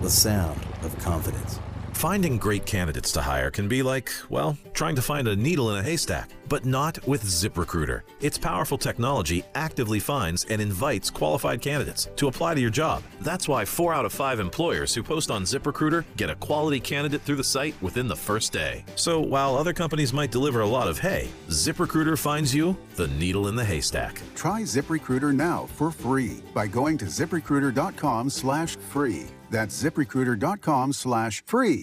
the sound of confidence. Finding great candidates to hire can be like, well, trying to find a needle in a haystack, but not with ZipRecruiter. Its powerful technology actively finds and invites qualified candidates to apply to your job. That's why four out of five employers who post on ZipRecruiter get a quality candidate through the site within the first day. So while other companies might deliver a lot of hay, ZipRecruiter finds you the needle in the haystack. Try ZipRecruiter now for free by going to ziprecruiter.com slash free. That's ziprecruiter.com slash free.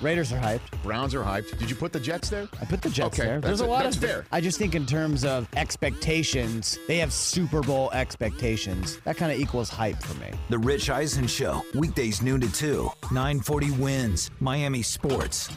Raiders are hyped. Browns are hyped. Did you put the Jets there? I put the Jets Okay, there. There's a lot That's of fair. I just think in terms of expectations, they have Super Bowl expectations. That kind of equals hype for me. The Rich Eisen Show, weekdays noon to 2. 940 WINZ Miami Sports.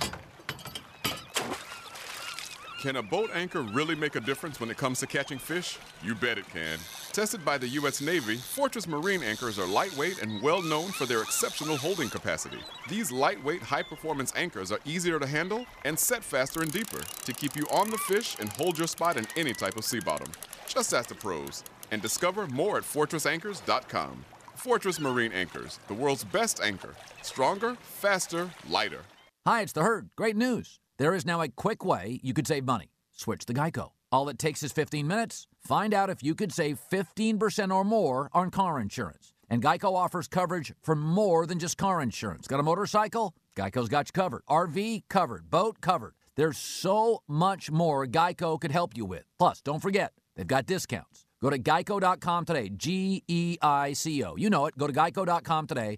Can a boat anchor really make a difference when it comes to catching fish? You bet it can. Tested by the U.S. Navy, Fortress Marine anchors are lightweight and well known for their exceptional holding capacity. These lightweight, high performance anchors are easier to handle and set faster and deeper to keep you on the fish and hold your spot in any type of sea bottom. Just ask the pros and discover more at FortressAnchors.com. Fortress Marine Anchors, the world's best anchor. Stronger, faster, lighter. Hi, it's the herd. Great news. There is now a quick way you could save money. Switch to Geico. All it takes is 15 minutes. Find out if you could save 15% or more on car insurance. And Geico offers coverage for more than just car insurance. Got a motorcycle? Geico's got you covered. RV covered. Boat covered. There's so much more Geico could help you with. Plus, don't forget, they've got discounts. Go to geico.com today. G E I C O. You know it. Go to geico.com today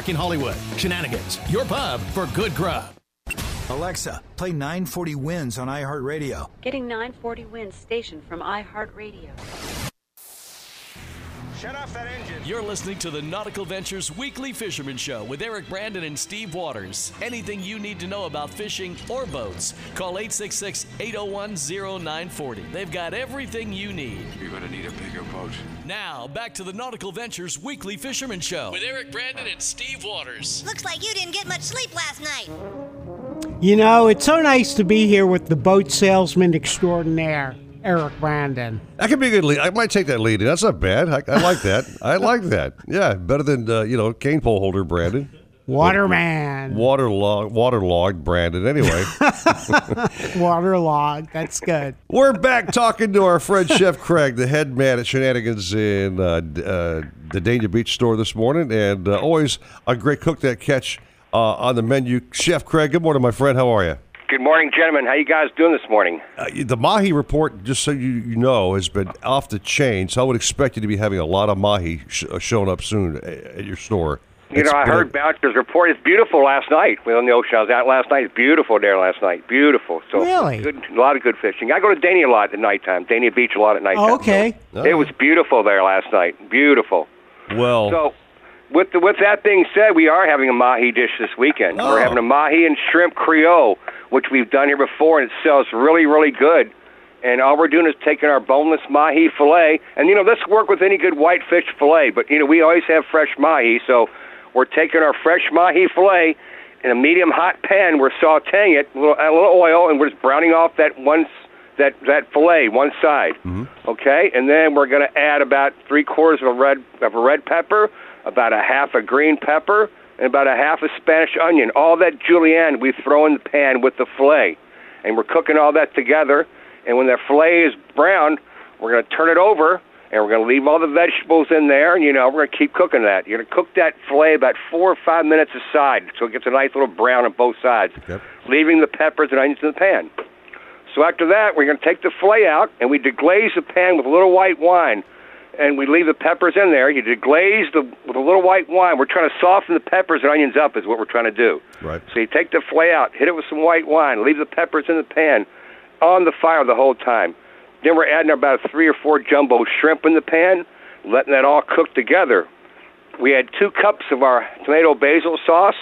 in Hollywood. Shenanigans, your pub for good grub. Alexa, play 940 WINZ on iHeartRadio. Getting 940 WINZ station from iHeartRadio. Shut off that engine. You're listening to the Nautical Ventures Weekly Fisherman Show with Eric Brandon and Steve Waters. Anything you need to know about fishing or boats, call 866 801 0940. They've got everything you need. You're going to need a bigger boat. Now, back to the Nautical Ventures Weekly Fisherman Show with Eric Brandon and Steve Waters. Looks like you didn't get much sleep last night. You know, it's so nice to be here with the boat salesman extraordinaire, Eric Brandon. That could be a good lead. I might take that lead. That's not bad. I, I like that. I like that. Yeah, better than uh, you know cane pole holder Brandon. Waterman. Waterlogged, waterlogged Brandon. Anyway, Waterlogged. That's good. we're back talking to our friend Chef Craig, the head man at Shenanigans in uh, uh, the Dania Beach store this morning, and uh, always a great cook that catch uh, on the menu. Chef Craig, good morning, my friend. How are you? Good morning, gentlemen. How you guys doing this morning? Uh, the mahi report, just so you, you know, has been off the chain. So I would expect you to be having a lot of mahi sh- uh, showing up soon at at your store. You It's know, I been a- heard Bouncer's report. It's beautiful last night. We were on the ocean. I was out last night. It's beautiful there last night. Beautiful. So Really? good, a lot of good fishing. I go to Dania a lot at nighttime. Dania Beach a lot at nighttime. Oh, okay. So It was beautiful there last night. Beautiful. Well, So, with the, with that being said, we are having a mahi dish this weekend. Oh. We're having a mahi and shrimp creole, which we've done here before, and it sells really, really good. And all we're doing is taking our boneless mahi fillet, and you know this work with any good whitefish fillet. But you know we always have fresh mahi, so we're taking our fresh mahi fillet in a medium hot pan. We're sautéing it, a little, a little oil, and we're just browning off that one that that fillet one side. Mm-hmm. Okay, and then we're going to add about three quarters of a red of a red pepper, about a half a green pepper, and about a half a Spanish onion. All that julienne we throw in the pan with the fillet, and we're cooking all that together. And when that fillet is brown, we're going to turn it over, and we're going to leave all the vegetables in there. And you know, we're going to keep cooking that. You're going to cook that fillet about four or five minutes aside, so it gets a nice little brown on both sides, leaving the peppers and onions in the pan. So after that, we're going to take the fillet out and we deglaze the pan with a little white wine, and we leave the peppers in there. You deglaze the with a little white wine. We're trying to soften the peppers and onions up, is what we're trying to do. Right. So you take the fillet out, hit it with some white wine, leave the peppers in the pan, on the fire the whole time. Then we're adding about three or four jumbo shrimp in the pan, letting that all cook together. We add two cups of our tomato basil sauce,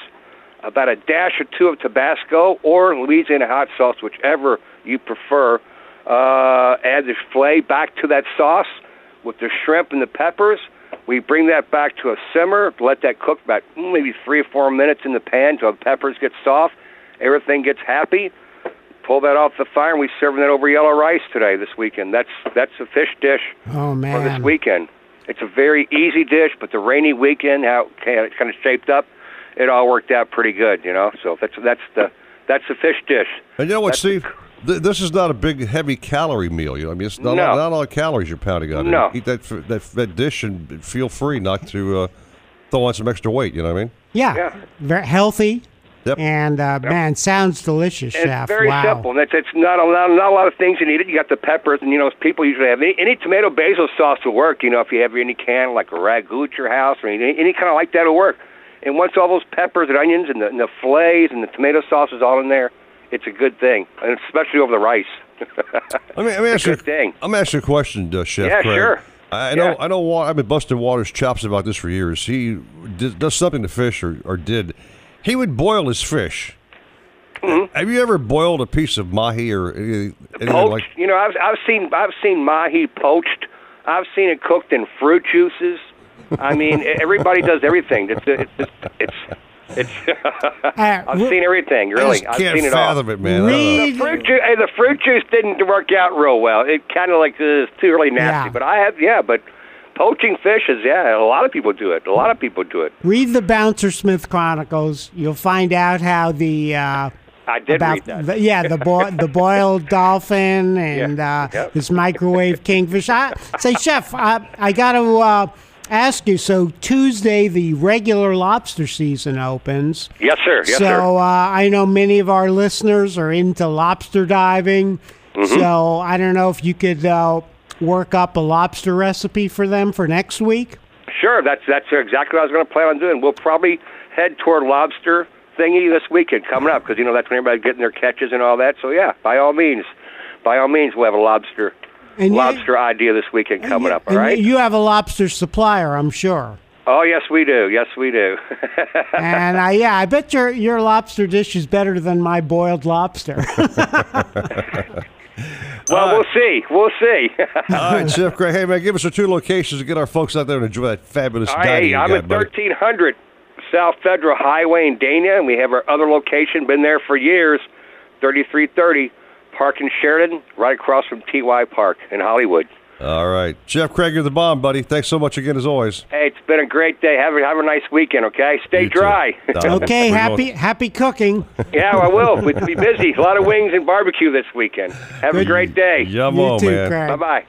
about a dash or two of Tabasco or Louisiana hot sauce, whichever you prefer. Uh, add the fillet back to that sauce with the shrimp and the peppers. We bring that back to a simmer, let that cook about mm, maybe three or four minutes in the pan until the peppers get soft. Everything gets happy. Pull that off the fire, and we serving that over yellow rice today this weekend. That's that's a fish dish Oh, for this man. weekend. It's a very easy dish, but the rainy weekend, how it kind of shaped up, it all worked out pretty good, you know. So that's that's the that's the fish dish. And you know what, That's- Steve? Th- this is not a big, heavy calorie meal. You know, I mean, it's not, No. not a lot calories you're pounding on. No. Eat that, that that dish and feel free not to uh, throw on some extra weight. You know what I mean? Yeah. Very healthy. Yep. And, uh, man, sounds delicious, And Chef. It's very wow. simple. And it's, it's not, a, lot, not a lot of things you need. It. You got the peppers, and you know people usually have any, any tomato basil sauce will work. You know if you have any can like a ragu at your house or any, any kind of like that will work. And once all those peppers and onions and the, and the fillets and the tomato sauce is all in there, it's a good thing, and especially over the rice. Let me, let me ask you. I'm asking a question, uh, Chef. Yeah, Craig. sure. I I know. Yeah. I know. I've been busting Waters' chops about this for years. He d- does something to fish, or, or did. He would boil his fish. Mm-hmm. Have you ever boiled a piece of mahi or anything, poached. like? you know, I've I've seen I've seen mahi poached. I've seen it cooked in fruit juices. I mean, everybody does everything. It's it's it's it's. I've seen everything, really. I can't seen it all. fathom it, man. The fruit juice, hey, the fruit juice didn't work out real well. It kind of like is too really nasty. Yeah. But I have, yeah, but poaching fish is yeah. A lot of people do it. A lot of people do it. Read the Bouncer Smith Chronicles. You'll find out how the uh, I did about read that. The, yeah, the bo- the boiled dolphin and uh, Yep. this microwave kingfish. I say, chef, I, I got to uh, ask you. So Tuesday, the regular lobster season opens. Yes, sir. Yes, so sir. Uh, I know many of our listeners are into lobster diving. Mhm. So I don't know if you could uh, work up a lobster recipe for them for next week. Sure, that's that's exactly what I was going to plan on doing. We'll probably head toward lobster thingy this weekend coming up because you know that's when everybody's getting their catches and all that. So yeah, by all means, by all means, we'll have a lobster And you- lobster idea this weekend coming up. All And right. you have a lobster supplier, I'm sure. Oh yes, we do. Yes, we do. and uh, yeah, I bet your your lobster dish is better than my boiled lobster. well, we'll see. We'll see. All right, Chef Craig. Hey, man, give us our two locations to get our folks out there and enjoy that fabulous All dining right, you I'm got, at buddy. 1300 South Federal Highway in Dania, and we have our other location. Been there for years, 3330 Park in Sheridan, right across from TY Park in Hollywood. All right. Chef Craig, you're the bomb, buddy. Thanks so much again, as always. Hey, it's been a great day. Have a have a nice weekend. Okay, stay dry. okay, happy happy cooking. yeah, I will. We'll be busy. A lot of wings and barbecue this weekend. Have a great day. Yummo, oh, man. Bye bye.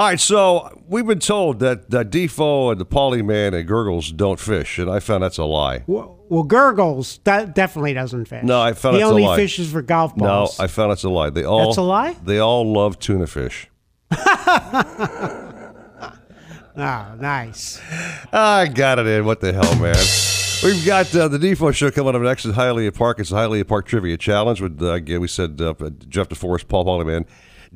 All right, so we've been told that, that Defoe and the Poly Man and Gurgles don't fish, and I found that's a lie. Well, well, Gurgles that definitely doesn't fish. No, I found he that's only a lie. The only fishes for golf balls. No. I found that's a lie. They all That's a lie? They all love tuna fish. Oh, nice. I got it in. What the hell, man? We've got uh, the Defoe show coming up next at Hialeah Park. It's the Hialeah Park Trivia Challenge with, uh, again, we said uh, Jeff DeForest, Paul Polyman,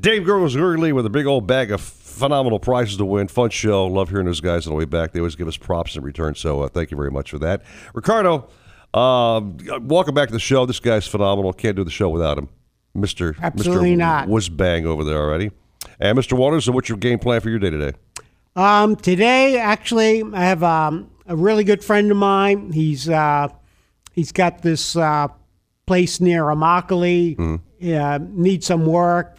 Dave Gurgles Gurley with a big old bag of phenomenal prizes to win. Fun show. Love hearing those guys on the way back. They always give us props in return, so uh, thank you very much for that. Ricardo, um, welcome back to the show. This guy's phenomenal. Can't do the show without him. Mr. Absolutely Mr. not. Was bang over there already. And Mr. Waters, so what's your game plan for your day today? Um, today, actually, I have um, a really good friend of mine. He's uh, he's got this uh, place near Immokalee. Mm-hmm. Uh, needs some work.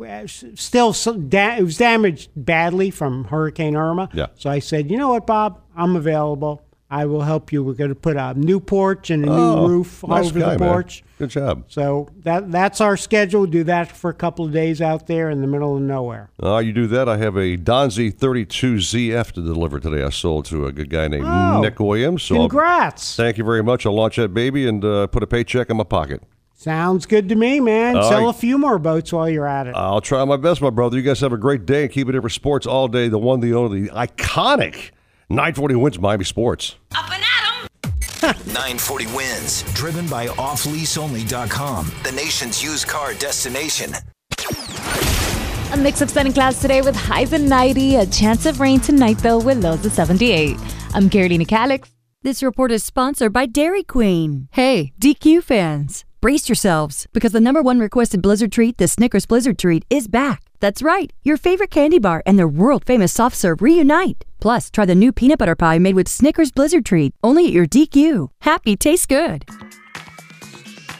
Still, some da- it was damaged badly from Hurricane Irma. Yeah. So I said, you know what, Bob, I'm available. I will help you. We're going to put a new porch and a Oh, new roof nice over guy, the man. porch. Good job. So that that's our schedule. Do that for a couple of days out there in the middle of nowhere. Uh, you do that. I have a Donzi 32ZF to deliver today. I sold to a good guy named Oh, Nick Williams. So I'll- Congrats. thank you very much. I'll launch that baby and uh, put a paycheck in my pocket. Sounds good to me, man. All Sell right. a few more boats while you're at it. I'll try my best, my brother. You guys have a great day and keep it here for sports all day. The one, the only, the iconic 940 WINZ Miami Sports. Up and at 940 WINZ, driven by offleaseonly.com, the nation's used car destination. A mix of sun and clouds today with highs of 90. A chance of rain tonight, though, with lows of 78. I'm Carolina Calix. This report is sponsored by Dairy Queen. Hey, DQ fans, brace yourselves because the number one requested Blizzard treat, the Snickers Blizzard treat, is back. That's right, your favorite candy bar and their world famous soft serve reunite. Plus, try the new peanut butter pie made with Snickers Blizzard treat, only at your DQ. Happy tastes good.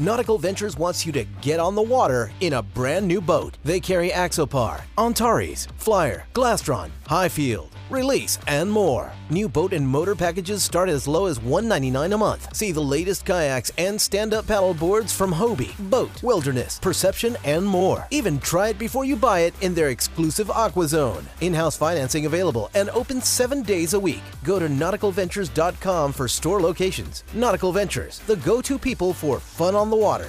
Nautical Ventures wants you to get on the water in a brand new boat. They carry Axopar, Antares, Flyer, Glastron, Highfield, Release, and more. New boat and motor packages start as low as 199 a month. See the latest kayaks and stand-up paddle boards from Hobie, BOTE, Wilderness, Perception, and more. Even try it before you buy it in their exclusive Aqua Zone. In-house financing available and open seven days a week. Go to nauticalventures.com for store locations. Nautical Ventures, the go-to people for fun on the water.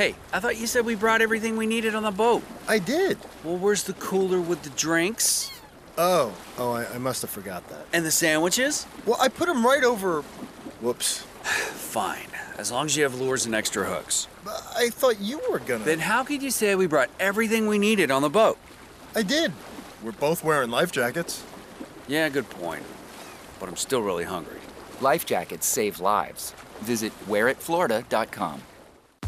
Hey, I thought you said we brought everything we needed on the boat. I did. Well, where's the cooler with the drinks? Oh, oh, I, I must have forgot that. And the sandwiches? Well, I put them right over. Whoops. Fine, as long as you have lures and extra hooks. But I thought you were gonna. Then how could you say we brought everything we needed on the boat? I did. We're both wearing life jackets. Yeah, good point. But I'm still really hungry. Life jackets save lives. Visit wearitflorida.com.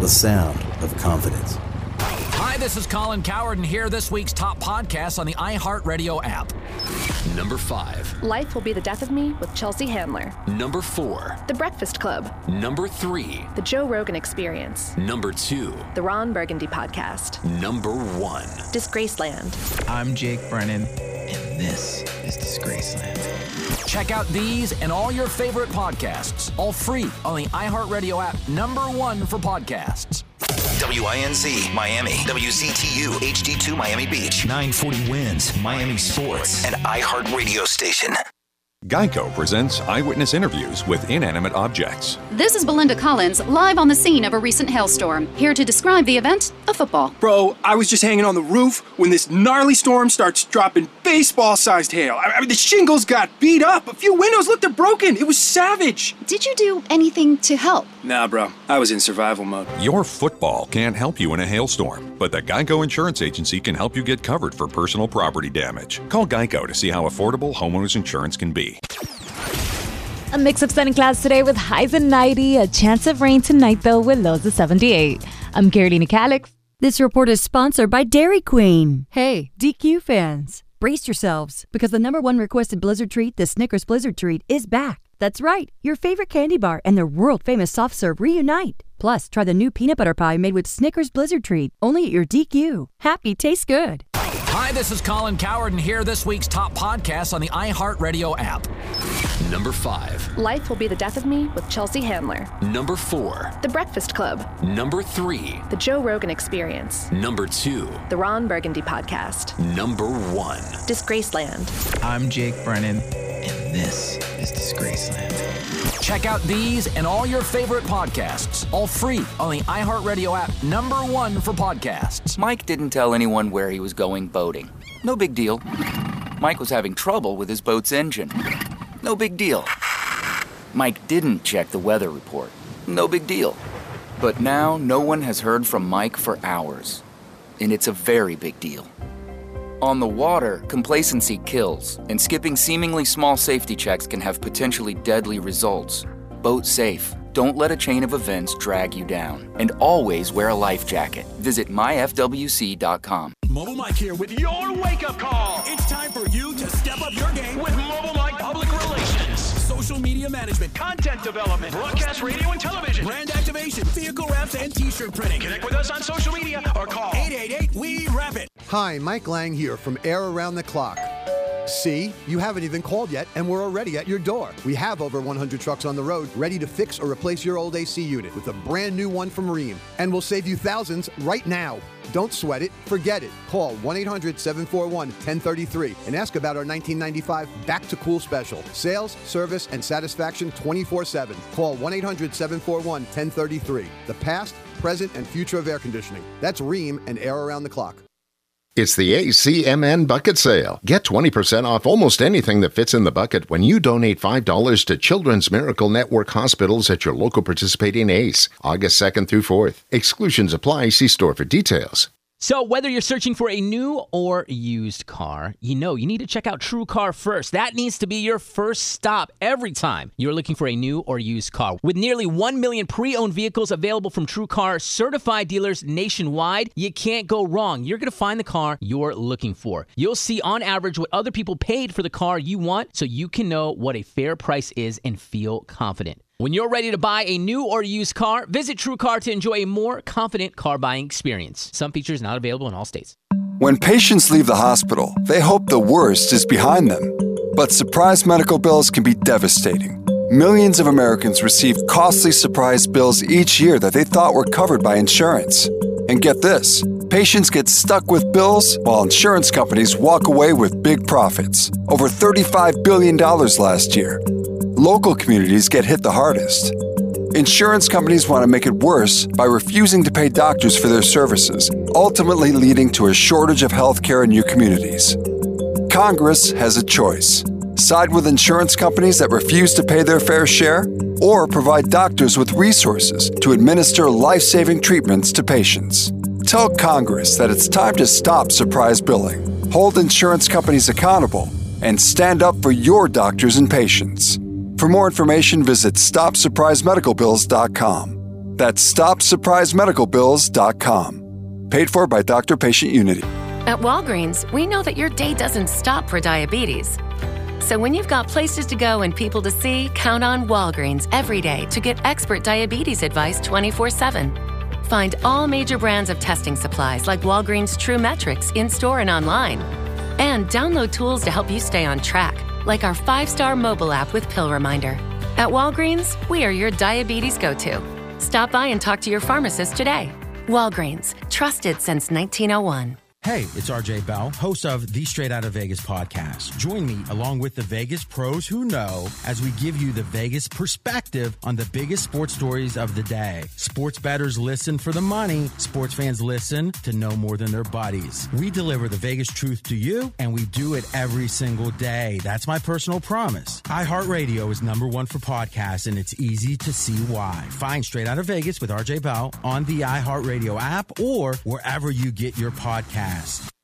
the sound of confidence. Hi, this is Colin Cowherd, and here are this week's top podcasts on the iHeartRadio app. Number five. Life Will Be the Death of Me with Chelsea Handler. Number four. The Breakfast Club. Number three. The Joe Rogan Experience. Number two. The Ron Burgundy Podcast. Number one. Disgraceland. I'm Jake Brennan, and this is Disgraceland. Check out these and all your favorite podcasts, all free on the iHeartRadio app, number one for podcasts. WINZ Miami, WZTU HD2 Miami Beach, 940 WINZ Miami Sports, and iHeart Radio Station. Geico presents eyewitness interviews with inanimate objects. This is Belinda Collins, live on the scene of a recent hailstorm. Here to describe the event a football. Bro, I was just hanging on the roof when this gnarly storm starts dropping baseball sized hail. I I mean, the shingles got beat up. A few windows looked broken. It was savage. Did you do anything to help? Nah, bro. I was in survival mode. Your football can't help you in a hailstorm, but the Geico Insurance Agency can help you get covered for personal property damage. Call Geico to see how affordable homeowners insurance can be. A mix of sun and clouds today with highs of 90. A chance of rain tonight, though, with lows of 78. I'm Carolina Calix. This report is sponsored by Dairy Queen. Hey, DQ fans, brace yourselves because the number one requested Blizzard treat, the Snickers Blizzard treat, is back. That's right, your favorite candy bar and their world famous soft serve reunite. Plus, try the new peanut butter pie made with Snickers Blizzard treat, only at your DQ. Happy tastes good. Hi, this is Colin Cowherd, and here are this week's top podcasts on the iHeartRadio app. Number five. Life Will Be the Death of Me with Chelsea Handler. Number four. The Breakfast Club. Number three. The Joe Rogan Experience. Number two. The Ron Burgundy Podcast. Number one. Disgraceland. I'm Jake Brennan, and this is Disgraceland. Check out these and all your favorite podcasts, all free on the iHeartRadio app, number one for podcasts. Mike didn't tell anyone where he was going boating. No big deal. Mike was having trouble with his boat's engine. No big deal. Mike didn't check the weather report. No big deal. But now no one has heard from Mike for hours. And it's a very big deal. On the water, complacency kills, and skipping seemingly small safety checks can have potentially deadly results. Boat safe. Don't let a chain of events drag you down. And always wear a life jacket. Visit myfwc.com. Mobile Mike here with your wake up call. It's time for you to step up your game with Mobile media management, content development, broadcast radio and television, brand activation, vehicle wraps, and t shirt printing. Connect with us on social media or call 888 We Wrap It. Hi, Mike Lang here from Air Around the Clock. See, you haven't even called yet, and we're already at your door. We have over 100 trucks on the road ready to fix or replace your old AC unit with a brand new one from Rheem. And we'll save you thousands right now. Don't sweat it, forget it. Call 1 800 741 1033 and ask about our 1995 Back to Cool special. Sales, service, and satisfaction 24 7. Call 1 800 741 1033. The past, present, and future of air conditioning. That's Rheem and air around the clock. It's the ACMN Bucket Sale. Get 20% off almost anything that fits in the bucket when you donate $5 to Children's Miracle Network hospitals at your local participating ACE. August 2nd through 4th. Exclusions apply. See store for details. So, whether you're searching for a new or used car, you know you need to check out TrueCar first. That needs to be your first stop every time you're looking for a new or used car. With nearly 1 million pre owned vehicles available from TrueCar certified dealers nationwide, you can't go wrong. You're going to find the car you're looking for. You'll see on average what other people paid for the car you want so you can know what a fair price is and feel confident. When you're ready to buy a new or used car, visit TrueCar to enjoy a more confident car buying experience. Some features not available in all states. When patients leave the hospital, they hope the worst is behind them. But surprise medical bills can be devastating. Millions of Americans receive costly surprise bills each year that they thought were covered by insurance. And get this patients get stuck with bills while insurance companies walk away with big profits. Over $35 billion last year. Local communities get hit the hardest. Insurance companies want to make it worse by refusing to pay doctors for their services, ultimately leading to a shortage of healthcare in your communities. Congress has a choice side with insurance companies that refuse to pay their fair share, or provide doctors with resources to administer life saving treatments to patients. Tell Congress that it's time to stop surprise billing, hold insurance companies accountable, and stand up for your doctors and patients. For more information, visit StopSurpriseMedicalBills.com. That's StopSurpriseMedicalBills.com. Paid for by Doctor Patient Unity. At Walgreens, we know that your day doesn't stop for diabetes. So when you've got places to go and people to see, count on Walgreens every day to get expert diabetes advice 24 7. Find all major brands of testing supplies like Walgreens TRUE METRIX in store and online. And download tools to help you stay on track, like our five star mobile app with Pill Reminder. At Walgreens, we are your diabetes go to. Stop by and talk to your pharmacist today. Walgreens, trusted since 1901. Hey, it's RJ Bell, host of the Straight Out of Vegas podcast. Join me along with the Vegas pros who know as we give you the Vegas perspective on the biggest sports stories of the day. Sports bettors listen for the money, sports fans listen to know more than their buddies. We deliver the Vegas truth to you, and we do it every single day. That's my personal promise. iHeartRadio is number one for podcasts, and it's easy to see why. Find Straight Out of Vegas with RJ Bell on the iHeartRadio app or wherever you get your podcasts.